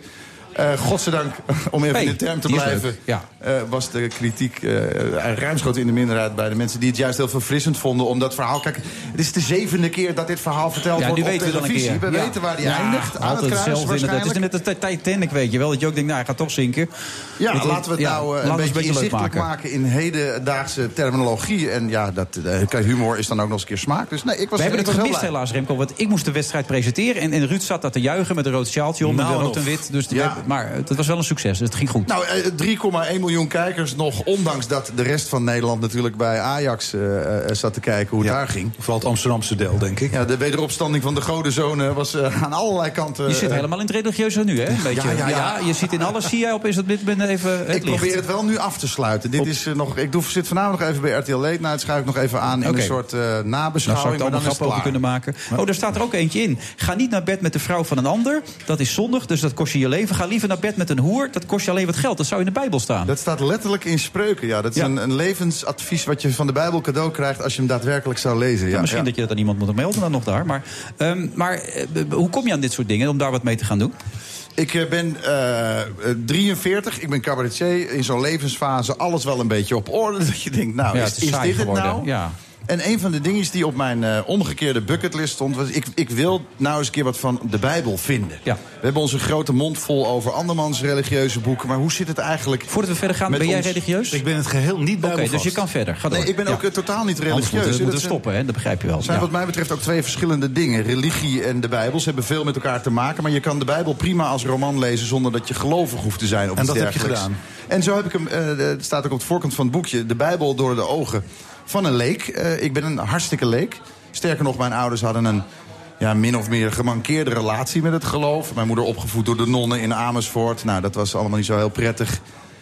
[SPEAKER 15] Eh godzijdank, [LAUGHS] om even
[SPEAKER 5] Hey,
[SPEAKER 15] in de term te blijven...
[SPEAKER 5] ja.
[SPEAKER 15] eh, was de kritiek eh ruimschoots in de minderheid bij de mensen... die het juist heel verfrissend vonden om dat verhaal... Kijk, het is de zevende keer dat dit verhaal verteld
[SPEAKER 5] Ja,
[SPEAKER 15] wordt op
[SPEAKER 5] weten we dan een
[SPEAKER 15] televisie.
[SPEAKER 5] keer.
[SPEAKER 15] We
[SPEAKER 5] Ja.
[SPEAKER 15] weten waar die eindigt. Aan het kruis.
[SPEAKER 5] Het is net als Titanic, weet je wel. Dat je ook denkt, nou, hij gaat toch zinken.
[SPEAKER 15] Ja,
[SPEAKER 5] Dat-
[SPEAKER 15] laten we het nou een
[SPEAKER 5] we
[SPEAKER 15] beetje
[SPEAKER 5] leuk
[SPEAKER 15] inzichtelijk maken. in hedendaagse terminologie. En ja, dat, humor is dan ook nog eens een keer smaak. Dus nee, ik was
[SPEAKER 5] We hebben het gemist helaas, Remco. Want ik moest de wedstrijd presenteren. En, en Ruud zat daar te juichen met een rood sjaaltje om.
[SPEAKER 15] Nou,
[SPEAKER 5] en rood en wit. Dus
[SPEAKER 15] Ja.
[SPEAKER 5] Maar het was wel een succes. Het ging goed.
[SPEAKER 15] Nou, eh, 3,1 miljoen kijkers nog. Ondanks dat de rest van Nederland natuurlijk bij Ajax eh, eh, zat te kijken hoe het daar ging.
[SPEAKER 6] Vooral het Amsterdamse deel, denk ik.
[SPEAKER 15] Ja, de wederopstanding van de godenzonen was eh, aan allerlei kanten...
[SPEAKER 5] je zit
[SPEAKER 15] eh,
[SPEAKER 5] helemaal in het religieuze nu, hè? Een beetje.
[SPEAKER 15] ja, ja.
[SPEAKER 5] je ziet in alles, zie jij op is het dit moment even het
[SPEAKER 15] Ik
[SPEAKER 5] licht.
[SPEAKER 15] probeer het wel nu af te sluiten. Dit is, eh, nog, ik doe, zit vanavond nog even bij RTL Late Night. Schuif ik nog even aan in een soort eh
[SPEAKER 5] Nou, zou ik
[SPEAKER 15] nabeschouwing.
[SPEAKER 5] allemaal
[SPEAKER 15] het
[SPEAKER 5] kunnen maken. Oh, daar staat er ook eentje in. Ga niet naar bed met de vrouw van een ander. Dat is zondig, dus dat kost je je leven. Ga liever naar bed met een hoer. Dat kost je alleen wat geld. Dat zou in de Bijbel staan.
[SPEAKER 15] Dat staat letterlijk in spreuken, ja. Dat is
[SPEAKER 5] Ja.
[SPEAKER 15] Een, een levensadvies wat je van de Bijbel cadeau krijgt... als je hem daadwerkelijk zou lezen. Ja,
[SPEAKER 5] Ja, misschien
[SPEAKER 15] ja.
[SPEAKER 5] dat je dat aan iemand moet melden dan nog daar. Maar, ehm, maar eh, hoe kom je aan dit soort dingen om daar wat mee te gaan doen?
[SPEAKER 15] Ik eh, ben eh, eh, 43, ik ben cabaretier. In zo'n levensfase alles wel een beetje op orde. [LAUGHS] Dat je denkt, nou,
[SPEAKER 5] Ja,
[SPEAKER 15] is,
[SPEAKER 5] het is
[SPEAKER 15] is
[SPEAKER 5] saai
[SPEAKER 15] dit het
[SPEAKER 5] geworden,
[SPEAKER 15] nou?
[SPEAKER 5] ja.
[SPEAKER 15] En een van de dingen die op mijn eh, omgekeerde bucketlist stond... was ik, ik wil nou eens een keer wat van de Bijbel vinden.
[SPEAKER 5] Ja.
[SPEAKER 15] We hebben onze grote mond vol over andermans religieuze boeken... maar hoe zit het eigenlijk
[SPEAKER 5] Voordat we verder gaan, ben jij
[SPEAKER 15] ons-
[SPEAKER 5] religieus?
[SPEAKER 6] Ik ben het geheel niet
[SPEAKER 5] Oké,
[SPEAKER 6] bijbelvast.
[SPEAKER 5] dus je kan verder. Ga door.
[SPEAKER 15] Nee, ik ben
[SPEAKER 5] Ja.
[SPEAKER 15] ook eh, totaal niet
[SPEAKER 5] Anders
[SPEAKER 15] religieus.
[SPEAKER 5] moeten
[SPEAKER 15] Dat
[SPEAKER 5] moeten stoppen, hè? dat begrijp je wel.
[SPEAKER 15] zijn
[SPEAKER 5] Ja.
[SPEAKER 15] wat mij betreft ook twee verschillende dingen. Religie en de Bijbel. Ze hebben veel met elkaar te maken. Maar je kan de Bijbel prima als roman lezen... zonder dat je gelovig hoeft te zijn. Of
[SPEAKER 6] En dat heb je gedaan.
[SPEAKER 15] En zo heb ik hem... eh, het staat ook op het voorkant van het boekje... de Bijbel door de ogen van een leek. Eh, ik ben een hartstikke leek. Sterker nog, mijn ouders hadden een... Ja, min of meer gemankeerde relatie met het geloof. Mijn moeder opgevoed door de nonnen in Amersfoort. Nou, dat was allemaal niet zo heel prettig.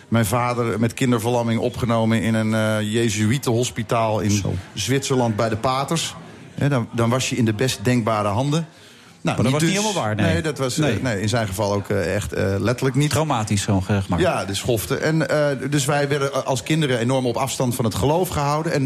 [SPEAKER 15] Mijn vader met kinderverlamming opgenomen in een eh Jezuïetenhospitaal in Zwitserland bij de Paters. Hè, dan, dan was je in de best denkbare handen. Nou,
[SPEAKER 5] Maar dat was
[SPEAKER 15] dus-
[SPEAKER 5] niet helemaal waar, nee.
[SPEAKER 15] dat was eh,
[SPEAKER 5] Nee.
[SPEAKER 15] nee, in zijn geval ook eh, echt eh, letterlijk niet.
[SPEAKER 5] Traumatisch, zo'n maar.
[SPEAKER 15] Ja, de schofte. En, dus wij werden als kinderen enorm op afstand van het geloof gehouden. En,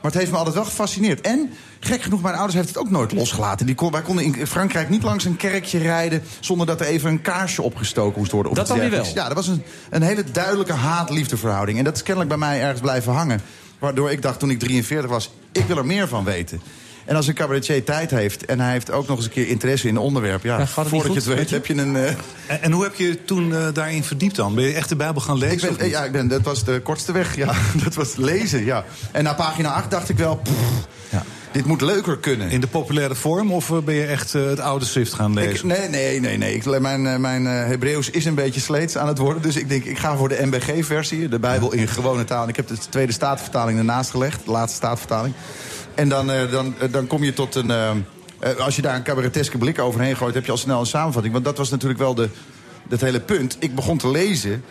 [SPEAKER 15] maar het heeft me altijd wel gefascineerd. En, gek genoeg, mijn ouders heeft het ook nooit losgelaten. Die kon, wij konden in Frankrijk niet langs een kerkje rijden... zonder dat er even een kaarsje opgestoken moest worden. of
[SPEAKER 5] Dat dan weer wel?
[SPEAKER 15] Ja, dat was een, een hele duidelijke haat-liefdeverhouding. En dat is kennelijk bij mij ergens blijven hangen. Waardoor ik dacht toen ik 43 was, ik wil er meer van weten. En als een cabaretier tijd heeft en hij heeft ook nog eens een keer interesse in een onderwerp... ja,
[SPEAKER 5] Ja, het
[SPEAKER 15] voordat je het weet heb je een... eh,
[SPEAKER 6] En, en hoe heb je toen eh, daarin verdiept dan? Ben je echt de Bijbel gaan lezen?
[SPEAKER 15] ik ben, ja, ik ben, dat was de kortste weg. Ja, [LAUGHS] dat was lezen, ja. En na pagina 8 dacht ik wel... pff, dit moet leuker kunnen.
[SPEAKER 6] In de populaire vorm of eh, ben je echt het oude schrift gaan lezen?
[SPEAKER 15] Ik, nee, nee, nee. nee. Ik, mijn mijn Hebreeuws is een beetje sleets aan het worden. Dus ik denk, ik ga voor de MBG-versie. De Bijbel in gewone taal. En ik heb de tweede staatvertaling ernaast gelegd. De laatste staatvertaling. En dan, eh, dan, eh, dan kom je tot een, eh, als je daar een cabareteske blik overheen gooit... heb je al snel een samenvatting. Want dat was natuurlijk wel de, het hele punt. Ik begon te lezen...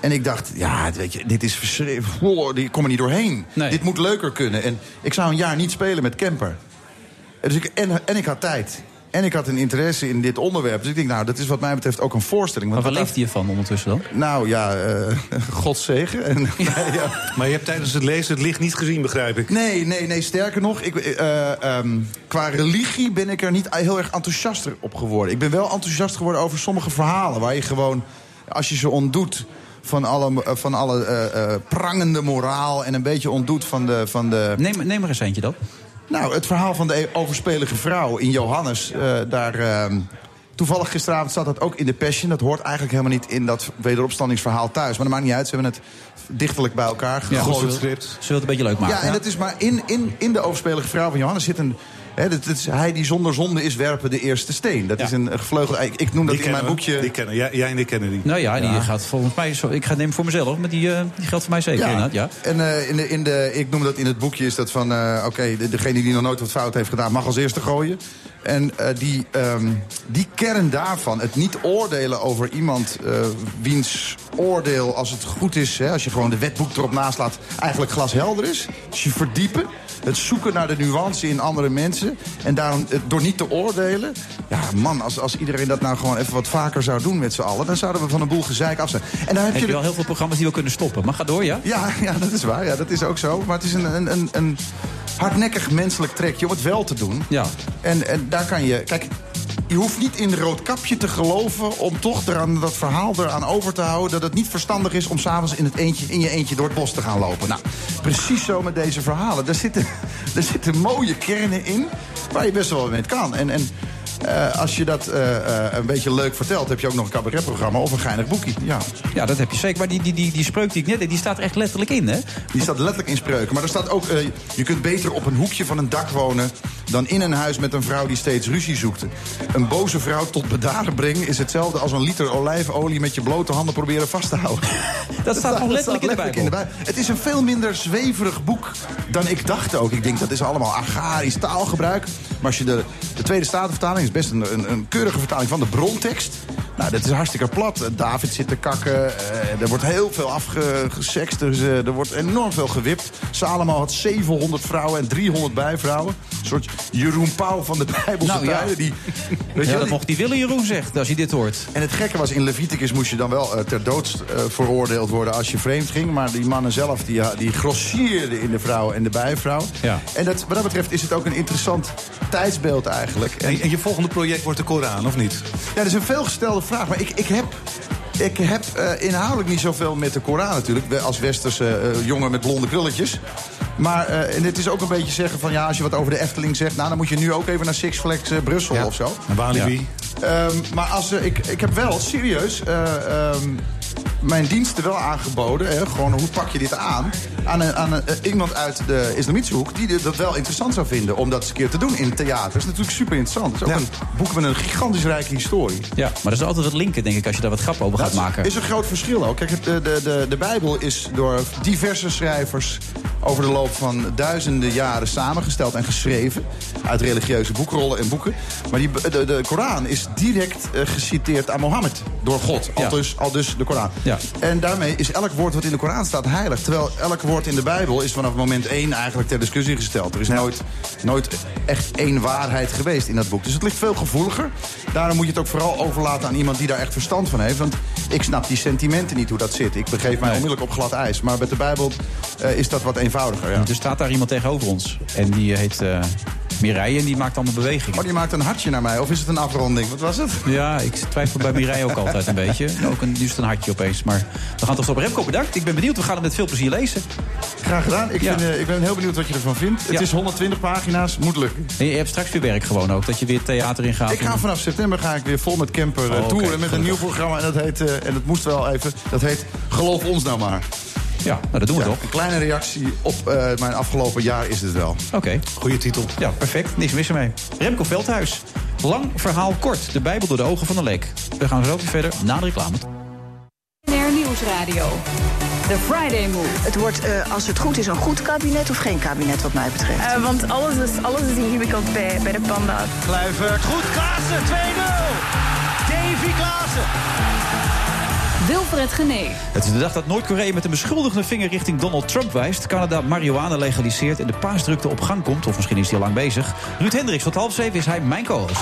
[SPEAKER 15] En ik dacht, ja, weet je, dit is verschrikkelijk. Ik kom er niet doorheen. Dit moet leuker kunnen. En ik zou een jaar niet spelen met Kemper. Dus ik, en, en ik had tijd. En ik had een interesse in dit onderwerp. Dus ik denk, nou, dat is wat mij betreft ook een voorstelling.
[SPEAKER 5] Maar
[SPEAKER 15] Want
[SPEAKER 5] waar
[SPEAKER 15] wat
[SPEAKER 5] leeft hij ervan ondertussen dan?
[SPEAKER 15] Nou ja, eh [LAUGHS] godzegen. En, [LAUGHS] [LAUGHS] ja.
[SPEAKER 6] Maar je hebt tijdens het lezen het licht niet gezien, begrijp ik.
[SPEAKER 15] Nee, nee, nee. Sterker nog, ik, eh, ehm, qua religie ben ik er niet heel erg enthousiaster op geworden. Ik ben wel enthousiast geworden over sommige verhalen... waar je gewoon, als je ze ontdoet van alle, eh, van alle eh, eh, prangende moraal... en een beetje ontdoet van de... Van de...
[SPEAKER 5] Neem, neem er eens eentje dan.
[SPEAKER 15] Nou, het verhaal van de overspelige vrouw in Johannes... eh, daar... ehm, Toevallig gisteravond zat dat ook in de Passion. Dat hoort eigenlijk helemaal niet in dat wederopstandingsverhaal thuis. Maar dat maakt niet uit. Ze hebben het dichtelijk bij elkaar
[SPEAKER 5] Ja,
[SPEAKER 15] gegooid.
[SPEAKER 5] ze wil- Ze wil het een beetje leuk maken.
[SPEAKER 15] Ja, en het is maar in, in, in de overspelige vrouw van Johannes zit een... Hè, dat, dat is, hij die zonder zonde is, werpen de eerste steen. Dat is een gevleugel... Ik, ik noem dat
[SPEAKER 6] Die
[SPEAKER 15] in mijn
[SPEAKER 6] we.
[SPEAKER 15] boekje...
[SPEAKER 6] Die kennen, jij, jij en ik kennen die.
[SPEAKER 5] Nou ja, die gaat volgens mij... Zo, ik ga het nemen voor mezelf, maar die, eh, die geldt voor mij zeker. inderdaad, Ja.
[SPEAKER 15] En eh, in de, in de, ik noem dat in het boekje is dat van... eh, oké, de- degene die nog nooit wat fout heeft gedaan... mag als eerste gooien. En eh, die, ehm, die kern daarvan, het niet oordelen over iemand... eh, wiens oordeel, als het goed is... Hè, als je gewoon de wetboek erop naslaat... eigenlijk glashelder is. Dus je verdiepen. Het zoeken naar de nuance in andere mensen. En daarom, eh, door niet te oordelen... Ja, man, als, als iedereen dat nou gewoon even wat vaker zou doen met z'n allen... dan zouden we van een boel gezeik af zijn. En daar heb,
[SPEAKER 5] Heb
[SPEAKER 15] je
[SPEAKER 5] je wel heel veel programma's die we kunnen stoppen. Maar ga door, ja?
[SPEAKER 15] ja, [LAUGHS] ja, dat is waar. Ja, dat is ook zo. Maar het is een, een, een, een hardnekkig menselijk trekje om het wel te doen.
[SPEAKER 5] Ja.
[SPEAKER 15] En, en daar kan je... Kijk, je hoeft niet in rood kapje te geloven... om toch eraan, dat verhaal eraan over te houden... dat het niet verstandig is om s'avonds in, het eentje, in je eentje door het bos te gaan lopen. Nou, precies zo met deze verhalen. Daar zitten, daar [LAUGHS] zitten mooie kernen in waar je best wel mee kan. En, en eh, als je dat eh, eh, een beetje leuk vertelt... heb je ook nog een cabaretprogramma of een geinig boekje. Ja.
[SPEAKER 5] Ja, dat heb je zeker. Maar die, die, die, die spreuk die ik net deed, die staat er echt letterlijk in, hè?
[SPEAKER 15] Die staat letterlijk in spreuken. Maar er staat ook, je kunt beter op een hoekje van een dak wonen... dan in een huis met een vrouw die steeds ruzie zoekt. Een boze vrouw tot bedaren brengen is hetzelfde als een liter olijfolie... met je blote handen proberen vast te houden. [LAUGHS]
[SPEAKER 5] Dat staat gewoon letterlijk in de Bijbel.
[SPEAKER 15] Bijbel. Het is een veel minder zweverig boek dan ik dacht ook. Ik denk, dat is allemaal agrarisch taalgebruik. Maar als je de, de Tweede Statenvertaling... is best een, een, een keurige vertaling van de brontekst... Nou, dat is hartstikke plat. David zit te kakken. eh, er wordt heel veel afgesext. Dus, eh, er wordt enorm veel gewipt. Salomo had 700 vrouwen en 300 bijvrouwen. Een soort Jeroen Pauw van de Bijbelse
[SPEAKER 5] Nou ja.
[SPEAKER 15] Die, [LAUGHS] weet je
[SPEAKER 5] Ja,
[SPEAKER 15] wel,
[SPEAKER 5] dat mocht die willen, Jeroen zegt, als je dit hoort.
[SPEAKER 15] en het gekke was, in Leviticus moest je dan wel eh, ter dood veroordeeld worden als je vreemd ging. Maar die mannen zelf, die, die grossierden in de vrouw en de bijvrouw.
[SPEAKER 5] Ja.
[SPEAKER 15] En dat, wat dat betreft is het ook een interessant tijdsbeeld eigenlijk.
[SPEAKER 6] En, en je volgende project wordt de Koran, of niet?
[SPEAKER 15] Ja, dat is een veelgestelde vraag. Maar ik, ik heb, ik heb eh, inhoudelijk niet zoveel met de Koran natuurlijk. Als westerse eh, jongen met blonde krulletjes. Maar eh, en het is ook een beetje zeggen van... ja, als je wat over de Efteling zegt... nou, dan moet je nu ook even naar Six Flags Brussel of zo.
[SPEAKER 6] En Walibi?
[SPEAKER 15] Ehm, maar als, ik, ik heb wel, serieus... eh, ehm, mijn diensten wel aangeboden. Hè, gewoon, hoe pak je dit aan? Aan, een, aan een, eh, iemand uit de islamitische hoek... die dit- dat wel interessant zou vinden om dat eens een keer te doen in theater. Dat is natuurlijk super interessant. Het is ook een boek met een gigantisch rijke historie.
[SPEAKER 5] Ja, maar dat is altijd het linken, denk ik, als je daar wat grap over gaat maken.
[SPEAKER 15] is een groot verschil ook. Kijk, het- de, de, de, de Bijbel is door diverse schrijvers over de loop van duizenden jaren samengesteld en geschreven. Uit religieuze boekrollen en boeken. Maar die, de, de Koran is direct eh, geciteerd aan Mohammed door God. Al,
[SPEAKER 5] Ja.
[SPEAKER 15] dus, al dus de Koran.
[SPEAKER 5] Ja.
[SPEAKER 15] En daarmee is elk woord wat in de Koran staat heilig. Terwijl elk woord in de Bijbel is vanaf moment één eigenlijk ter discussie gesteld. Er is nooit, nooit echt één waarheid geweest in dat boek. Dus het ligt veel gevoeliger. Daarom moet je het ook vooral overlaten aan iemand die daar echt verstand van heeft. Want ik snap die sentimenten niet hoe dat zit. Ik begeef mij onmiddellijk op glad ijs. Maar met de Bijbel eh, is dat wat eenvoudiger. Ja.
[SPEAKER 5] Er staat daar iemand tegenover ons. En die heet eh Mireille en die maakt allemaal bewegingen.
[SPEAKER 15] Oh, die maakt een hartje naar mij. Of is het een afronding? Wat was het?
[SPEAKER 5] Ja, ik twijfel bij Mireille ook altijd een beetje. [LAUGHS] Ook een, nu is het een hartje opeens. Maar we gaan toch op Remco bedankt. Ik ben benieuwd. We gaan het met veel plezier lezen.
[SPEAKER 15] Graag gedaan. Ik,
[SPEAKER 5] Ja.
[SPEAKER 15] vind, eh, ik ben heel benieuwd wat je ervan vindt. Het is 120 pagina's. Moet lukken.
[SPEAKER 5] En je hebt straks weer werk gewoon ook. Dat je weer theater ingaat.
[SPEAKER 15] Ik ga vanaf september ga ik weer vol met camper eh,
[SPEAKER 5] Oh,
[SPEAKER 15] toeren met een nieuw programma. En dat heet, eh, en dat moest wel even, dat heet Geloof ons nou maar.
[SPEAKER 5] Ja, nou dat doen we
[SPEAKER 15] Ja,
[SPEAKER 5] toch.
[SPEAKER 15] Een kleine reactie op eh, mijn afgelopen jaar is het wel.
[SPEAKER 5] Oké.
[SPEAKER 6] Goeie titel.
[SPEAKER 5] Ja, perfect. Niks mis ermee. Remco Veldhuis. Lang verhaal kort. De Bijbel door de ogen van de leek. We gaan zo weer verder na de reclame.
[SPEAKER 1] Nieuwsradio. The Friday Move.
[SPEAKER 2] Het wordt, eh, als het goed is, een goed kabinet of geen kabinet wat mij betreft.
[SPEAKER 9] Eh, want alles is, alles is ingewikkeld bij, bij de panda's.
[SPEAKER 4] Kluivert, goed, Klaassen, 2-0. Davy Klaassen.
[SPEAKER 1] Wilfred Genee.
[SPEAKER 5] Het is de dag dat Noord-Korea met een beschuldigende vinger richting Donald Trump wijst. Canada marihuana legaliseert en de paasdrukte op gang komt. Of misschien is hij al lang bezig. Ruud Hendricks, tot half zeven is hij mijn co-host.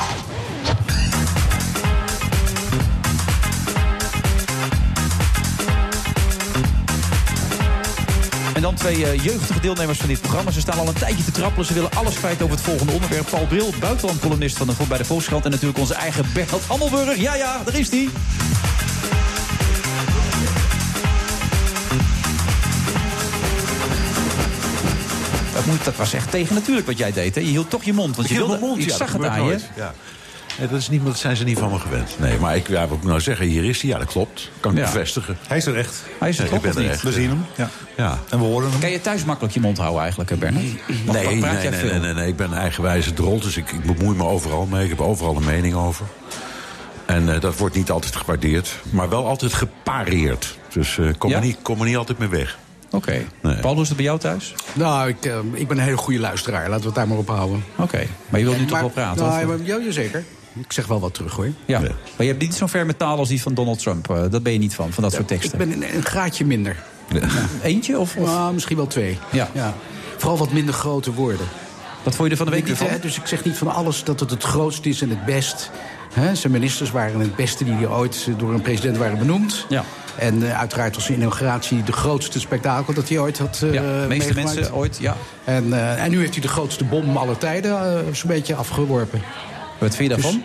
[SPEAKER 5] Dan twee eh, jeugdige deelnemers van dit programma. Ze staan al een tijdje te trappelen. Ze willen alles kwijt over het volgende onderwerp. Paul Bril, buitenlandcolumnist van de, bij de Volkskrant. En natuurlijk onze eigen Bernard Hammelburg. Ja, ja, daar is hij. Dat, moet, dat was echt tegen natuurlijk wat jij deed. Hè? Je hield toch je mond. Want je
[SPEAKER 17] Ik
[SPEAKER 5] wilde,
[SPEAKER 17] mond,
[SPEAKER 5] ik
[SPEAKER 17] ja,
[SPEAKER 5] zag het aan je.
[SPEAKER 17] Ja. Nee, dat, is niet, dat zijn ze niet van me gewend. Nee, maar ik, ja, wat moet ik nou zeggen? Hier is hij. Ja, dat klopt. Kan ik
[SPEAKER 5] Ja.
[SPEAKER 17] bevestigen.
[SPEAKER 6] Hij is er echt.
[SPEAKER 5] Hij is er toch
[SPEAKER 17] ik ben er echt.
[SPEAKER 6] We zien hem. Ja.
[SPEAKER 17] Ja.
[SPEAKER 6] En we horen hem.
[SPEAKER 5] Kan je thuis makkelijk je mond houden eigenlijk, hè, Bernard? Wat-
[SPEAKER 17] Nee,
[SPEAKER 5] wat
[SPEAKER 17] nee, nee, nee, nee, nee, Ik ben een eigenwijze drol, dus ik, ik bemoei me overal mee. Ik heb overal een mening over. En eh, dat wordt niet altijd gewaardeerd, maar wel altijd gepareerd. Dus eh, kom,
[SPEAKER 5] Ja?
[SPEAKER 17] er niet, kom er niet altijd mee weg.
[SPEAKER 5] Oké.
[SPEAKER 17] Nee.
[SPEAKER 5] Paul, hoe is het bij jou thuis?
[SPEAKER 18] Nou, ik, eh, ik ben een hele goede luisteraar. Laten we het daar maar op houden.
[SPEAKER 5] Oké. Maar je wilt nu
[SPEAKER 18] Maar-
[SPEAKER 5] toch wel praten?
[SPEAKER 18] Nou,
[SPEAKER 5] of-
[SPEAKER 18] maar- ja, zeker. Ik zeg wel wat terug, hoor.
[SPEAKER 5] Ja. Maar je hebt niet zo'n ver met taal als die van Donald Trump. eh, dat ben je niet van, van dat soort
[SPEAKER 18] Ik
[SPEAKER 5] teksten.
[SPEAKER 18] ben een, een graadje minder.
[SPEAKER 5] Eentje of... of?
[SPEAKER 18] Nou, misschien wel twee.
[SPEAKER 5] Ja.
[SPEAKER 18] Vooral wat minder grote woorden.
[SPEAKER 5] Wat vond je er van de week
[SPEAKER 18] Niet, Dus ik zeg niet van alles dat het het grootst is en het best. Hè, zijn ministers waren het beste die ooit door een president waren benoemd.
[SPEAKER 5] Ja.
[SPEAKER 18] En eh, uiteraard was zijn inauguratie de grootste spektakel dat hij ooit had
[SPEAKER 5] Ja, de meeste
[SPEAKER 18] meegemaakt.
[SPEAKER 5] mensen ooit, ja.
[SPEAKER 18] En, en nu heeft hij de grootste bom aller tijden zo'n beetje afgeworpen.
[SPEAKER 5] Wat vind je daarvan?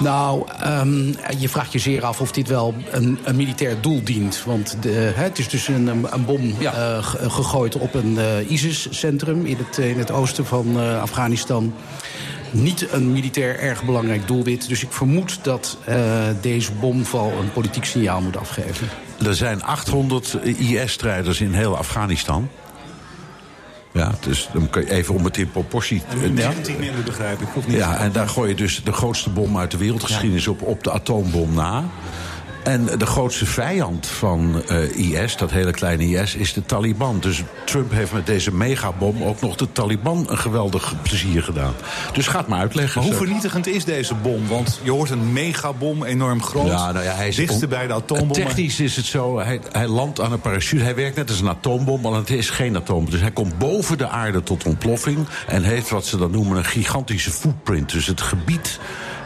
[SPEAKER 18] Nou, ehm, je vraagt je zeer af of dit wel een, een militair doel dient. Want de, hè, het is dus een, een bom eh, ge- gegooid op een eh, ISIS-centrum in het, in het oosten van eh, Afghanistan. Niet een militair erg belangrijk doelwit. Dus ik vermoed dat eh, deze bomval een politiek signaal moet afgeven.
[SPEAKER 17] Er zijn 800 IS-strijders in heel Afghanistan. Ja, dus dan kun je even om het in proportie...
[SPEAKER 6] En nu 19 minder begrijp ik, of niet?
[SPEAKER 17] Ja, en daar gooi je dus de grootste bom uit de wereldgeschiedenis op, op de atoombom na. En de grootste vijand van eh, IS, dat hele kleine IS, is de Taliban. Dus Trump heeft met deze megabom ook nog de Taliban een geweldig plezier gedaan. Dus ga het maar uitleggen.
[SPEAKER 6] Maar hoe vernietigend is deze bom? Want je hoort een megabom, enorm groot.
[SPEAKER 17] Ja, nou ja, hij is
[SPEAKER 6] dichtste
[SPEAKER 17] om-
[SPEAKER 6] bij de atoombom.
[SPEAKER 17] Technisch is het zo, hij, hij landt aan een parachute. Hij werkt net als een atoombom, maar het is geen atoombom. Dus hij komt boven de aarde tot ontploffing... en heeft wat ze dan noemen een gigantische footprint. Dus het gebied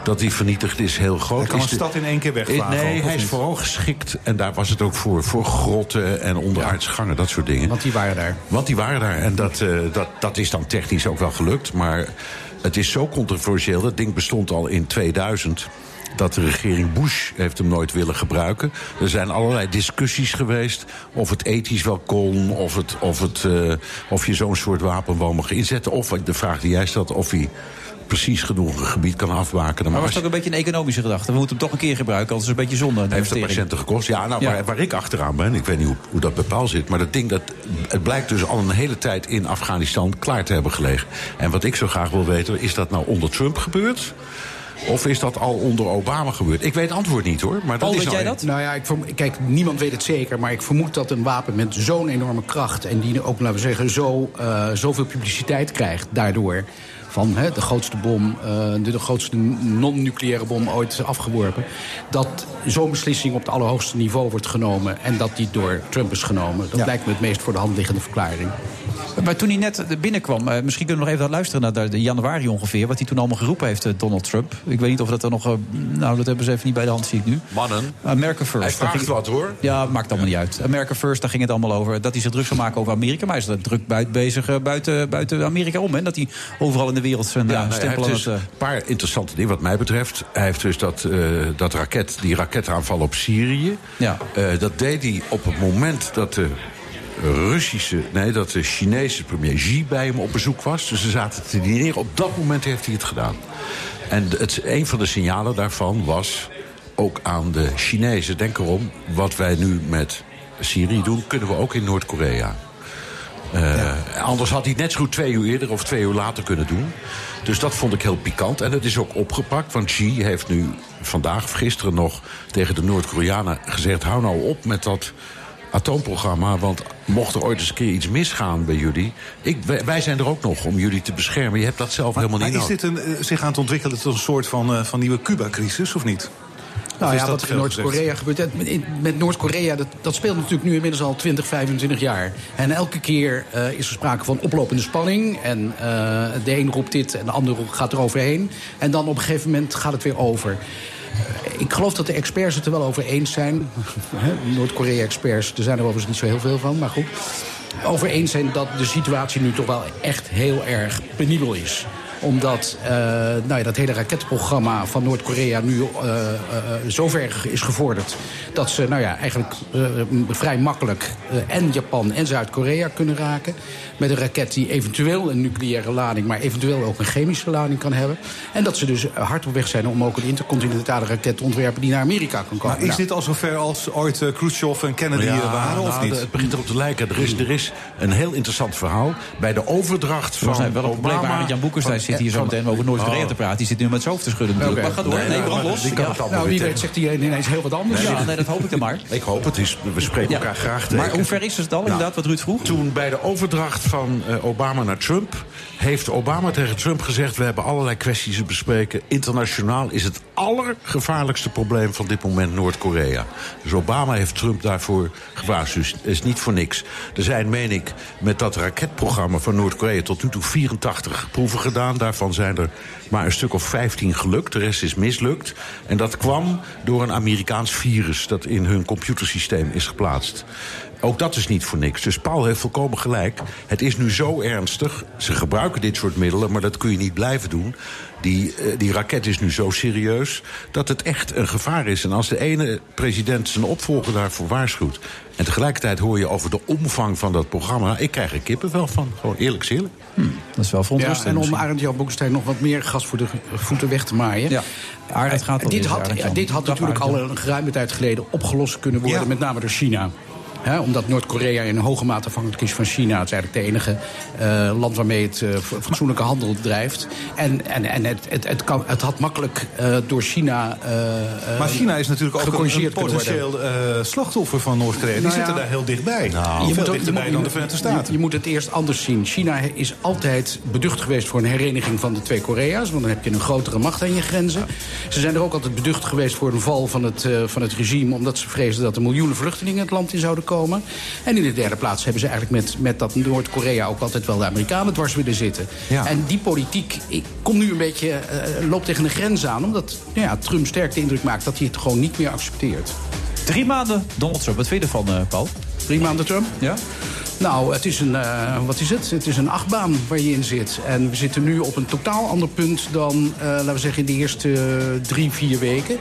[SPEAKER 17] dat hij vernietigd is heel groot.
[SPEAKER 6] Hij kan
[SPEAKER 17] Is
[SPEAKER 6] een
[SPEAKER 17] de-
[SPEAKER 6] stad in één keer wegvagen
[SPEAKER 17] Nee,
[SPEAKER 6] ook, of
[SPEAKER 17] hij is
[SPEAKER 6] niet?
[SPEAKER 17] vooral geschikt. En daar was het ook voor, voor grotten en onderaardse gangen, dat soort dingen.
[SPEAKER 18] Want die waren daar.
[SPEAKER 17] Want die waren daar. En dat, eh, dat, dat is dan technisch ook wel gelukt. Maar het is zo controversieel. Dat ding bestond al in 2000 dat de regering Bush heeft hem nooit willen gebruiken. Er zijn allerlei discussies geweest of het ethisch wel kon... of, het, of, het, eh, of je zo'n soort wapen wel mag inzetten. Of de vraag die jij stelt, of hij precies genoeg een gebied kan afwaken.
[SPEAKER 5] Maar was het ook een beetje een economische gedachte? We moeten hem toch een keer gebruiken, anders is het een beetje zonde. de
[SPEAKER 17] Heeft de patiënten gekost? Ja, nou,
[SPEAKER 5] Ja.
[SPEAKER 17] Waar, waar ik achteraan ben, ik weet niet hoe, hoe dat bepaald zit... maar dat ding, dat, het blijkt dus al een hele tijd in Afghanistan klaar te hebben gelegen. En wat ik zo graag wil weten, is dat nou onder Trump gebeurd... Of is dat al onder Obama gebeurd? Ik weet het antwoord niet hoor. Maar dat is nou
[SPEAKER 18] Nou ja, ik verm- kijk, niemand weet het zeker. Maar ik vermoed dat een wapen met zo'n enorme kracht... en die ook, laten we zeggen, zo, eh, zoveel publiciteit krijgt daardoor... van hè, de grootste bom, eh, de, de grootste non-nucleaire bom ooit afgeworpen... dat zo'n beslissing op het allerhoogste niveau wordt genomen... en dat die door Trump is genomen. Dat lijkt me het meest voor de hand liggende verklaring.
[SPEAKER 5] Maar toen hij net binnenkwam, eh, misschien kunnen we nog even luisteren naar de, januari ongeveer, wat hij toen allemaal geroepen heeft, eh, Donald Trump. Ik weet niet of dat er nog. eh, nou, dat hebben ze even niet bij de hand, zie ik nu.
[SPEAKER 17] Mannen.
[SPEAKER 5] America First.
[SPEAKER 17] Hij vraagt
[SPEAKER 5] ging-
[SPEAKER 17] wat hoor.
[SPEAKER 5] Ja, maakt allemaal niet uit. America First, daar ging het allemaal over. Dat hij zich druk zou maken over Amerika. Maar hij is er druk buiten bezig eh, buiten, buiten Amerika om. Hè? Dat hij overal in de wereld zijn
[SPEAKER 17] Ja,
[SPEAKER 5] eh,
[SPEAKER 17] nou, hij
[SPEAKER 5] stempel
[SPEAKER 17] heeft
[SPEAKER 5] aan
[SPEAKER 17] dus
[SPEAKER 5] het...
[SPEAKER 17] een paar interessante dingen wat mij betreft. Hij heeft dus dat, eh, dat raket, die raketaanval op Syrië.
[SPEAKER 5] Ja.
[SPEAKER 17] Eh, dat deed hij op het moment dat de Russische, nee, dat de Chinese premier Xi bij hem op bezoek was. Dus ze zaten te dineren. Op dat moment heeft hij het gedaan. En het, een van de signalen daarvan was ook aan de Chinezen. Denk erom, wat wij nu met Syrië doen, kunnen we ook in Noord-Korea. Eh, Anders had hij het net zo goed twee uur eerder of twee uur later kunnen doen. Dus dat vond ik heel pikant. En het is ook opgepakt, want Xi heeft nu vandaag of gisteren nog tegen de Noord-Koreanen gezegd: hou nou op met dat atoomprogramma. Want mocht er ooit eens een keer iets misgaan bij jullie... Ik, wij, zijn er ook nog om jullie te beschermen. Je hebt dat zelf helemaal
[SPEAKER 6] Maar
[SPEAKER 17] niet
[SPEAKER 6] is
[SPEAKER 17] nodig.
[SPEAKER 6] dit een, eh, zich aan het ontwikkelen tot een soort van, eh, van nieuwe Cuba-crisis, of niet?
[SPEAKER 18] Nou ja, wat
[SPEAKER 6] te
[SPEAKER 18] in? Noord-Korea gebeurt. Met, Noord-Korea, dat, dat speelt natuurlijk nu inmiddels al 20, 25 jaar. En elke keer eh, is er sprake van oplopende spanning. En eh, de een roept dit en de ander gaat er overheen. En dan op een gegeven moment gaat het weer over. Eh, Ik geloof dat de experts het er wel over eens zijn. [LAUGHS] Noord-Korea-experts, er zijn er overigens niet zo heel veel van, maar goed. Over eens zijn dat de situatie nu toch wel echt heel erg penibel is omdat eh, nou ja, dat hele raketprogramma van Noord-Korea nu eh, eh, zo ver is gevorderd... dat ze nou ja, eigenlijk eh, vrij makkelijk eh, en Japan en Zuid-Korea kunnen raken. Met een raket die eventueel een nucleaire lading... maar eventueel ook een chemische lading kan hebben. En dat ze dus hard op weg zijn om ook een intercontinentale raket te ontwerpen... die naar Amerika kan komen.
[SPEAKER 6] Maar is
[SPEAKER 18] Nou,
[SPEAKER 6] dit al zover als ooit Khrushchev en Kennedy
[SPEAKER 17] Ja,
[SPEAKER 6] er waren, of
[SPEAKER 17] nou,
[SPEAKER 6] niet?
[SPEAKER 17] Het begint erop te lijken. Er is, er is een heel interessant verhaal. Bij de overdracht van
[SPEAKER 5] mij wel een Jan zit hier zo meteen over Noord-Korea
[SPEAKER 17] Oh.
[SPEAKER 5] te praten. Die zit nu met zijn hoofd te schudden natuurlijk. Maar ga door.
[SPEAKER 17] Nee,
[SPEAKER 5] Nee,
[SPEAKER 17] nou,
[SPEAKER 5] brand
[SPEAKER 17] maar
[SPEAKER 5] los.
[SPEAKER 17] die
[SPEAKER 18] nou, wie weet zegt hij ineens heel wat anders.
[SPEAKER 5] Ja, nee, dat hoop ik dan maar.
[SPEAKER 17] Ik hoop het. Is, we spreken
[SPEAKER 5] Ja.
[SPEAKER 17] elkaar graag tegen.
[SPEAKER 5] Maar hoe ver is het al, inderdaad, wat Ruud vroeg?
[SPEAKER 17] Toen bij de overdracht van eh, Obama naar Trump... heeft Obama tegen Trump gezegd... we hebben allerlei kwesties te bespreken. Internationaal is het allergevaarlijkste probleem van dit moment Noord-Korea. Dus Obama heeft Trump daarvoor gewaarschuwd. Dus is niet voor niks. Er zijn, meen ik, met dat raketprogramma van Noord-Korea... tot nu toe 84 proeven gedaan. Daarvan zijn er maar een stuk of 15 gelukt. De rest is mislukt. En dat kwam door een Amerikaans virus... dat in hun computersysteem is geplaatst. Ook dat is niet voor niks. Dus Paul heeft volkomen gelijk. Het is nu zo ernstig. Ze gebruiken dit soort middelen, maar dat kun je niet blijven doen. Die, eh, die raket is nu zo serieus dat het echt een gevaar is. En als de ene president zijn opvolger daarvoor waarschuwt... en tegelijkertijd hoor je over de omvang van dat programma... ik krijg er kippenvel van, gewoon eerlijk is eerlijk.
[SPEAKER 5] Dat is wel
[SPEAKER 18] Ja,
[SPEAKER 5] verontrustend.
[SPEAKER 18] en om
[SPEAKER 5] misschien.
[SPEAKER 18] Arend Jan Boekenstein nog wat meer gas voor de voeten weg te maaien.
[SPEAKER 5] Ja. Arend gaat alweer,
[SPEAKER 18] dit had, dit had natuurlijk al een geruime tijd geleden opgelost kunnen worden,
[SPEAKER 6] Ja.
[SPEAKER 18] met name door China. Omdat Noord-Korea in hoge mate afhankelijk is van China. Het is eigenlijk het enige eh, land waarmee het eh, fatsoenlijke handel drijft. En, en, en het, het, het, kan, het had makkelijk eh, door China. eh, eh,
[SPEAKER 6] Maar China is natuurlijk ook een, potentieel eh, slachtoffer van Noord-Korea. Die
[SPEAKER 18] Nou ja,
[SPEAKER 6] zitten daar heel dichtbij.
[SPEAKER 18] Je
[SPEAKER 6] veel
[SPEAKER 18] moet ook-
[SPEAKER 6] dichterbij
[SPEAKER 18] je
[SPEAKER 6] dan de Verenigde Staten.
[SPEAKER 18] Je, moet het eerst anders zien. China is altijd beducht geweest voor een hereniging van de twee Korea's. Want dan heb je een grotere macht aan je grenzen. Ze zijn er ook altijd beducht geweest voor een val van het, eh, van het regime. Omdat ze vreesden dat er miljoenen vluchtelingen het land in zouden komen. En in de derde plaats hebben ze eigenlijk met, met dat Noord-Korea ook altijd wel de Amerikanen dwars willen zitten.
[SPEAKER 6] Ja.
[SPEAKER 18] En die politiek komt nu een beetje, eh, loopt tegen een grens aan. Omdat nou ja, Trump sterk de indruk maakt dat hij het gewoon niet meer accepteert.
[SPEAKER 5] Drie maanden Donald Trump. Wat vind je ervan, eh, Paul?
[SPEAKER 18] Drie maanden Trump?
[SPEAKER 5] Ja?
[SPEAKER 18] Nou, het is een, eh, wat is het? Het is een achtbaan waar je in zit. En we zitten nu op een totaal ander punt dan, eh, laten we zeggen, in de eerste eh, drie, vier weken.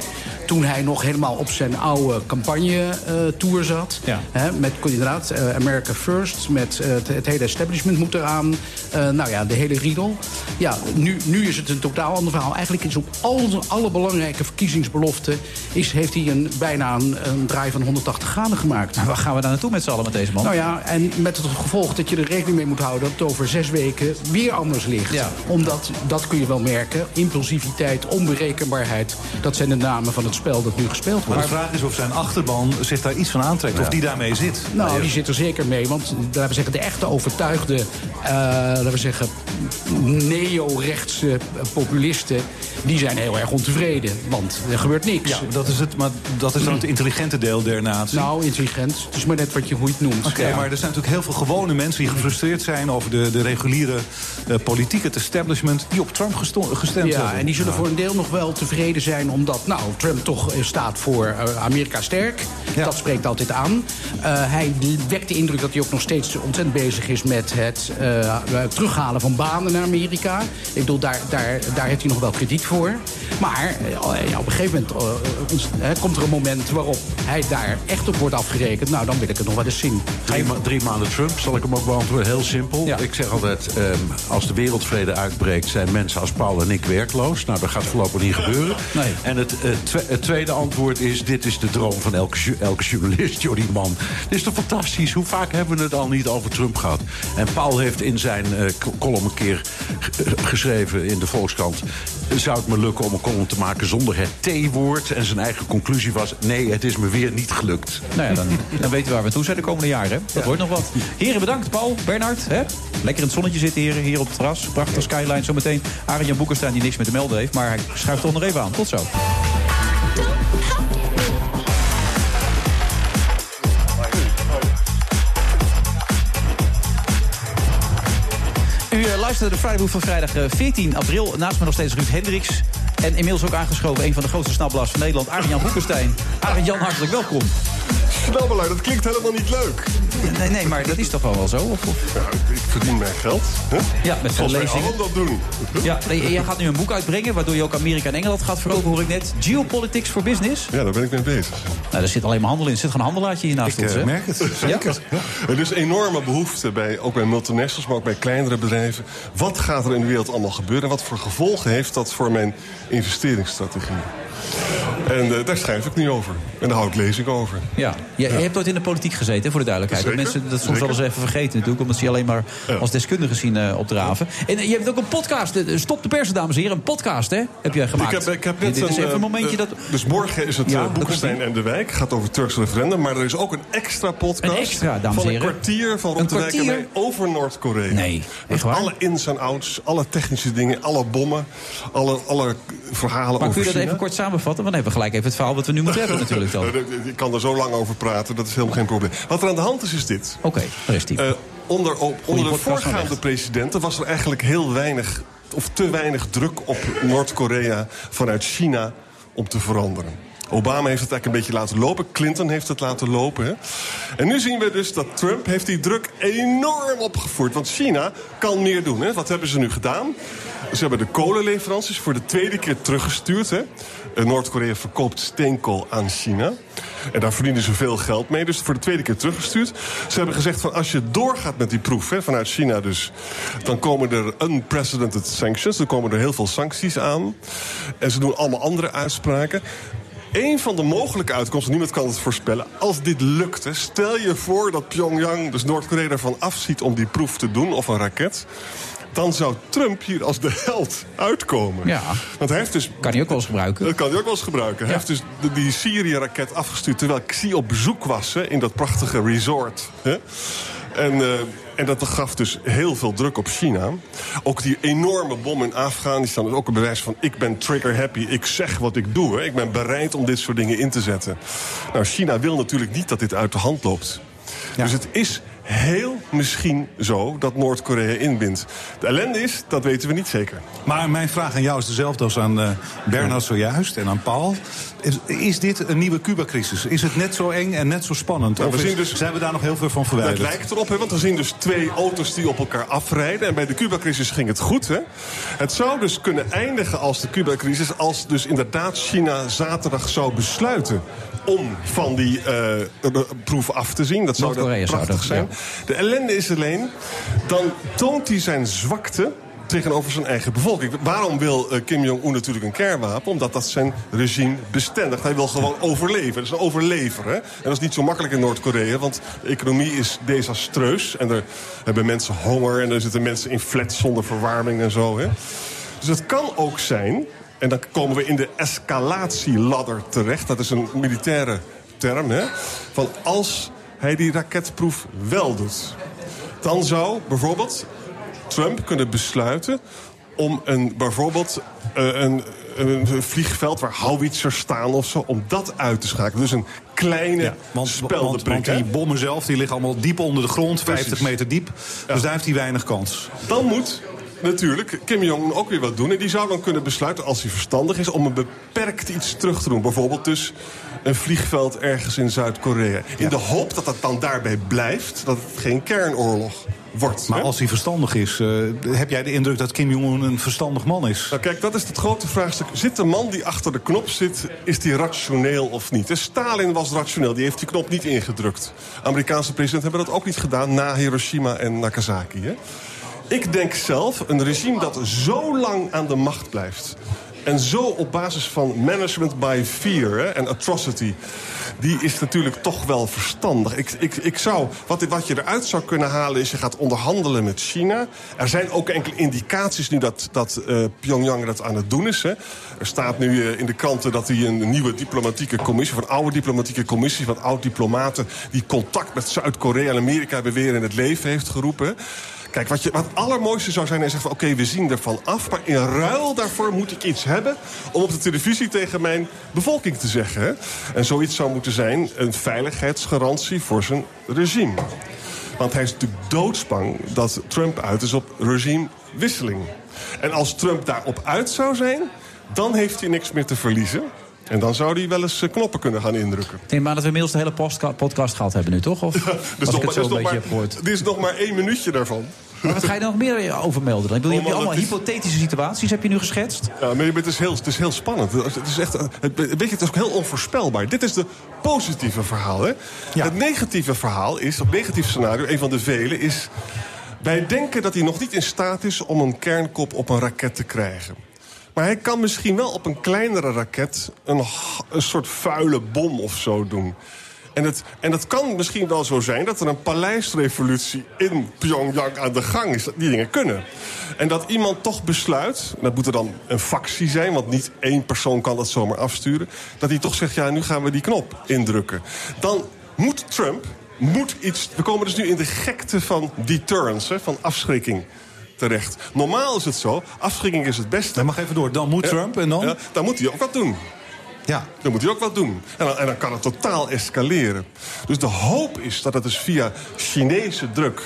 [SPEAKER 18] Toen hij nog helemaal op zijn oude campagne-tour zat.
[SPEAKER 5] Ja.
[SPEAKER 18] Hè, met inderdaad America First, met het, het hele establishment moet eraan. Nou ja, de hele riedel. Ja, nu, nu is het een totaal ander verhaal. Eigenlijk is op al, alle belangrijke verkiezingsbeloften... Is, heeft hij een, bijna een, een draai van 180 graden gemaakt.
[SPEAKER 5] Waar gaan we daar naartoe met z'n allen met deze man?
[SPEAKER 18] Nou ja, en met het gevolg dat je er rekening mee moet houden... dat het over zes weken weer anders ligt.
[SPEAKER 5] Ja.
[SPEAKER 18] Omdat, dat kun je wel merken, impulsiviteit, onberekenbaarheid... dat zijn de namen van het spel dat nu gespeeld
[SPEAKER 6] Maar
[SPEAKER 18] wordt.
[SPEAKER 6] de vraag is of zijn achterban zich daar iets van aantrekt. Of die daarmee zit.
[SPEAKER 18] Nou, die zit er zeker mee. Want laten we zeggen, de echte overtuigde, eh, laten we zeggen, neo-rechtse populisten, die zijn heel erg ontevreden. Want er gebeurt niks.
[SPEAKER 6] Ja, dat is het, maar dat is dan het intelligente deel der natie.
[SPEAKER 18] Nou, intelligent. Het is maar net wat je, hoe je het noemt.
[SPEAKER 6] Oké,
[SPEAKER 18] Ja.
[SPEAKER 6] maar er zijn natuurlijk heel veel gewone mensen die gefrustreerd zijn over de, de reguliere eh, politiek, het establishment, die op Trump gesto- gestemd
[SPEAKER 18] Ja,
[SPEAKER 6] hebben.
[SPEAKER 18] en die zullen
[SPEAKER 6] Ja.
[SPEAKER 18] voor een deel nog wel tevreden zijn... omdat nou, Trump toch eh, staat voor eh, Amerika sterk. Dat spreekt altijd aan. Eh, hij wekt de indruk dat hij ook nog steeds ontzettend bezig is... met het terughalen van banen naar Amerika. Ik bedoel, daar, daar, daar heeft hij nog wel krediet voor. Maar ja, op een gegeven moment ons- komt er een moment... waarop hij daar echt op wordt afgerekend. Nou, dan wil ik het nog wel eens zien.
[SPEAKER 17] Drie, ma- drie maanden Trump, zal ik hem ook beantwoorden. Heel simpel. Ik zeg altijd, ehm, als de wereldvrede uitbreekt... zijn mensen als Paul en ik werkloos. Nou, dat gaat voorlopig niet gebeuren. En het, eh, twe- Het tweede antwoord is, dit is de droom van elke, journalist, [LAUGHS] joh, die man. Dit is toch fantastisch? Hoe vaak hebben we het al niet over Trump gehad? En Paul heeft in zijn eh, k- column een keer g- geschreven in de Volkskrant... zou het me lukken om een column te maken zonder het T-woord? En zijn eigen conclusie was, nee, het is me weer niet gelukt.
[SPEAKER 5] Nou ja, dan, dan weten we waar we toe zijn de komende jaren. Hè? Dat wordt nog wat. Heren, bedankt. Paul, Bernard. Hè? Lekker in het zonnetje zitten heren, hier op het terras. Prachtige skyline. Zometeen Arjen Boekenstein die niks met te melden heeft. Maar hij schuift toch nog even aan. Tot zo. U eh, luistert naar de Move van vrijdag eh, 14 april. Naast me nog steeds Ruud Hendricks. En inmiddels ook aangeschoven een van de grootste snabbelaars van Nederland, Arjen Boekenstein. Arjen, hartelijk welkom.
[SPEAKER 19] Snabbelaar, dat klinkt helemaal niet leuk.
[SPEAKER 5] Nee, nee, maar dat is toch wel wel zo? Of?
[SPEAKER 19] Ja, ik verdien mijn geld. Hè?
[SPEAKER 5] Ja, met veel lezingen.
[SPEAKER 19] dat doen.
[SPEAKER 5] Ja, nee, jij gaat nu een boek uitbrengen, waardoor je ook Amerika en Engeland gaat verkopen, hoor ik net. Geopolitics for Business.
[SPEAKER 19] Ja, daar ben ik mee bezig.
[SPEAKER 5] Nou, daar zit alleen maar handel in. Er zit gewoon een handelaartje hier naast
[SPEAKER 19] Ik,
[SPEAKER 5] ons,
[SPEAKER 19] eh,
[SPEAKER 5] hè?
[SPEAKER 19] merk het, zeker. Er is enorme behoefte, bij, ook bij multinationals, maar ook bij kleinere bedrijven. Wat gaat er in de wereld allemaal gebeuren? En wat voor gevolgen heeft dat voor mijn investeringsstrategie? En eh, daar schrijf ik nu over. En daar hou ik lezing over.
[SPEAKER 5] Ja, je, je hebt ooit in de politiek gezeten, voor de duidelijkheid. Dat mensen dat soms wel eens even vergeten natuurlijk, omdat ze je alleen maar als deskundige zien eh, opdraven. En eh, je hebt ook een podcast, Stop de Persen, dames en heren. Een podcast, hè, heb jij gemaakt.
[SPEAKER 19] Ik heb, ik heb net
[SPEAKER 5] Dit is
[SPEAKER 19] een,
[SPEAKER 5] even een momentje dat...
[SPEAKER 19] Dus morgen is het
[SPEAKER 5] Ja,
[SPEAKER 19] Boekenstein en de Wijk. gaat over het Turks referendum. Maar er is ook een extra podcast.
[SPEAKER 5] Een extra, dames
[SPEAKER 19] van
[SPEAKER 5] en
[SPEAKER 19] een
[SPEAKER 5] heren.
[SPEAKER 19] kwartier van
[SPEAKER 5] Een
[SPEAKER 19] Rob de Wijk en
[SPEAKER 5] kwartier?
[SPEAKER 19] mij over Noord-Korea.
[SPEAKER 5] Nee,
[SPEAKER 19] alle ins en outs, alle technische dingen, alle bommen, alle, alle verhalen
[SPEAKER 5] Maar
[SPEAKER 19] over
[SPEAKER 5] kun je dat
[SPEAKER 19] China.
[SPEAKER 5] even kort samenvatten? Want dan hebben we gelijk even het verhaal wat we nu moeten hebben [LAUGHS] natuurlijk dan.
[SPEAKER 19] Ik kan er zo lang over praten, dat is helemaal geen probleem. Wat er aan de hand is, is dit.
[SPEAKER 5] Oké, die.
[SPEAKER 19] Eh, onder op, onder de voorgaande presidenten was er eigenlijk heel weinig... of te weinig druk op Noord-Korea vanuit China om te veranderen. Obama heeft het eigenlijk een beetje laten lopen. Clinton heeft het laten lopen. En nu zien we dus dat Trump heeft die druk enorm opgevoerd. Want China kan meer doen. Hè? Wat hebben ze nu gedaan? Ze hebben de kolenleveranties voor de tweede keer teruggestuurd. Eh, Noord-Korea verkoopt steenkool aan China. En daar verdienen ze veel geld mee. Dus voor de tweede keer teruggestuurd. Ze hebben gezegd van als je doorgaat met die proef, hè, vanuit China dus... dan komen er unprecedented sanctions. Er komen er heel veel sancties aan. En ze doen allemaal andere uitspraken. Een van de mogelijke uitkomsten, niemand kan het voorspellen... als dit lukt, hè, stel je voor dat Pyongyang, dus Noord-Korea... ervan afziet om die proef te doen, of een raket... dan zou Trump hier als de held uitkomen.
[SPEAKER 5] Ja.
[SPEAKER 19] Want hij heeft dus...
[SPEAKER 5] Kan hij ook wel eens gebruiken.
[SPEAKER 19] Dat kan hij ook wel eens gebruiken. Hij heeft dus de- die Syrië-raket afgestuurd... terwijl Xi op bezoek was hè, in dat prachtige resort. Hè. En, eh, en dat gaf dus heel veel druk op China. Ook die enorme bom in Afghanistan is ook een bewijs van... ik ben trigger-happy, ik zeg wat ik doe. Hè. Ik ben bereid om dit soort dingen in te zetten. Nou, China wil natuurlijk niet dat dit uit de hand loopt. Dus het is heel misschien zo dat Noord-Korea inbindt. De ellende is, dat weten we niet zeker.
[SPEAKER 6] Maar mijn vraag aan jou is dezelfde als aan eh Bernard zojuist en aan Paul. Is, dit een nieuwe Cuba-crisis? Is het net zo eng en net zo spannend?
[SPEAKER 19] Nou, we zien dus-
[SPEAKER 6] zijn we daar nog heel veel van
[SPEAKER 19] Het
[SPEAKER 6] verwijderd?
[SPEAKER 19] lijkt erop, hè, want we zien dus twee auto's die op elkaar afrijden. En bij de Cuba-crisis ging het goed. Hè? Het zou dus kunnen eindigen als de Cuba-crisis... als dus inderdaad China zaterdag zou besluiten om van die de proef af te zien. Dat zou
[SPEAKER 5] zou
[SPEAKER 19] prachtig
[SPEAKER 5] dat,
[SPEAKER 19] zijn. De ellende is alleen, dan toont hij zijn zwakte tegenover zijn eigen bevolking. Waarom wil eh, Kim Jong-un natuurlijk een kernwapen? Omdat dat zijn regime bestendigt. Hij wil gewoon overleven. Dat is een overlever. Hè? En dat is niet zo makkelijk in Noord-Korea, want de economie is desastreus. En er hebben mensen honger en er zitten mensen in flats zonder verwarming en zo. Hè? Dus het kan ook zijn, en dan komen we in de escalatieladder terecht. Dat is een militaire term, hè? Van als hij die raketproef wel doet. Dan zou bijvoorbeeld Trump kunnen besluiten om een, bijvoorbeeld eh, een, een vliegveld waar howitzers staan of zo, om dat uit te schakelen. Dus een kleine
[SPEAKER 6] Want,
[SPEAKER 19] spel
[SPEAKER 6] want, want die bommen zelf die liggen allemaal diep onder de grond, 50
[SPEAKER 19] Precies.
[SPEAKER 6] meter diep. Dus daar heeft hij weinig kans.
[SPEAKER 19] Dan moet natuurlijk Kim Jong-un ook weer wat doen. En die zou dan kunnen besluiten, als hij verstandig is... om een beperkt iets terug te doen. Bijvoorbeeld dus een vliegveld ergens in Zuid-Korea. In de hoop dat dat dan daarbij blijft, dat het geen kernoorlog wordt.
[SPEAKER 6] Maar
[SPEAKER 19] hè?
[SPEAKER 6] als hij verstandig is, eh, heb jij de indruk dat Kim Jong-un een verstandig man is?
[SPEAKER 19] Nou kijk, dat is het grote vraagstuk. Zit de man die achter de knop zit, is die rationeel of niet? En Stalin was rationeel, die heeft die knop niet ingedrukt. Amerikaanse presidenten hebben dat ook niet gedaan na Hiroshima en Nagasaki. Hè? Ik denk zelf, een regime dat zo lang aan de macht blijft... En zo op basis van management by fear en atrocity... die is natuurlijk toch wel verstandig. Ik, ik, ik zou, wat, wat je eruit zou kunnen halen is... je gaat onderhandelen met China. Er zijn ook enkele indicaties nu dat, dat eh, Pyongyang dat aan het doen is. Hè. Er staat nu eh, in de kranten dat hij een nieuwe diplomatieke commissie... van oude diplomatieke commissie van oud-diplomaten... die contact met Zuid-Korea en Amerika weer in het leven heeft geroepen. Kijk, wat, je, wat het allermooiste zou zijn, is zeggen van... oké, we zien ervan af, maar in ruil daarvoor moet ik iets hebben... om op de televisie tegen mijn bevolking te zeggen. Hè? En zoiets zou moeten zijn een veiligheidsgarantie voor zijn regime. Want hij is natuurlijk doodsbang dat Trump uit is op regimewisseling. En als Trump daarop uit zou zijn, dan heeft hij niks meer te verliezen. En dan zou hij wel eens eh, knoppen kunnen gaan indrukken.
[SPEAKER 5] Ik denk maar dat we inmiddels de hele podcast gehad hebben nu, toch? Of [LAUGHS]
[SPEAKER 19] Dus nog maar- dus maar-? Er is nog maar één minuutje daarvan.
[SPEAKER 5] Maar wat ga je er nog meer over melden dan? Ik bedoel, je hebt
[SPEAKER 19] Omdat
[SPEAKER 5] allemaal
[SPEAKER 19] het is-
[SPEAKER 5] hypothetische situaties, heb je nu geschetst?
[SPEAKER 19] Ja, maar het is heel, het is heel spannend. Het is echt, het, weet je, het is ook heel onvoorspelbaar. Dit is de positieve verhaal. Hè? Het negatieve verhaal is, het negatieve scenario, een van de vele, is... wij denken dat hij nog niet in staat is om een kernkop op een raket te krijgen. Maar hij kan misschien wel op een kleinere raket een, een soort vuile bom of zo doen. En het, en het kan misschien wel zo zijn dat er een paleisrevolutie in Pyongyang aan de gang is. Dat die dingen kunnen. En dat iemand toch besluit, dat moet er dan een factie zijn... want niet één persoon kan dat zomaar afsturen... dat hij toch zegt, ja, nu gaan we die knop indrukken. Dan moet Trump moet iets... We komen dus nu in de gekte van deterrence, hè, van afschrikking terecht. Normaal is het zo, afschrikking is het beste.
[SPEAKER 6] mag even door, dan moet Trump en dan?
[SPEAKER 19] Ja, dan moet hij ook wat doen.
[SPEAKER 6] Ja.
[SPEAKER 19] Dan moet hij ook wat doen. En dan, en dan kan het totaal escaleren. Dus de hoop is dat het dus via Chinese druk...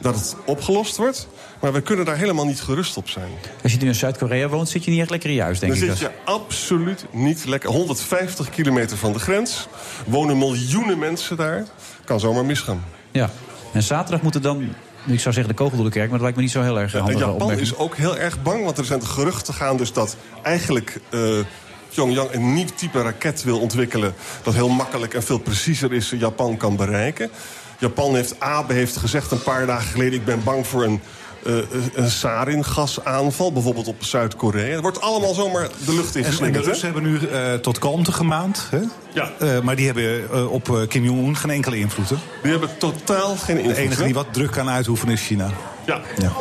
[SPEAKER 19] dat het opgelost wordt. Maar we kunnen daar helemaal niet gerust op zijn.
[SPEAKER 5] Als je nu in Zuid-Korea woont, zit je niet echt lekker in je huis, denk
[SPEAKER 19] Dan
[SPEAKER 5] ik.
[SPEAKER 19] zit je absoluut niet lekker. 150 kilometer van de grens. Wonen miljoenen mensen daar. Kan zomaar misgaan.
[SPEAKER 5] Ja. En zaterdag moeten dan, ik zou zeggen de kogel door de kerk... maar dat lijkt me niet zo heel erg
[SPEAKER 19] En
[SPEAKER 5] handig.
[SPEAKER 19] Japan is ook heel erg bang, want er zijn geruchten gaan dus dat eigenlijk eh, Pyongyang een nieuw type raket wil ontwikkelen dat heel makkelijk en veel preciezer is Japan kan bereiken. Japan heeft Abe heeft gezegd een paar dagen geleden ik ben bang voor een eh, een sarin-gasaanval, bijvoorbeeld op Zuid-Korea. Het wordt allemaal zomaar de lucht
[SPEAKER 6] en de
[SPEAKER 19] ingeslingerd. hè?
[SPEAKER 6] Russen hebben nu eh, tot kalmte gemaand. Hè?
[SPEAKER 19] Ja.
[SPEAKER 6] Maar die hebben op Kim Jong-un geen enkele invloed. Hè?
[SPEAKER 19] Die hebben totaal geen invloed.
[SPEAKER 6] De enige
[SPEAKER 19] hè?
[SPEAKER 6] die wat druk kan uitoefenen is China.
[SPEAKER 19] Ja.
[SPEAKER 6] Ja.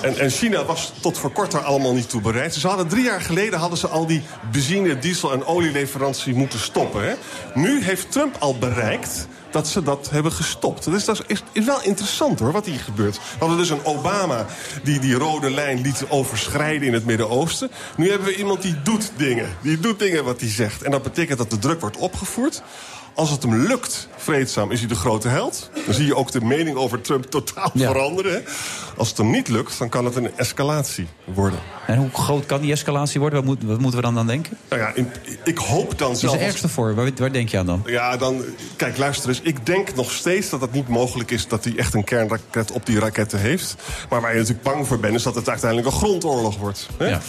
[SPEAKER 19] En, en China was tot voor kort daar allemaal niet toe bereid. Ze hadden drie jaar geleden hadden ze al die benzine, diesel en olieleverantie moeten stoppen. Hè? Nu heeft Trump al bereikt dat ze dat hebben gestopt. Dus dat is, is wel interessant hoor, wat hier gebeurt. We hadden dus een Obama die die rode lijn liet overschrijden in het Midden-Oosten. Nu hebben we iemand die doet dingen. Die doet dingen wat hij zegt. En dat betekent dat de druk wordt opgevoerd. Als het hem lukt, vreedzaam, is hij de grote held. Dan zie je ook de mening over Trump totaal veranderen. Als het hem niet lukt, dan kan het een escalatie worden.
[SPEAKER 5] En hoe groot kan die escalatie worden? Wat, moet- wat moeten we dan aan denken?
[SPEAKER 19] Nou ja, in- ik hoop dan
[SPEAKER 5] Is
[SPEAKER 19] zelf...
[SPEAKER 5] er ergste voor? Waar, waar denk je aan dan?
[SPEAKER 19] Ja, dan... Kijk, luister eens. Ik denk nog steeds dat het niet mogelijk is... dat hij echt een kernraket op die raketten heeft. Maar waar je natuurlijk bang voor bent... is dat het uiteindelijk een grondoorlog wordt. Hè?
[SPEAKER 5] Ja.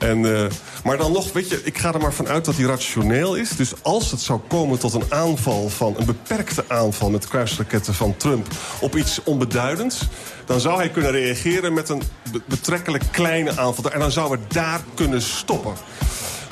[SPEAKER 19] En, eh, maar dan nog, weet je, ik ga er maar vanuit dat hij rationeel is. Dus als het zou komen tot een aanval van... een beperkte aanval met kruisraketten van Trump... op iets onbeduidends... dan zou hij kunnen reageren met een be- betrekkelijk kleine aanval. En dan zou het daar kunnen stoppen.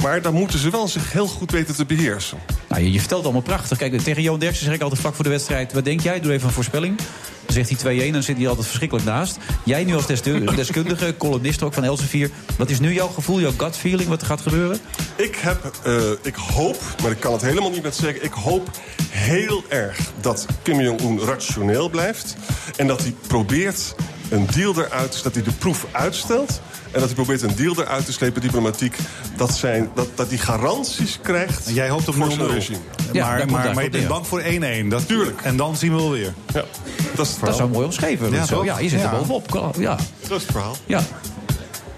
[SPEAKER 19] Maar dan moeten ze wel zich heel goed weten te beheersen.
[SPEAKER 5] Nou, je, je vertelt allemaal prachtig. Kijk, tegen Johan Derksen zeg ik altijd vlak voor de wedstrijd... wat denk jij? Doe even een voorspelling. Dan zegt hij 2-1 en dan zit hij altijd verschrikkelijk naast. Jij nu als [LAUGHS] deskundige, columnist ook van Elsevier... wat is nu jouw gevoel, jouw gut feeling, wat er gaat gebeuren?
[SPEAKER 19] Ik, heb, eh, ik hoop, maar ik kan het helemaal niet met zeker... ik hoop heel erg dat Kim Jong-un rationeel blijft... en dat hij probeert een deal eruit, dat hij de proef uitstelt... en dat hij probeert een deal eruit te slepen, diplomatiek... dat, zijn, dat, dat hij garanties krijgt
[SPEAKER 6] En jij hoopt op
[SPEAKER 19] voor zijn
[SPEAKER 6] 0-0.
[SPEAKER 19] regime.
[SPEAKER 6] maar maar, maar je bent bang voor 1-1. Dat,
[SPEAKER 19] Tuurlijk.
[SPEAKER 6] En dan zien we wel weer.
[SPEAKER 19] Ja, dat is het
[SPEAKER 5] Dat
[SPEAKER 19] verhaal.
[SPEAKER 5] zou mooi omschreven.
[SPEAKER 6] Ja,
[SPEAKER 5] zo, ja je zit
[SPEAKER 6] Ja.
[SPEAKER 5] er bovenop. Ja.
[SPEAKER 19] Dat is het verhaal.
[SPEAKER 5] ja.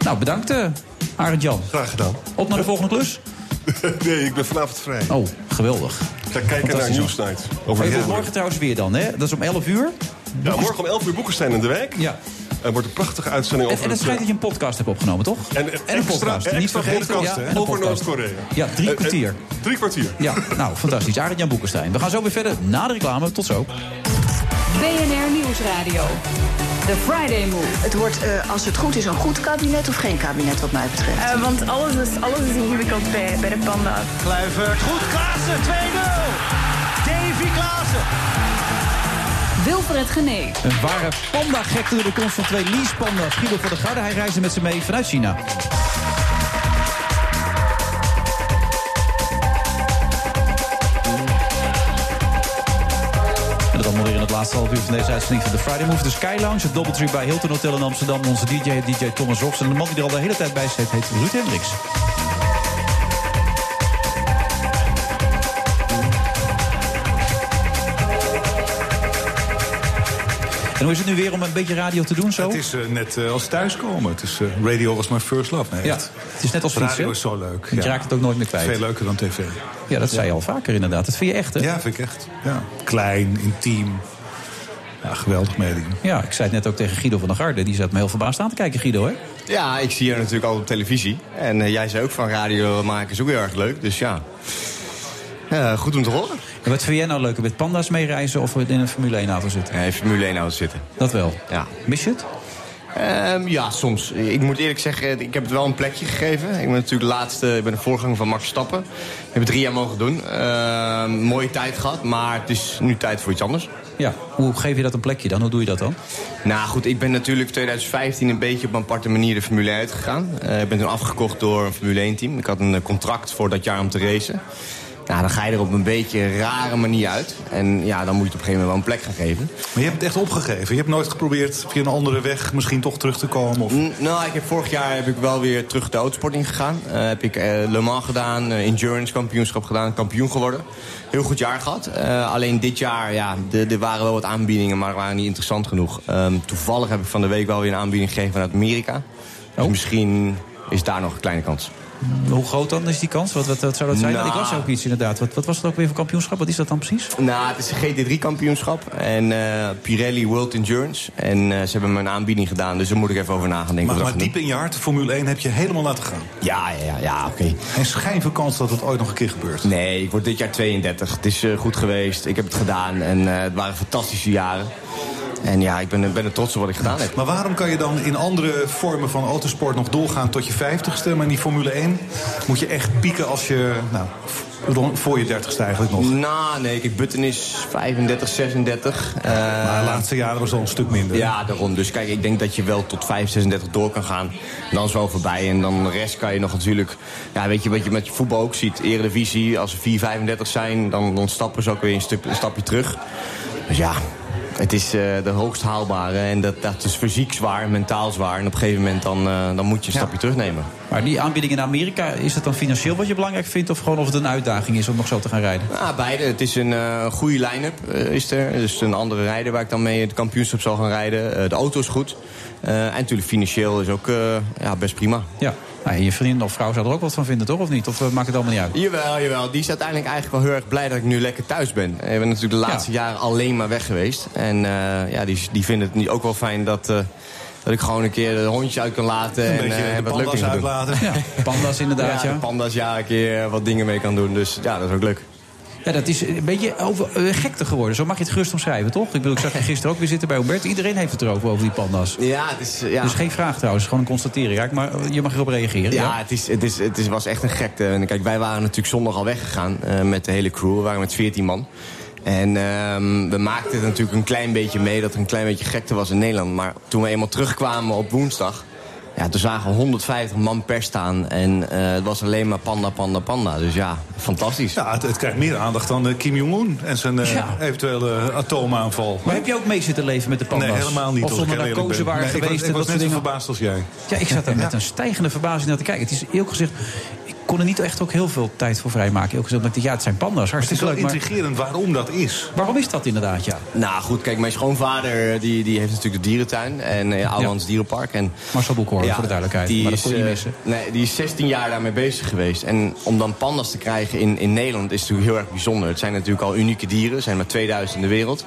[SPEAKER 5] Nou, bedankt, eh Arend Jan.
[SPEAKER 19] Graag gedaan.
[SPEAKER 5] Op naar de volgende klus. [LAUGHS]
[SPEAKER 19] nee, ik ben vanavond vrij.
[SPEAKER 5] Oh, geweldig.
[SPEAKER 19] Ik ga kijken naar. Newsnight. Over
[SPEAKER 5] morgen trouwens weer dan, hè? Dat is om 11 uur.
[SPEAKER 19] Ja, morgen om 11 uur Boekenstein in de wijk.
[SPEAKER 5] Ja.
[SPEAKER 19] Er wordt een prachtige uitzending
[SPEAKER 5] En,
[SPEAKER 19] over
[SPEAKER 5] en het
[SPEAKER 19] het,
[SPEAKER 5] schijnt dat je een podcast hebt opgenomen, toch?
[SPEAKER 19] En,
[SPEAKER 5] En een podcast.
[SPEAKER 19] Extra,
[SPEAKER 5] Niet
[SPEAKER 19] extra
[SPEAKER 5] vergeten.
[SPEAKER 19] podcast,
[SPEAKER 5] ja, en
[SPEAKER 19] over. Noord-Korea.
[SPEAKER 5] Ja, drie
[SPEAKER 19] Eh, eh,
[SPEAKER 5] kwartier.
[SPEAKER 19] drie kwartier.
[SPEAKER 5] Ja, nou, fantastisch. Arend Jan Boekenstein. We gaan zo weer verder na de reclame. Tot zo.
[SPEAKER 1] BNR Nieuwsradio. The Friday Move.
[SPEAKER 2] Het wordt, eh, als het goed is, een goed kabinet of geen kabinet wat mij betreft.
[SPEAKER 9] Eh, want alles is, alles is ingewikkeld bij, bij de panda's.
[SPEAKER 4] Kluivert, goed, Klaassen, 2-0. Davy Klaassen.
[SPEAKER 1] Wilfred Genee.
[SPEAKER 5] Een ware panda-gekte door de komst van twee lease-panda's. Guido van der Garde, hij reisde met ze mee vanuit China. Laatste half uur van deze uitzending van de Friday Move. De Sky Lounge, het Doubletree bij Hilton Hotel in Amsterdam. Onze DJ, DJ Thomas Rox. En de man die er al de hele tijd bij zit, heet Ruud Hendricks. En hoe is het nu weer om een beetje radio te doen zo?
[SPEAKER 6] Het is eh, net eh, als thuiskomen. Het is, eh, radio was my first love. Nee,
[SPEAKER 5] Ja,
[SPEAKER 6] echt.
[SPEAKER 5] het is net als fietsen.
[SPEAKER 6] Radio is zo leuk.
[SPEAKER 5] Je raakt het ook nooit meer kwijt.
[SPEAKER 6] Veel leuker dan tv.
[SPEAKER 5] Ja, dat zei je al vaker inderdaad. Dat vind je echt, hè?
[SPEAKER 6] Ja, vind ik echt. Ja. Klein, intiem. Ja, geweldig medium.
[SPEAKER 5] Ja, ik zei het net ook tegen Guido van der Garde. Die zat me heel verbaasd aan te kijken, Guido, hè?
[SPEAKER 20] Ja, ik zie je natuurlijk al op televisie. En jij zei ook van radio maken is ook heel erg leuk. Dus ja, Ja, goed om te horen.
[SPEAKER 5] En wat vind jij nou leuker, met panda's meereizen of in een Formule 1 auto zitten?
[SPEAKER 20] Nee, Formule 1 auto zitten.
[SPEAKER 5] Dat wel.
[SPEAKER 20] Ja.
[SPEAKER 5] Mis je het?
[SPEAKER 20] Ehm, ja, soms. Ik moet eerlijk zeggen, ik heb het wel een plekje gegeven. Ik ben natuurlijk de laatste, ik ben de voorganger van Max Stappen. Ik heb het drie jaar mogen doen. Ehm, mooie tijd gehad, maar het is nu tijd voor iets anders.
[SPEAKER 5] Ja, hoe geef je dat een plekje dan? Hoe doe je dat dan?
[SPEAKER 20] Nou goed, ik ben natuurlijk 2015 een beetje op een aparte manier de Formule 1 uitgegaan. Eh, ik ben toen afgekocht door een Formule 1 team. Ik had een eh, contract voor dat jaar om te racen. Nou, dan ga je er op een beetje rare manier uit. En ja, dan moet je het op een gegeven moment wel een plek gaan geven.
[SPEAKER 6] Maar je hebt het echt opgegeven. Je hebt nooit geprobeerd via een andere weg misschien toch terug te komen? Of...
[SPEAKER 20] N- Nou, ik heb vorig jaar heb ik wel weer terug de autosporting gegaan. Eh, heb ik eh, Le Mans gedaan, eh, endurance kampioenschap gedaan, kampioen geworden. Heel goed jaar gehad. Eh, alleen dit jaar, ja, er waren wel wat aanbiedingen, maar waren niet interessant genoeg. Ehm, toevallig heb ik van de week wel weer een aanbieding gegeven vanuit Amerika. Dus misschien is daar nog een kleine kans.
[SPEAKER 5] Hoe groot dan is die kans? Wat, wat, wat zou dat zijn?
[SPEAKER 20] Nou.
[SPEAKER 5] Ik was ook iets inderdaad. Wat, wat was het ook weer voor kampioenschap? Wat is dat dan precies?
[SPEAKER 20] Nou, het is een GT3-kampioenschap en eh, Pirelli World Endurance. En eh, ze hebben me een aanbieding gedaan, dus daar moet ik even over na gaan denken.
[SPEAKER 6] Maar, maar diep in je hart, de Formule 1 heb je helemaal laten gaan.
[SPEAKER 20] Ja, ja, ja, ja oké.
[SPEAKER 6] Geen schijn van kans dat het ooit nog een keer gebeurt.
[SPEAKER 20] Nee, ik word dit jaar 32. Het is eh, goed geweest. Ik heb het gedaan en eh, het waren fantastische jaren. En ja, ik ben, ben er trots op wat ik gedaan heb.
[SPEAKER 6] Maar waarom kan je dan in andere vormen van autosport nog doorgaan tot je 50ste? Maar in die Formule 1 moet je echt pieken als je, nou, voor je 30ste eigenlijk nog.
[SPEAKER 20] Nou, nee, kijk, Button is 35, 36. Eh,
[SPEAKER 6] Maar de laatste jaren was al een stuk minder.
[SPEAKER 20] Ja, daarom. Dus kijk, ik denk dat je wel tot 5, 36 door kan gaan. Dan is wel voorbij. En dan de rest kan je nog natuurlijk... Ja, weet je wat je met je voetbal ook ziet? Eredivisie, als ze 4, 35 zijn, dan, dan stappen ze ook weer een, stuk, een stapje terug. Dus ja, het is eh, de hoogst haalbare. En dat, dat is fysiek zwaar, mentaal zwaar. En op een gegeven moment dan, eh, dan moet je een stapje terugnemen.
[SPEAKER 5] Maar die aanbieding in Amerika, is dat dan financieel wat je belangrijk vindt? Of gewoon of het een uitdaging is om nog zo te gaan rijden?
[SPEAKER 20] Ja, beide. Het is een eh, goede line-up is er. Dus een andere rijder waar ik dan mee het kampioenschap zal gaan rijden. De auto is goed. En natuurlijk financieel is ook ja, best prima.
[SPEAKER 5] Ja. Nou, en je vriendin of vrouw zou er ook wat van vinden, toch? Of niet? Of eh, maakt het allemaal niet uit?
[SPEAKER 20] Jawel, jawel. Die is uiteindelijk eigenlijk wel heel erg blij dat ik nu lekker thuis ben. Ik ben natuurlijk de laatste jaren alleen maar weg geweest. En eh, ja, die, die vinden het nu ook wel fijn dat, eh, dat ik gewoon een keer de hondje uit kan laten.
[SPEAKER 6] Een
[SPEAKER 20] en
[SPEAKER 6] beetje
[SPEAKER 20] eh,
[SPEAKER 6] de
[SPEAKER 20] wat
[SPEAKER 6] panda's
[SPEAKER 20] kan doen.
[SPEAKER 6] uitlaten.
[SPEAKER 5] Ja, panda's inderdaad, [LAUGHS] ja.
[SPEAKER 20] de panda's, ja, een keer wat dingen mee kan doen. Dus ja, dat is ook leuk.
[SPEAKER 5] Ja, dat is een beetje over, eh, gekte geworden. Zo mag je het gerust omschrijven, toch? Ik bedoel, ik zag je gisteren ook weer zitten bij Hubert. Iedereen heeft het erover, over die panda's.
[SPEAKER 20] Ja, het is... Ja.
[SPEAKER 5] Dus geen vraag trouwens, gewoon een constatering. Raak, maar je mag erop reageren.
[SPEAKER 20] Ja, het, is, het, is, het is, was echt een gekte. En kijk, wij waren natuurlijk zondag al weggegaan eh, met de hele crew. We waren met 14 man. En ehm, we maakten het natuurlijk een klein beetje mee dat er een klein beetje gekte was in Nederland. Maar toen we eenmaal terugkwamen op woensdag... Ja, toen zagen we 150 man per staan. En eh, het was alleen maar panda, panda, panda. Dus ja, fantastisch.
[SPEAKER 6] Ja, het, het krijgt meer aandacht dan eh, Kim Jong-un en zijn eh,
[SPEAKER 5] Ja.
[SPEAKER 6] eventuele atoomaanval.
[SPEAKER 5] Maar heb je ook mee zitten leven met de panda's?
[SPEAKER 6] Nee, helemaal niet.
[SPEAKER 5] Of
[SPEAKER 6] als
[SPEAKER 5] zonder
[SPEAKER 6] ik heel
[SPEAKER 5] narcose waren
[SPEAKER 6] Nee, ik was-
[SPEAKER 5] geweest
[SPEAKER 6] Ik was,
[SPEAKER 5] dat
[SPEAKER 6] net zo
[SPEAKER 5] dingen?
[SPEAKER 6] verbaasd als jij.
[SPEAKER 5] Ja, ik zat daar met een stijgende verbazing naar te kijken. Het is eerlijk gezegd, ik kon er niet echt ook heel veel tijd voor vrijmaken. Omdat ik dacht, ja, het zijn panda's,
[SPEAKER 6] Het is
[SPEAKER 5] hartstikke
[SPEAKER 6] wel
[SPEAKER 5] leuk. Maar
[SPEAKER 6] intrigerend waarom dat is.
[SPEAKER 5] waarom is dat inderdaad, ja?
[SPEAKER 20] Nou goed, kijk, mijn schoonvader eh, die, die heeft natuurlijk de dierentuin. En uh, Ouwlands Dierenpark. En,
[SPEAKER 5] Marcel Boekhoorn, voor de duidelijkheid.
[SPEAKER 20] Die
[SPEAKER 5] maar dat
[SPEAKER 20] is,
[SPEAKER 5] kon je niet
[SPEAKER 20] eh,
[SPEAKER 5] missen.
[SPEAKER 20] Nee, die is 16 jaar daarmee bezig geweest. En om dan pandas te krijgen in, in Nederland is natuurlijk heel erg bijzonder. Het zijn natuurlijk al unieke dieren. Er zijn maar 2000 in de wereld.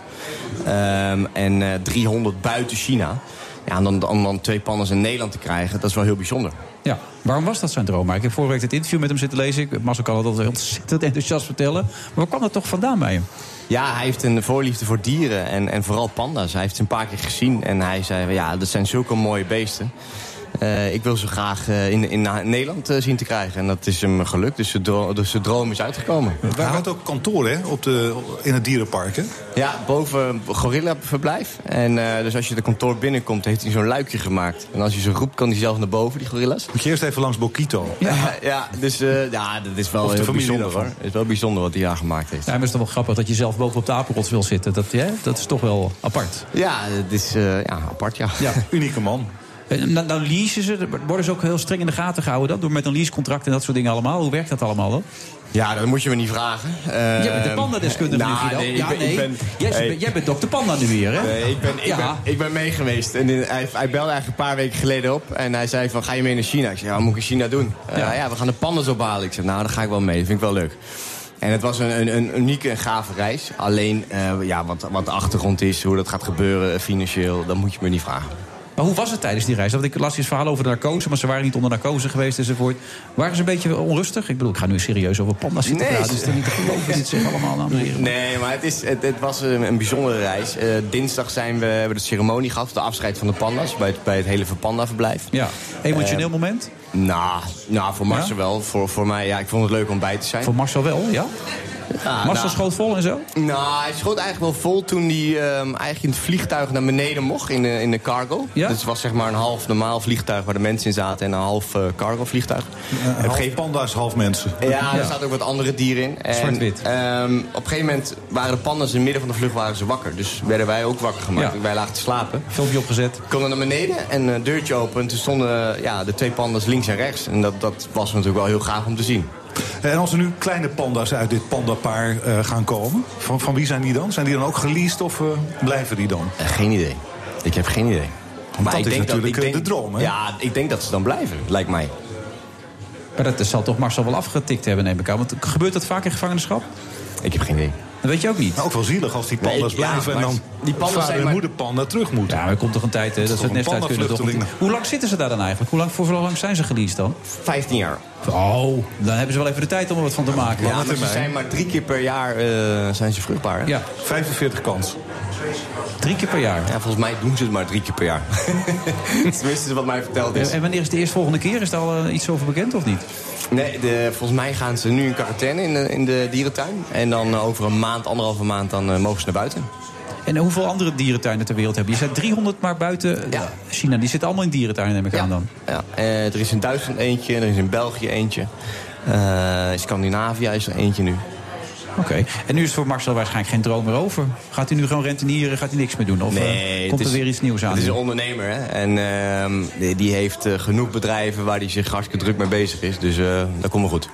[SPEAKER 20] Ehm, en eh 300 buiten China. Ja, en dan, om dan twee pandas in Nederland te krijgen, dat is wel heel bijzonder.
[SPEAKER 5] Ja, waarom was dat zijn droom? Maar ik heb vorige week het interview met hem zitten lezen. Ik, Marcel kan het altijd ontzettend enthousiast vertellen. Maar waar kwam dat toch vandaan bij hem?
[SPEAKER 20] Ja, hij heeft een voorliefde voor dieren en, en vooral panda's. Hij heeft ze een paar keer gezien en hij zei... ja, dat zijn zulke mooie beesten. Eh, ik wil ze graag eh, in, in Nederland eh, zien te krijgen. En dat is hem gelukt, dus de, dro dus de droom is uitgekomen.
[SPEAKER 6] Wij hadden ook kantoor hè, op de, in het dierenpark. Hè?
[SPEAKER 20] Ja, boven gorillaverblijf. En eh, dus als je de kantoor binnenkomt, heeft hij zo'n luikje gemaakt. En als je ze roept, kan hij zelf naar boven, die gorillas.
[SPEAKER 6] Moet je eerst even langs Bokito.
[SPEAKER 20] Ja, [LAUGHS] ja dus eh, ja, dat is wel heel bijzonder hoor. Het is wel bijzonder wat hij daar gemaakt heeft.
[SPEAKER 5] Ja, maar het is toch wel grappig dat je zelf boven op de apenrots wil zitten. Dat, ja, dat is toch wel apart.
[SPEAKER 20] Ja, het is eh, ja, apart, ja.
[SPEAKER 5] Ja.
[SPEAKER 6] Unieke man.
[SPEAKER 5] Nou, nou leasen ze, worden ze ook heel streng in de gaten gehouden dan? Door met een leasecontract en dat soort dingen allemaal. Hoe werkt dat allemaal dan?
[SPEAKER 20] Ja, dat moet je me niet vragen.
[SPEAKER 5] Jij bent de
[SPEAKER 20] Ehm,
[SPEAKER 5] panda-deskundige,
[SPEAKER 20] nou,
[SPEAKER 5] Guido.
[SPEAKER 20] nee, ik
[SPEAKER 5] ja,
[SPEAKER 20] ben-
[SPEAKER 5] nee.
[SPEAKER 20] ben-
[SPEAKER 5] jij,
[SPEAKER 20] hey.
[SPEAKER 5] bent, jij bent dokter Panda nu weer, hè?
[SPEAKER 20] Nee, ik ben, ik,
[SPEAKER 5] Ja.
[SPEAKER 20] ben, ik ben mee geweest. En hij, hij belde eigenlijk een paar weken geleden op. En hij zei van, ga je mee naar China? Ik zei, ja, wat moet ik in China doen? Eh,
[SPEAKER 5] Ja.
[SPEAKER 20] ja. we gaan de pandas ophalen. Ik zei, nou, daar ga ik wel mee. Dat vind ik wel leuk. En het was een, een, een unieke en gave reis. Alleen, eh, ja, wat, wat de achtergrond is, hoe dat gaat gebeuren financieel... dat moet je me niet vragen.
[SPEAKER 5] Maar hoe was het tijdens die reis? Want ik las verhaal over de narcose, maar ze waren niet onder narcose geweest enzovoort. Waren ze een beetje onrustig? Ik bedoel, ik ga nu serieus over panda's zitten
[SPEAKER 20] Nee,
[SPEAKER 5] praten. Het is toch niet te geloven dit zich allemaal aan?
[SPEAKER 20] Nee, maar het, is, het, het was een, een bijzondere reis. Eh, dinsdag zijn we, hebben we de ceremonie gehad, de afscheid van de pandas... bij het, bij het hele Panda-verblijf.
[SPEAKER 5] Ja, emotioneel
[SPEAKER 20] Eh,
[SPEAKER 5] moment?
[SPEAKER 20] Nou, nou, voor Marcel wel. Voor, voor mij, ja, ik vond het leuk om bij te zijn.
[SPEAKER 5] Voor Marcel wel, ja?
[SPEAKER 20] Ja,
[SPEAKER 5] Marcel
[SPEAKER 20] nou,
[SPEAKER 5] schoot vol en zo?
[SPEAKER 20] Nou, hij schoot eigenlijk wel vol toen hij ehm, eigenlijk in het vliegtuig naar beneden mocht, in de, in de cargo.
[SPEAKER 5] Ja?
[SPEAKER 20] Dus het was zeg maar een half normaal vliegtuig waar de mensen in zaten en een half eh, cargo vliegtuig.
[SPEAKER 6] Een half panda's, half mensen.
[SPEAKER 20] Ja, er zaten ook wat andere dieren in.
[SPEAKER 5] Zwart-wit.
[SPEAKER 20] ehm, op een gegeven moment waren de pandas in het midden van de vlucht waren ze wakker. Dus werden wij ook wakker gemaakt.
[SPEAKER 5] Ja.
[SPEAKER 20] Wij lagen te slapen.
[SPEAKER 5] Filmpje opgezet.
[SPEAKER 20] Konden naar beneden en een deurtje open. En toen stonden eh, ja, de twee pandas links en rechts. En dat, dat was natuurlijk wel heel gaaf om te zien.
[SPEAKER 6] En als er nu kleine panda's uit dit pandapaar eh, gaan komen, van, van wie zijn die dan? Zijn die dan ook geleased of eh, blijven die dan?
[SPEAKER 20] Eh, geen idee. Ik heb geen idee.
[SPEAKER 6] dat
[SPEAKER 20] ik
[SPEAKER 6] is
[SPEAKER 20] denk
[SPEAKER 6] natuurlijk,
[SPEAKER 20] ik
[SPEAKER 6] eh,
[SPEAKER 20] denk-
[SPEAKER 6] de droom, hè?
[SPEAKER 20] Ja, ik denk dat ze dan blijven, lijkt mij.
[SPEAKER 5] Maar dat zal toch Marcel wel afgetikt hebben, neem ik aan. Want gebeurt dat vaak in gevangenschap?
[SPEAKER 20] Ik heb geen idee.
[SPEAKER 5] Dat weet je ook niet.
[SPEAKER 6] Maar ook wel zielig als die
[SPEAKER 20] Nee,
[SPEAKER 6] panda's
[SPEAKER 20] ja,
[SPEAKER 6] blijven en
[SPEAKER 20] maar
[SPEAKER 6] dan
[SPEAKER 20] die panda's
[SPEAKER 6] vader
[SPEAKER 20] zijn
[SPEAKER 6] en
[SPEAKER 20] maar-
[SPEAKER 6] moeder panda terug moeten.
[SPEAKER 5] Ja, maar er komt toch een tijd hè, dat ze het nest uit kunnen. Toch? Hoe lang zitten ze daar dan eigenlijk? Hoe lang, voor hoe lang zijn ze geleased dan?
[SPEAKER 20] 15 jaar.
[SPEAKER 5] Oh, dan hebben ze wel even de tijd om er wat van te maken.
[SPEAKER 20] Ja, maar ze zijn maar drie keer per jaar eh, zijn ze vruchtbaar. hè?
[SPEAKER 5] Ja,
[SPEAKER 6] 45 kans.
[SPEAKER 5] drie keer per jaar.
[SPEAKER 20] Ja, volgens mij doen ze het maar drie keer per jaar. [LAUGHS] Tenminste, is wat mij verteld is.
[SPEAKER 5] En wanneer is de eerstvolgende keer? Is daar al eh, iets over bekend of niet?
[SPEAKER 20] Nee, de, volgens mij gaan ze nu in quarantaine in de, in de dierentuin. En dan eh, over een maand, anderhalve maand, dan eh, mogen ze naar buiten.
[SPEAKER 5] En hoeveel andere dierentuinen ter wereld hebben? Je zei 300 maar buiten eh, China. Die zitten allemaal in dierentuinen, neem ik aan dan.
[SPEAKER 20] Ja, er is in Duitsland eentje, er is in België eentje. In Scandinavië is er eentje nu.
[SPEAKER 5] Oké. En nu is het voor Marcel waarschijnlijk geen droom meer over. Gaat hij nu gewoon rentenieren? Gaat hij niks meer doen? Of eh, komt er weer iets nieuws aan?
[SPEAKER 20] Het is een ondernemer, hè. En ehm, die, die heeft eh, genoeg bedrijven waar hij zich hartstikke druk mee bezig is. Dus eh dat komt wel goed.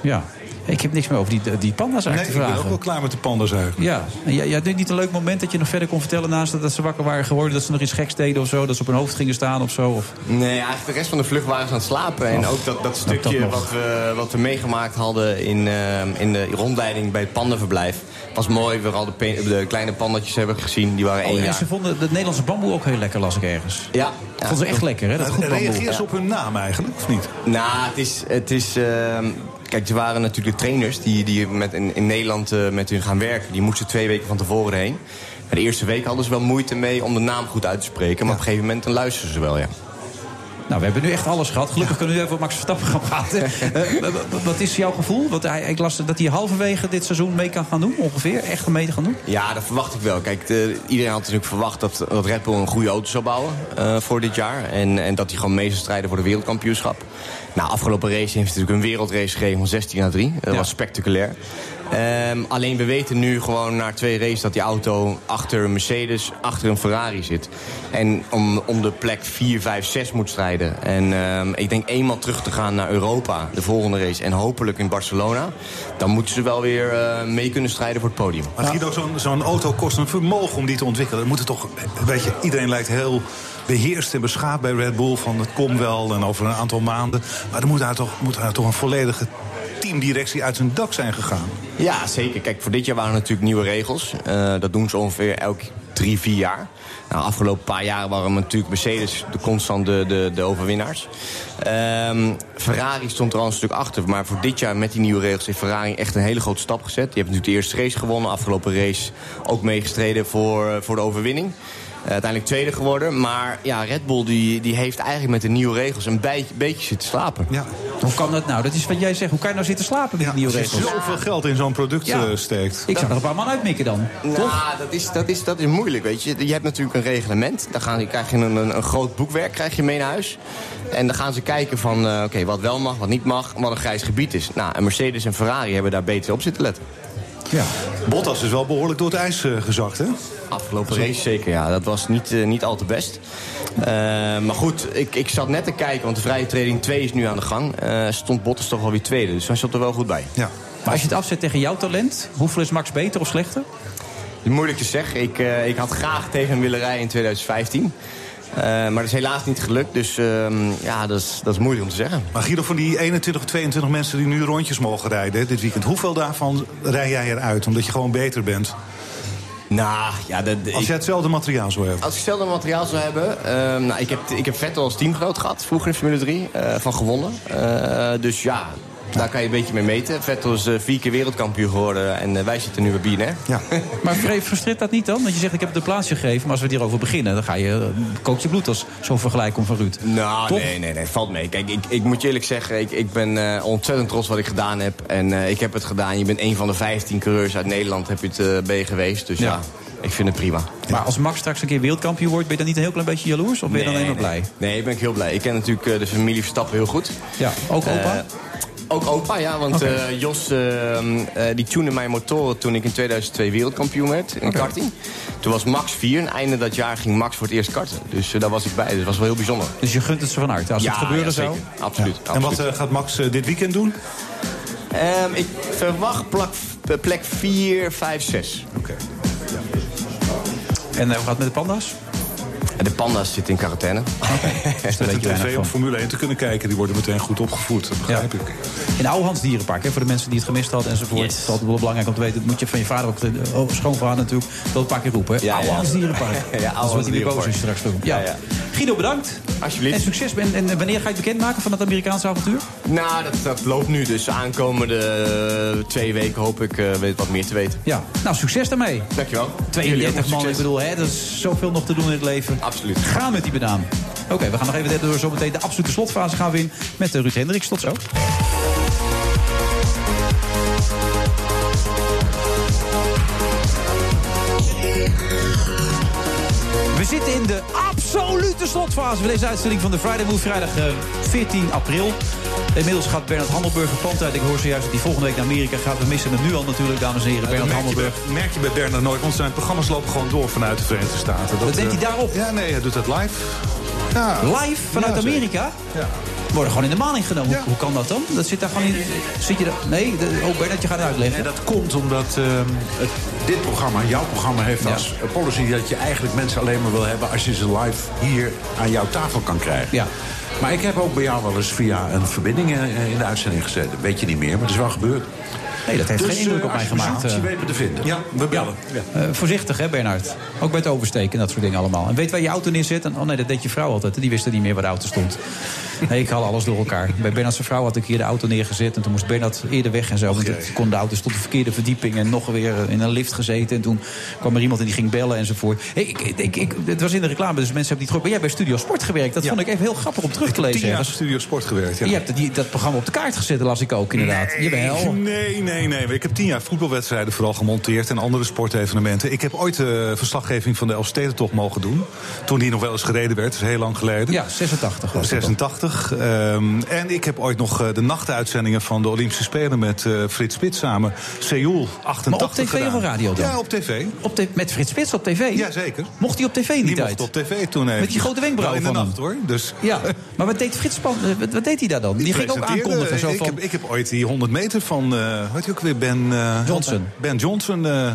[SPEAKER 5] Ja. Ik heb niks meer over die, die panda's
[SPEAKER 6] Nee,
[SPEAKER 5] eigenlijk
[SPEAKER 6] ik
[SPEAKER 5] te
[SPEAKER 6] ben
[SPEAKER 5] vragen.
[SPEAKER 6] ook wel klaar met de panda's eigenlijk.
[SPEAKER 5] Ja, en jij, jij denkt niet een leuk moment dat je nog verder kon vertellen... naast dat, dat ze wakker waren geworden, dat ze nog iets geks deden of zo... dat ze op hun hoofd gingen staan of zo? Of...
[SPEAKER 20] Nee, eigenlijk de rest van de vlucht waren ze aan het slapen. En ook dat, dat stukje wat, we, wat we meegemaakt hadden in, ehm, in de rondleiding bij het pandenverblijf... was mooi. We hadden pe- de kleine pandatjes hebben gezien. Die waren één
[SPEAKER 5] Oh, en
[SPEAKER 20] jaar.
[SPEAKER 5] ze vonden het Nederlandse bamboe ook heel lekker, las ik ergens.
[SPEAKER 20] Ja.
[SPEAKER 5] Dat vonden ze echt lekker, hè? Dat goed bamboe.
[SPEAKER 6] Reageer ze op hun naam eigenlijk, of niet?
[SPEAKER 20] Nou, het is... Het is ehm, kijk, er waren natuurlijk trainers die, die met, in, in Nederland eh, met hun gaan werken. Die moesten twee weken van tevoren heen. Maar de eerste week hadden ze wel moeite mee om de naam goed uit te spreken. Maar op een gegeven moment dan luisteren ze wel, ja.
[SPEAKER 5] Nou, we hebben nu echt alles gehad. Gelukkig kunnen we nu even over Max Verstappen gaan praten. [LAUGHS] Eh, wat is jouw gevoel? Want hij, ik las dat hij halverwege dit seizoen mee kan gaan doen, ongeveer. Echt mee te gaan doen.
[SPEAKER 20] Ja, dat verwacht ik wel. Kijk, de- iedereen had natuurlijk verwacht dat, dat Red Bull een goede auto zou bouwen eh, voor dit jaar. En, en dat hij gewoon mee zou strijden voor de wereldkampioenschap. Nou, afgelopen race heeft hij natuurlijk een wereldrace gegeven van 16 naar 3. Dat was spectaculair. Ehm, alleen we weten nu gewoon na twee races dat die auto achter een Mercedes, achter een Ferrari zit. En om, om de plek 4, 5, 6 moet strijden. En ehm, ik denk eenmaal terug te gaan naar Europa, de volgende race. En hopelijk in Barcelona. Dan moeten ze wel weer eh, mee kunnen strijden voor het podium.
[SPEAKER 6] Maar Guido, zo'n zo'n auto kost een vermogen om die te ontwikkelen. Er moeten toch, weet je, iedereen lijkt heel beheerst en beschaafd bij Red Bull. Van het komt wel en over een aantal maanden. Maar er moet daar toch, moet daar toch een volledige teamdirectie uit zijn dak zijn gegaan.
[SPEAKER 20] Ja, zeker. Kijk, voor dit jaar waren er natuurlijk nieuwe regels. Eh, dat doen ze ongeveer elk drie, vier jaar. Nou, afgelopen paar jaren waren natuurlijk Mercedes de constant de, de, overwinnaars. Ehm, Ferrari stond er al een stuk achter. Maar voor dit jaar met die nieuwe regels heeft Ferrari echt een hele grote stap gezet. Die hebben natuurlijk de eerste race gewonnen. Afgelopen race ook meegestreden voor, voor de overwinning. Uiteindelijk tweede geworden. Maar ja, Red Bull die, die heeft eigenlijk met de nieuwe regels een beetje, beetje zitten slapen.
[SPEAKER 6] Ja.
[SPEAKER 5] Hoe kan dat nou? Dat is wat jij zegt. Hoe kan je nou zitten slapen met die nieuwe
[SPEAKER 6] Als je
[SPEAKER 5] regels?
[SPEAKER 6] zoveel geld in zo'n product
[SPEAKER 5] Ja.
[SPEAKER 6] eh, steekt.
[SPEAKER 5] Ik zou er een paar man uitmikken dan.
[SPEAKER 20] Nou, dat is, dat, is, dat is moeilijk, weet je. Je hebt natuurlijk een reglement. Daar gaan, krijg je een, een, een groot boekwerk krijg je mee naar huis. En dan gaan ze kijken van, eh, oké, wat wel mag, wat niet mag, wat een grijs gebied is. Nou, en Mercedes en Ferrari hebben daar beter op zitten letten.
[SPEAKER 6] Ja. Bottas is wel behoorlijk door het ijs eh, gezakt, hè?
[SPEAKER 20] Afgelopen race zeker, ja. Dat was niet, eh, niet al te best. Eh, maar goed, ik, ik zat net te kijken, want de vrije training 2 is nu aan de gang. Eh, stond Bottas toch alweer tweede, dus hij zat er wel goed bij.
[SPEAKER 6] Ja.
[SPEAKER 5] Maar als je het afzet tegen jouw talent, hoeveel is Max beter of slechter?
[SPEAKER 20] Moeilijk te zeggen. Ik, eh, ik had graag tegen hem willen rijden in 2015. Eh, maar dat is helaas niet gelukt, dus ehm, ja, dat is, dat is moeilijk om te zeggen.
[SPEAKER 6] Maar Guido, van die 21, 22 mensen die nu rondjes mogen rijden dit weekend... hoeveel daarvan rij jij eruit omdat je gewoon beter bent?
[SPEAKER 20] Nou, ja, dat,
[SPEAKER 6] Als jij hetzelfde materiaal zou hebben.
[SPEAKER 20] Als ik hetzelfde materiaal zou hebben... ehm, nou, ik, heb, ik heb Vettel als teamgenoot gehad, vroeger in Formule 3, eh, van gewonnen. Eh, dus ja, daar kan je een beetje mee meten. Vettel is eh, vier keer wereldkampioen geworden en eh, wij zitten nu bij BNR.
[SPEAKER 6] Ja. [LAUGHS]
[SPEAKER 5] Maar frustreert dat niet dan? Want je zegt, ik heb het de plaats gegeven. Maar als we hierover beginnen, dan ga je, eh, kookt je bloed als zo'n vergelijk komt van Ruud.
[SPEAKER 20] Nou,
[SPEAKER 5] Toch?
[SPEAKER 20] nee, nee, nee, valt mee. Kijk, ik, ik moet je eerlijk zeggen, ik, ik ben eh, ontzettend trots wat ik gedaan heb. En eh, ik heb het gedaan. Je bent een van de 15 coureurs uit Nederland, heb je het ben je geweest. Dus ja.
[SPEAKER 5] Ja.
[SPEAKER 20] ik vind het prima.
[SPEAKER 5] Maar als Max straks een keer wereldkampioen wordt, ben je dan niet een heel klein beetje jaloers? Of ben je dan alleen maar blij?
[SPEAKER 20] Nee, nee, ik ben heel blij. Ik ken natuurlijk de familie Verstappen heel goed.
[SPEAKER 5] Ja, ook opa?
[SPEAKER 20] Ook opa, ja. Want eh, Jos eh, die tunde mijn motoren toen ik in 2002 wereldkampioen werd in karting. Toen was Max 4 en einde dat jaar ging Max voor het eerst karten. Dus daar was ik bij. Dus dat was wel heel bijzonder.
[SPEAKER 5] Dus je gunt het ze van harte. Als
[SPEAKER 20] ja,
[SPEAKER 5] het gebeuren
[SPEAKER 20] ja,
[SPEAKER 5] zou.
[SPEAKER 20] zeker. Absoluut.
[SPEAKER 6] En wat
[SPEAKER 20] absoluut.
[SPEAKER 6] gaat Max dit weekend doen?
[SPEAKER 20] Ehm, ik verwacht plak, eh, plek 4, 5, 6.
[SPEAKER 6] Oké.
[SPEAKER 5] En hoe gaat het met de panda's?
[SPEAKER 20] En de panda's zitten in quarantaine.
[SPEAKER 5] Dus
[SPEAKER 6] Met
[SPEAKER 5] daar weet
[SPEAKER 6] een tv om. Formule 1 te kunnen kijken, die worden meteen goed opgevoed. Dat begrijp ik.
[SPEAKER 5] In Ouwehans Dierenpark, hè, voor de mensen die het gemist hadden enzovoort. Het is altijd wel belangrijk om te weten. Dat moet je van je vader ook, oh, schoonvader natuurlijk, wel een paar keer roepen. Hè?
[SPEAKER 20] Ja,
[SPEAKER 5] Dierenpark. [LAUGHS]
[SPEAKER 20] Ja,
[SPEAKER 5] boos
[SPEAKER 20] Dierenpark.
[SPEAKER 5] je straks doen. Ja.
[SPEAKER 20] Ja, ja.
[SPEAKER 5] Guido, bedankt.
[SPEAKER 20] Alsjeblieft.
[SPEAKER 5] En succes. En, en wanneer ga je het bekendmaken van het Amerikaanse avontuur?
[SPEAKER 20] Nou, dat, dat loopt nu. Dus de aankomende eh, twee weken hoop ik eh, weet wat meer te weten.
[SPEAKER 5] Ja. Nou, succes daarmee.
[SPEAKER 20] Dankjewel.
[SPEAKER 5] 32
[SPEAKER 20] Jullie ook
[SPEAKER 5] man, ik bedoel, hè, dat is zoveel nog te doen in het leven.
[SPEAKER 20] Absoluut.
[SPEAKER 5] Ga met die banaan. Oké, we gaan nog even door. Zometeen de absolute slotfase gaan we in met eh, Ruud Hendricks. Tot zo. We zitten in de absolute slotfase van deze uitzending van de Friday Move. Vrijdag eh, 14 april. Inmiddels gaat Bernard Handelburg het pand uit. Ik hoor zojuist dat hij volgende week naar Amerika gaat. We missen hem nu al natuurlijk, dames en heren.
[SPEAKER 6] Dat
[SPEAKER 5] Bernard
[SPEAKER 6] merk je, bij,
[SPEAKER 5] Handelburg.
[SPEAKER 6] merk je bij Bernard nooit, want zijn programma's lopen gewoon door vanuit de Verenigde Staten.
[SPEAKER 5] Wat deed
[SPEAKER 6] eh,
[SPEAKER 5] hij daarop?
[SPEAKER 6] Ja, nee, hij doet dat live. Ja.
[SPEAKER 5] Live vanuit
[SPEAKER 6] Ja.
[SPEAKER 5] Amerika?
[SPEAKER 6] Ja.
[SPEAKER 5] Worden gewoon in de maling genomen.
[SPEAKER 6] Ja.
[SPEAKER 5] Hoe, kan dat dan? Dat zit daar gewoon in. Zit je daar? Nee, de, oh Bernard, je gaat het uitleggen.
[SPEAKER 17] En dat komt omdat ehm, het, dit programma, jouw programma, heeft als policy dat je eigenlijk mensen alleen maar wil hebben als je ze live hier aan jouw tafel kan krijgen.
[SPEAKER 5] Ja.
[SPEAKER 17] Maar ik heb ook bij jou wel eens via een verbinding eh, in de uitzending gezet. Dat weet je niet meer, maar het is wel gebeurd.
[SPEAKER 5] Nee, dat heeft
[SPEAKER 17] Dus,
[SPEAKER 5] geen indruk
[SPEAKER 17] eh,
[SPEAKER 5] op mij gemaakt.
[SPEAKER 17] zoekt, je
[SPEAKER 5] eh.
[SPEAKER 17] weet me te vinden.
[SPEAKER 6] Ja, we bellen.
[SPEAKER 5] Eh, voorzichtig, hè, Bernard? Ook bij het oversteken en dat soort dingen allemaal. En weet waar je auto neerzet? En, oh nee, dat deed je vrouw altijd. Die wist er niet meer waar de auto stond. Nee, ik haal alles door elkaar. Bij Bernard's vrouw had ik hier de auto neergezet. En toen moest Bernard eerder weg en zo. Want het kon de auto stond de verkeerde verdieping. En nog weer in een lift gezeten. En toen kwam er iemand en die ging bellen enzovoort. Hey, ik, ik, ik, het was in de reclame, dus mensen hebben niet terug. Maar jij hebt bij Studio Sport gewerkt. Dat vond ik even heel grappig om terug te lezen.
[SPEAKER 6] Tien jaar. Studio Sport gewerkt, ja.
[SPEAKER 5] Je hebt die, dat programma op de kaart gezet, las ik ook inderdaad. Jawel.
[SPEAKER 6] Nee, nee, nee. Ik heb tien jaar voetbalwedstrijden vooral gemonteerd en andere sportevenementen. Ik heb ooit de verslaggeving van de Elfstedentocht mogen doen. Toen die nog wel eens gereden werd, dat is heel lang geleden.
[SPEAKER 5] Ja, 86 was het
[SPEAKER 6] 86. ehm, en ik heb ooit nog eh, de nachtuitzendingen van de Olympische Spelen met eh, Frits Spits samen. Seoul 88
[SPEAKER 5] Maar op tv
[SPEAKER 6] gedaan.
[SPEAKER 5] of radio dan?
[SPEAKER 6] Ja, op tv.
[SPEAKER 5] Op met Frits Spits op tv?
[SPEAKER 6] Jazeker.
[SPEAKER 5] Mocht hij op tv in die, tijd?
[SPEAKER 6] mocht op tv toen even.
[SPEAKER 5] Met die grote wenkbrauwen
[SPEAKER 6] Wel in de
[SPEAKER 5] van
[SPEAKER 6] nacht
[SPEAKER 5] hem.
[SPEAKER 6] hoor. Dus
[SPEAKER 5] Ja, maar wat deed Frits Span, eh, wat, wat deed hij daar dan? Die, ging ook aankondigen. Zo
[SPEAKER 6] ik,
[SPEAKER 5] van,
[SPEAKER 6] heb, ik heb ooit die 100 meter van, eh weet je ook weer, Ben eh,
[SPEAKER 5] Johnson.
[SPEAKER 6] Ben Johnson, eh,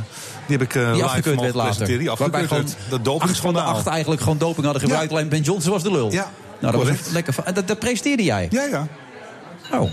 [SPEAKER 6] die heb ik eh
[SPEAKER 5] die afgekeurd werd later.
[SPEAKER 6] Die
[SPEAKER 5] Waarbij gewoon.
[SPEAKER 6] Dat
[SPEAKER 5] acht van de acht eigenlijk gewoon doping hadden gebruikt. Alleen Ben Johnson was de lul.
[SPEAKER 6] Ja,
[SPEAKER 5] nou, dat was
[SPEAKER 6] correct.
[SPEAKER 5] lekker. van- en Dat, dat presenteerde jij?
[SPEAKER 6] Ja, ja.
[SPEAKER 5] Oh.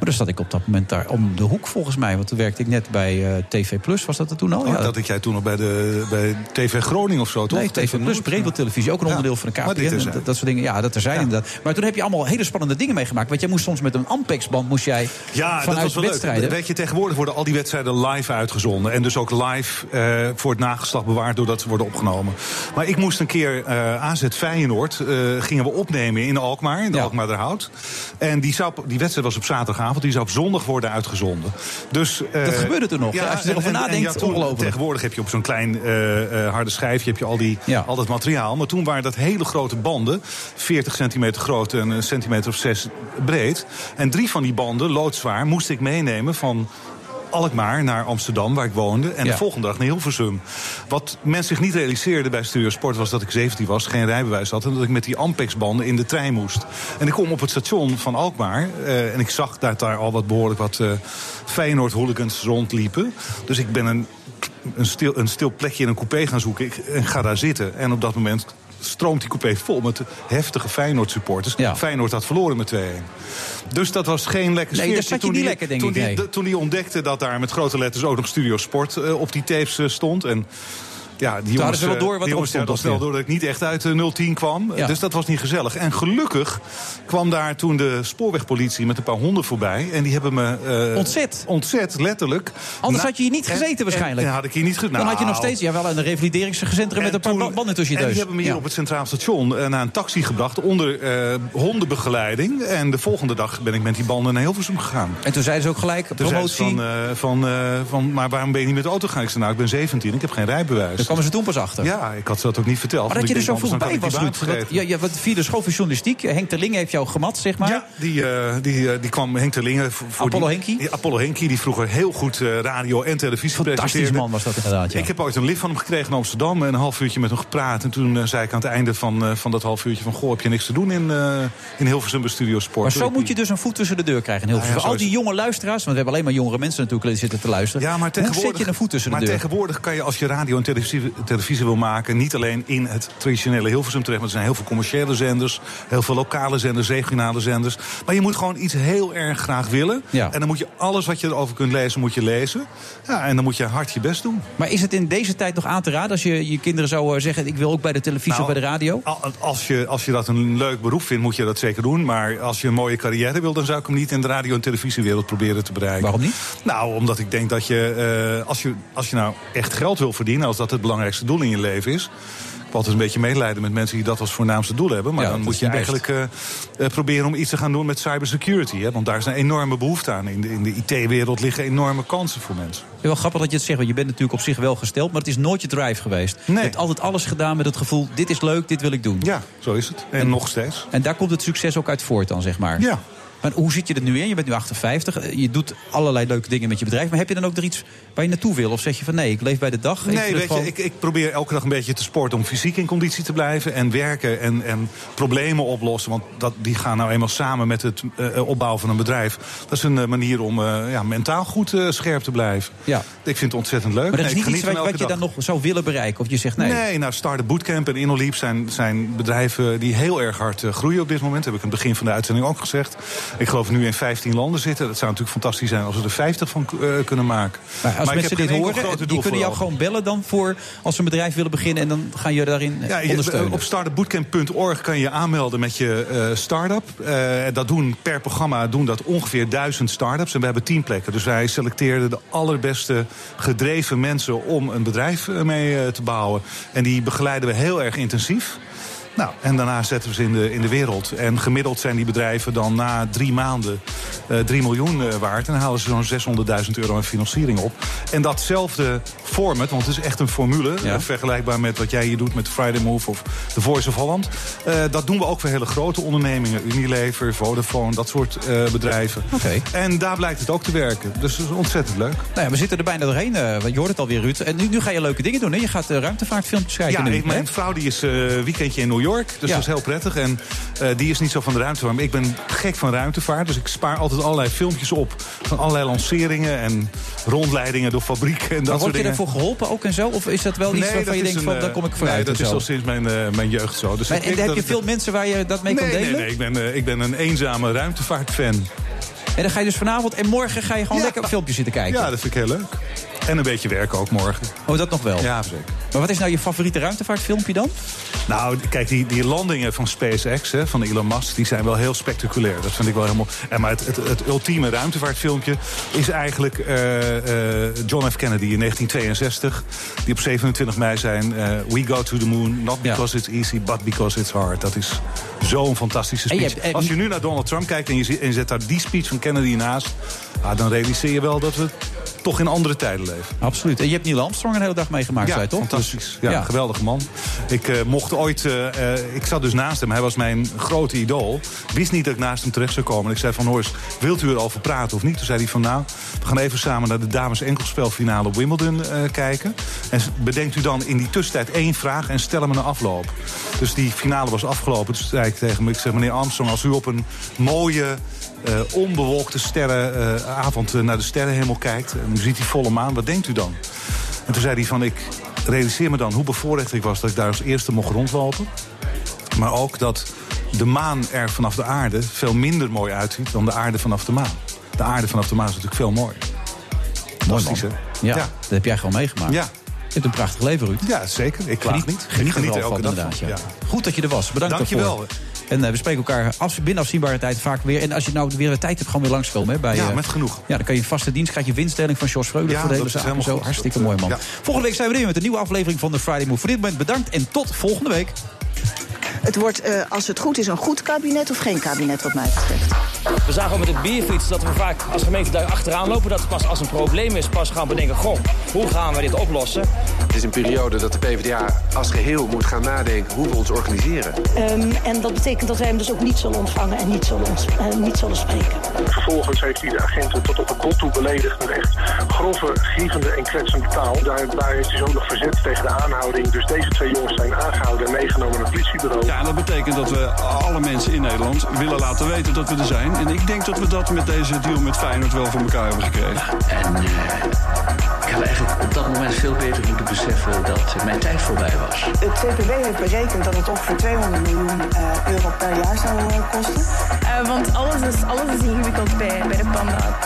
[SPEAKER 5] Maar dan zat ik op dat moment daar om de hoek volgens mij. Want toen werkte ik net bij eh, TV Plus. Was dat er toen al?
[SPEAKER 6] Oh, dat had jij toen nog bij, de, bij TV Groningen of zo, toch?
[SPEAKER 5] Nee, TV Plus, breedbeeldtelevisie, ook een onderdeel van de KPN. Dat, dat soort dingen, ja, dat er zijn inderdaad. Maar toen heb je allemaal hele spannende dingen meegemaakt. Want jij moest soms met een Ampex-band moest jij
[SPEAKER 6] Ja, dat
[SPEAKER 5] vanuit
[SPEAKER 6] was wel
[SPEAKER 5] wedstrijden.
[SPEAKER 6] leuk. Weet je, tegenwoordig worden al die wedstrijden live uitgezonden. En dus ook live eh, voor het nageslacht bewaard doordat ze worden opgenomen. Maar ik moest een keer eh AZ Feyenoord gingen we opnemen in Alkmaar, in de Alkmaarderhout. En die, zou, die wedstrijd was op zaterdagavond, die zou op zondag worden uitgezonden. Dus, eh,
[SPEAKER 5] Dat gebeurde toen nog? Als je erover nadenkt,
[SPEAKER 6] toen-
[SPEAKER 5] ongelooflijk.
[SPEAKER 6] Tegenwoordig heb je op zo'n klein eh, eh, harde schijfje heb je al, die, al dat materiaal. Maar toen waren dat hele grote banden, 40 centimeter groot en een centimeter of 6 breed. En drie van die banden, loodzwaar, moest ik meenemen van Alkmaar naar Amsterdam, waar ik woonde. En
[SPEAKER 5] Ja.
[SPEAKER 6] de volgende dag naar Hilversum. Wat men zich niet realiseerde bij Studio Sport was dat ik 17 was, geen rijbewijs had. En dat ik met die Ampex-banden in de trein moest. En ik kom op het station van Alkmaar. eh, en ik zag dat daar al wat behoorlijk wat eh Feyenoord-hooligans rondliepen. Dus ik ben een, een, stil, een stil plekje in een coupé gaan zoeken. Ik, en ga daar zitten. En op dat moment stroomt die coupé vol met heftige Feyenoord-supporters. Feyenoord had verloren met 2-1. Dus dat was geen lekker
[SPEAKER 5] Nee, zat je
[SPEAKER 6] toen
[SPEAKER 5] niet
[SPEAKER 6] die-
[SPEAKER 5] lekker, denk
[SPEAKER 6] toen
[SPEAKER 5] ik,
[SPEAKER 6] die-
[SPEAKER 5] nee.
[SPEAKER 6] toen hij ontdekte dat daar met grote letters ook nog Studio Sport eh, op die tapes eh, stond. En ja, die jongens,
[SPEAKER 5] wel
[SPEAKER 6] eh,
[SPEAKER 5] door wat
[SPEAKER 6] die jongens
[SPEAKER 5] stond,
[SPEAKER 6] snel door dat ik niet echt uit de 010 kwam.
[SPEAKER 5] Ja.
[SPEAKER 6] Dus dat was niet gezellig. En gelukkig kwam daar toen de spoorwegpolitie met een paar honden voorbij. En die hebben me... eh,
[SPEAKER 5] Ontzet?
[SPEAKER 6] Ontzet, letterlijk.
[SPEAKER 5] Anders had je hier niet
[SPEAKER 6] en-
[SPEAKER 5] gezeten
[SPEAKER 6] en-
[SPEAKER 5] waarschijnlijk.
[SPEAKER 6] En, had ik hier niet gezeten.
[SPEAKER 5] Dan had je nog steeds ja, wel een revalideringscentrum met een paar ba- banden tussen je
[SPEAKER 6] En
[SPEAKER 5] neus.
[SPEAKER 6] die hebben me hier
[SPEAKER 5] Ja.
[SPEAKER 6] op het Centraal Station eh, naar een taxi gebracht onder eh, hondenbegeleiding. En de volgende dag ben ik met die banden naar Hilversum gegaan.
[SPEAKER 5] En toen zeiden ze ook gelijk, promotie.
[SPEAKER 6] van, eh, van, eh, van, maar waarom ben je niet met de auto gegaan? Ik zei, nou, ik ben 17, ik heb geen rijbewijs.
[SPEAKER 5] Kwamen ze toen pas achter.
[SPEAKER 6] Ja, ik had ze dat ook niet verteld.
[SPEAKER 5] Maar dat je er zo vroeg bij was, Ruud. ja, ja, wat via de school van journalistiek. Henk Terling heeft jou gemat, zeg maar.
[SPEAKER 6] Ja, die, eh, die, eh, die kwam Henk Terlingen. Voor
[SPEAKER 5] Apollo
[SPEAKER 6] die,
[SPEAKER 5] Henkie?
[SPEAKER 6] die Apollo Henkie, die vroeger heel goed eh, radio en televisie
[SPEAKER 5] Fantastisch
[SPEAKER 6] presenteerde.
[SPEAKER 5] man was dat inderdaad, ja.
[SPEAKER 6] Ik heb ooit een lift van hem gekregen in Amsterdam. Een half uurtje met hem gepraat. En toen eh, zei ik aan het einde van, eh, van dat half uurtje van... Goh, heb je niks te doen in, eh in Hilversum Studio Sport?
[SPEAKER 5] Maar zo moet je dus een voet tussen de deur krijgen. in Hilversum. Al die jonge luisteraars, want we hebben alleen maar jongere mensen natuurlijk die zitten te luisteren.
[SPEAKER 6] Ja, maar
[SPEAKER 5] Hoe
[SPEAKER 6] tegenwoordig,
[SPEAKER 5] zet je een voet tussen de
[SPEAKER 6] maar
[SPEAKER 5] deur?
[SPEAKER 6] tegenwoordig kan je als je radio en televisie, televisie wil maken... niet alleen in het traditionele Hilversum terecht... maar er zijn heel veel commerciële zenders... heel veel lokale zenders, regionale zenders. Maar je moet gewoon iets heel erg graag willen.
[SPEAKER 5] Ja.
[SPEAKER 6] En dan moet je alles wat je erover kunt lezen, moet je lezen. Ja, en dan moet je hard je best doen.
[SPEAKER 5] Maar is het in deze tijd nog aan te raden als je je kinderen zou eh, zeggen... ik wil ook bij de televisie
[SPEAKER 6] Nou,
[SPEAKER 5] of bij de radio?
[SPEAKER 6] Al- Als je, als je dat een leuk beroep vindt, moet je dat zeker doen. Maar als je een mooie carrière wil, dan zou ik hem niet in de radio- en televisiewereld proberen te bereiken.
[SPEAKER 5] Waarom niet?
[SPEAKER 6] Nou, omdat ik denk dat je, eh, als je, als je nou echt geld wil verdienen, als dat het belangrijkste doel in je leven is. Ik heb altijd een beetje medelijden met mensen die dat als voornaamste doel hebben. Maar
[SPEAKER 5] Ja,
[SPEAKER 6] dan moet je eigenlijk eh, eh, proberen om iets te gaan doen met cybersecurity. Hè? Want daar is een enorme behoefte aan. In de, in de IT-wereld liggen enorme kansen voor mensen.
[SPEAKER 5] Ja, wel grappig dat je het zegt, want je bent natuurlijk op zich wel gesteld... maar het is nooit je drive geweest. Je hebt altijd alles gedaan met het gevoel, dit is leuk, dit wil ik doen.
[SPEAKER 6] Ja, zo is het. En, nog steeds.
[SPEAKER 5] En daar komt het succes ook uit voort dan, zeg maar.
[SPEAKER 6] Ja.
[SPEAKER 5] Maar hoe zit je er nu in? Je bent nu 58, eh, je doet allerlei leuke dingen met je bedrijf... maar heb je dan ook er iets waar je naartoe wil? Of zeg je van nee, ik leef bij de dag? ik
[SPEAKER 6] Nee,
[SPEAKER 5] het
[SPEAKER 6] weet
[SPEAKER 5] gewoon-
[SPEAKER 6] je, ik, ik probeer elke dag een beetje te sporten om fysiek in conditie te blijven. En werken en, en problemen oplossen. Want dat, die gaan nou eenmaal samen met het eh, opbouwen van een bedrijf. Dat is een eh, manier om eh, ja, mentaal goed eh, scherp te blijven.
[SPEAKER 5] Ja.
[SPEAKER 6] Ik vind het ontzettend leuk.
[SPEAKER 5] Maar dat
[SPEAKER 6] Nee,
[SPEAKER 5] is
[SPEAKER 6] ik
[SPEAKER 5] niet iets wat, je dan nog zou willen bereiken? Of je zegt nee?
[SPEAKER 6] Nee, nou, Start Bootcamp en InnoLeap zijn, zijn bedrijven die heel erg hard eh, groeien op dit moment. Dat heb ik aan het begin van de uitzending ook gezegd. Ik geloof nu in 15 landen zitten. Dat zou natuurlijk fantastisch zijn als we er 50 van eh, kunnen maken.
[SPEAKER 5] Maar als mensen dit horen, die kunnen jou gewoon bellen dan voor als ze een bedrijf willen beginnen en dan gaan je daarin
[SPEAKER 6] Ja,
[SPEAKER 5] ondersteunen.
[SPEAKER 6] op startupbootcamp.org kan je je aanmelden met je eh start-up. Eh, dat doen per programma doen dat ongeveer duizend start-ups. En we hebben tien plekken. Dus wij selecteerden de allerbeste gedreven mensen om een bedrijf eh, mee eh, te bouwen. En die begeleiden we heel erg intensief. Nou, en daarna zetten we ze in de, in de wereld. En gemiddeld zijn die bedrijven dan na drie maanden eh 3 miljoen eh, waard. En dan halen ze zo'n 600.000 euro aan financiering op. En datzelfde format, want het is echt een formule... eh, vergelijkbaar met wat jij hier doet met Friday Move of The Voice of Holland. dat doen we ook voor hele grote ondernemingen. Unilever, Vodafone, dat soort bedrijven.
[SPEAKER 5] Oké.
[SPEAKER 6] En daar blijkt het ook te werken. Dus dat is ontzettend leuk.
[SPEAKER 5] Nou ja, we zitten er bijna doorheen. want je hoort het alweer, Ruud. En nu, nu ga je leuke dingen doen. Hè? Je gaat ruimtevaartfilmpjes kijken
[SPEAKER 6] Ja,
[SPEAKER 5] nu.
[SPEAKER 6] mijn
[SPEAKER 5] hè?
[SPEAKER 6] vrouw die is weekendje in New York. Dus
[SPEAKER 5] Ja.
[SPEAKER 6] dat is heel prettig. En eh, die is niet zo van de ruimtevaart. Maar ik ben gek van ruimtevaart. Dus ik spaar altijd allerlei filmpjes op. Van allerlei lanceringen en rondleidingen door fabrieken. En dat
[SPEAKER 5] Maar word je daarvoor geholpen ook en zo? Of is dat wel iets waarvan
[SPEAKER 6] dat
[SPEAKER 5] je denkt
[SPEAKER 6] een,
[SPEAKER 5] van, daar kom ik
[SPEAKER 6] Nee,
[SPEAKER 5] vooruit
[SPEAKER 6] dat
[SPEAKER 5] en
[SPEAKER 6] is al sinds mijn, eh, mijn jeugd zo. Dus
[SPEAKER 5] Maar,
[SPEAKER 6] ik-
[SPEAKER 5] en heb je
[SPEAKER 6] dat-
[SPEAKER 5] veel mensen waar je dat mee
[SPEAKER 6] nee,
[SPEAKER 5] kan
[SPEAKER 6] nee,
[SPEAKER 5] delen?
[SPEAKER 6] nee, ik ben, eh, ik ben een eenzame ruimtevaartfan.
[SPEAKER 5] En dan ga je dus vanavond en morgen ga je gewoon lekker filmpjes zitten kijken.
[SPEAKER 6] Ja, dat vind ik heel leuk. En een beetje werken ook morgen.
[SPEAKER 5] Oh, dat nog wel?
[SPEAKER 6] Ja, zeker.
[SPEAKER 5] Maar wat is nou je favoriete ruimtevaartfilmpje dan?
[SPEAKER 6] Nou, kijk, die, die landingen van SpaceX, hè, van Elon Musk... die zijn wel heel spectaculair. Dat vind ik wel helemaal... En maar het, het, het ultieme ruimtevaartfilmpje is eigenlijk eh, eh, John F. Kennedy in 1962... die op 27 mei zijn... eh, We go to the moon, not because it's easy, but because it's hard. Dat is zo'n fantastische
[SPEAKER 5] je
[SPEAKER 6] speech.
[SPEAKER 5] hebt-
[SPEAKER 6] Als je nu naar Donald Trump kijkt en je, zet- en je zet daar die speech van Kennedy naast... ah, dan realiseer je wel dat we toch in andere tijden leven.
[SPEAKER 5] Absoluut. En je hebt Neil Armstrong een hele dag meegemaakt,
[SPEAKER 6] Ja,
[SPEAKER 5] zei toch?
[SPEAKER 6] fantastisch.
[SPEAKER 5] Dus-
[SPEAKER 6] ja,
[SPEAKER 5] ja.
[SPEAKER 6] geweldige man. Ik eh, mocht ooit... eh, eh, ik zat dus naast hem. Hij was mijn grote idool. Wist niet dat ik naast hem terecht zou komen. En ik zei van, hoor eens, wilt u erover praten of niet? Toen zei hij van, nou, we gaan even samen naar de dames enkelspelfinale op Wimbledon kijken. En bedenkt u dan in die tussentijd één vraag en stel hem een afloop. Dus die finale was afgelopen. Dus zei ik tegen hem, ik zeg, meneer Armstrong, als u op een mooie... eh, onbewolkte sterrenavond naar de sterrenhemel kijkt... en u ziet die volle maan, wat denkt u dan? En toen zei hij van, ik realiseer me dan hoe bevoorrecht ik was... dat ik daar als eerste mocht rondlopen. Maar ook dat de maan er vanaf de aarde veel minder mooi uitziet... dan de aarde vanaf de maan. De aarde vanaf de maan is natuurlijk veel mooier. Fantastisch, hè?
[SPEAKER 5] Ja, dat heb jij gewoon meegemaakt.
[SPEAKER 6] Ja.
[SPEAKER 5] Je hebt een prachtig leven, Ruud.
[SPEAKER 6] Ja, zeker. Ik klaag
[SPEAKER 5] Geniet,
[SPEAKER 6] niet.
[SPEAKER 5] geniet,
[SPEAKER 6] geniet
[SPEAKER 5] er
[SPEAKER 6] er elke
[SPEAKER 5] van,
[SPEAKER 6] dag van.
[SPEAKER 5] Ja.
[SPEAKER 6] Ja.
[SPEAKER 5] Goed dat je er was. Bedankt
[SPEAKER 6] Dank je
[SPEAKER 5] daarvoor.
[SPEAKER 6] wel. En
[SPEAKER 5] eh, we spreken elkaar af, binnen afzienbare tijd vaak weer. En als je nou weer de tijd hebt, gewoon weer langskomen. Hè, bij,
[SPEAKER 6] Ja,
[SPEAKER 5] eh,
[SPEAKER 6] met genoeg.
[SPEAKER 5] Ja, dan kan je vaste dienst, krijg je winstdeling van Jos Freuler
[SPEAKER 6] Ja,
[SPEAKER 5] voor de hele
[SPEAKER 6] dat is
[SPEAKER 5] zaak. en Zo.
[SPEAKER 6] goed.
[SPEAKER 5] Hartstikke
[SPEAKER 6] Dat,
[SPEAKER 5] mooi, man.
[SPEAKER 6] ja.
[SPEAKER 5] Volgende week zijn we er weer met een nieuwe aflevering van de Friday Move. Voor dit moment bedankt en tot volgende week.
[SPEAKER 2] Het wordt, eh, als het goed is, een goed kabinet of geen kabinet wat mij betreft.
[SPEAKER 21] We zagen al met de bierfiets dat we vaak als gemeente daar achteraan lopen. Dat we pas als een probleem is, pas gaan bedenken... goh, hoe gaan we dit oplossen?
[SPEAKER 22] Het is een periode dat de PvdA als geheel moet gaan nadenken hoe we ons organiseren.
[SPEAKER 23] Ehm, en dat betekent dat wij hem dus ook niet zullen ontvangen en niet zullen, ons, eh, niet zullen spreken.
[SPEAKER 24] Vervolgens heeft hij de agenten tot op het bot toe beledigd met echt grove, grievende en kwetsende taal. Daar, daar heeft hij zo nog verzet tegen de aanhouding. Dus deze twee jongens zijn aangehouden en meegenomen naar het politiebureau.
[SPEAKER 25] Ja, dat betekent dat we alle mensen in Nederland willen laten weten dat we er zijn. En ik denk dat we dat met deze deal met Feyenoord wel voor elkaar hebben gekregen.
[SPEAKER 26] En eh, ik had eigenlijk op dat moment veel beter moeten beseffen dat mijn tijd voorbij was.
[SPEAKER 27] Het CPB heeft berekend dat het ongeveer 200 miljoen eh, euro per jaar zou eh, kosten.
[SPEAKER 9] Eh, want alles is, alles is ingewikkeld bij, bij de panda.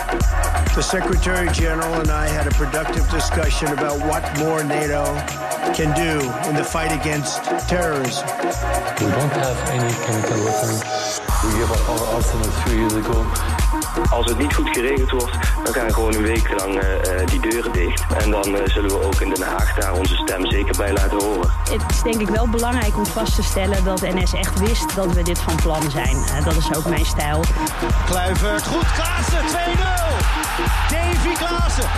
[SPEAKER 28] The Secretary General and I had a productive discussion about what more NATO can do in the fight against terrorism.
[SPEAKER 29] We don't have any chemical weapons. We gave up our arsenal three years ago.
[SPEAKER 30] Als het niet goed geregeld wordt, dan gaan gewoon een week lang eh, eh, die deuren dicht. En dan eh, zullen we ook in Den Haag daar onze stem zeker bij laten horen.
[SPEAKER 23] Het is denk ik wel belangrijk om vast te stellen dat NS echt wist dat we dit van plan zijn. Eh, dat is ook mijn stijl.
[SPEAKER 4] Kluivert, goed, Klaassen, 2-0. Davy Klaassen.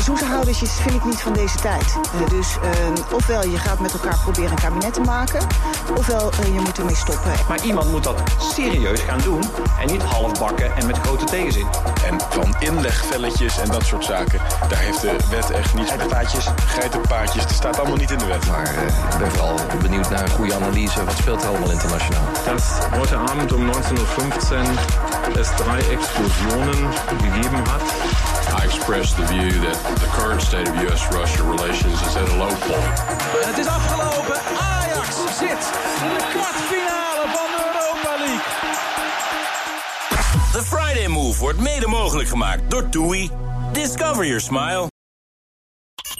[SPEAKER 2] Zoeterhoudersjes vind ik niet van deze tijd. Eh, dus eh, ofwel je gaat met elkaar proberen een kabinet te maken... ofwel eh, je moet ermee stoppen.
[SPEAKER 31] Maar iemand moet dat serieus gaan doen en niet halfbakken en met grote tegenzin.
[SPEAKER 32] En van inlegvelletjes en dat soort zaken, daar heeft de wet echt niets met. Geitenpaadjes. Geitenpaadjes, dat staat allemaal niet in de wet.
[SPEAKER 29] Maar eh, ik ben vooral benieuwd naar een goede analyse. Wat speelt er allemaal internationaal?
[SPEAKER 33] dass heute Abend um 19.15 Uhr es drei Explosionen gegeben hat.
[SPEAKER 34] I expressed the view that the current state of U.S.-Russia relations is at a low point.
[SPEAKER 4] Het is afgelopen. Ajax zit in de kwartfinale van de Europa League.
[SPEAKER 35] The Friday Move wordt mede mogelijk gemaakt door TUI. Discover your smile.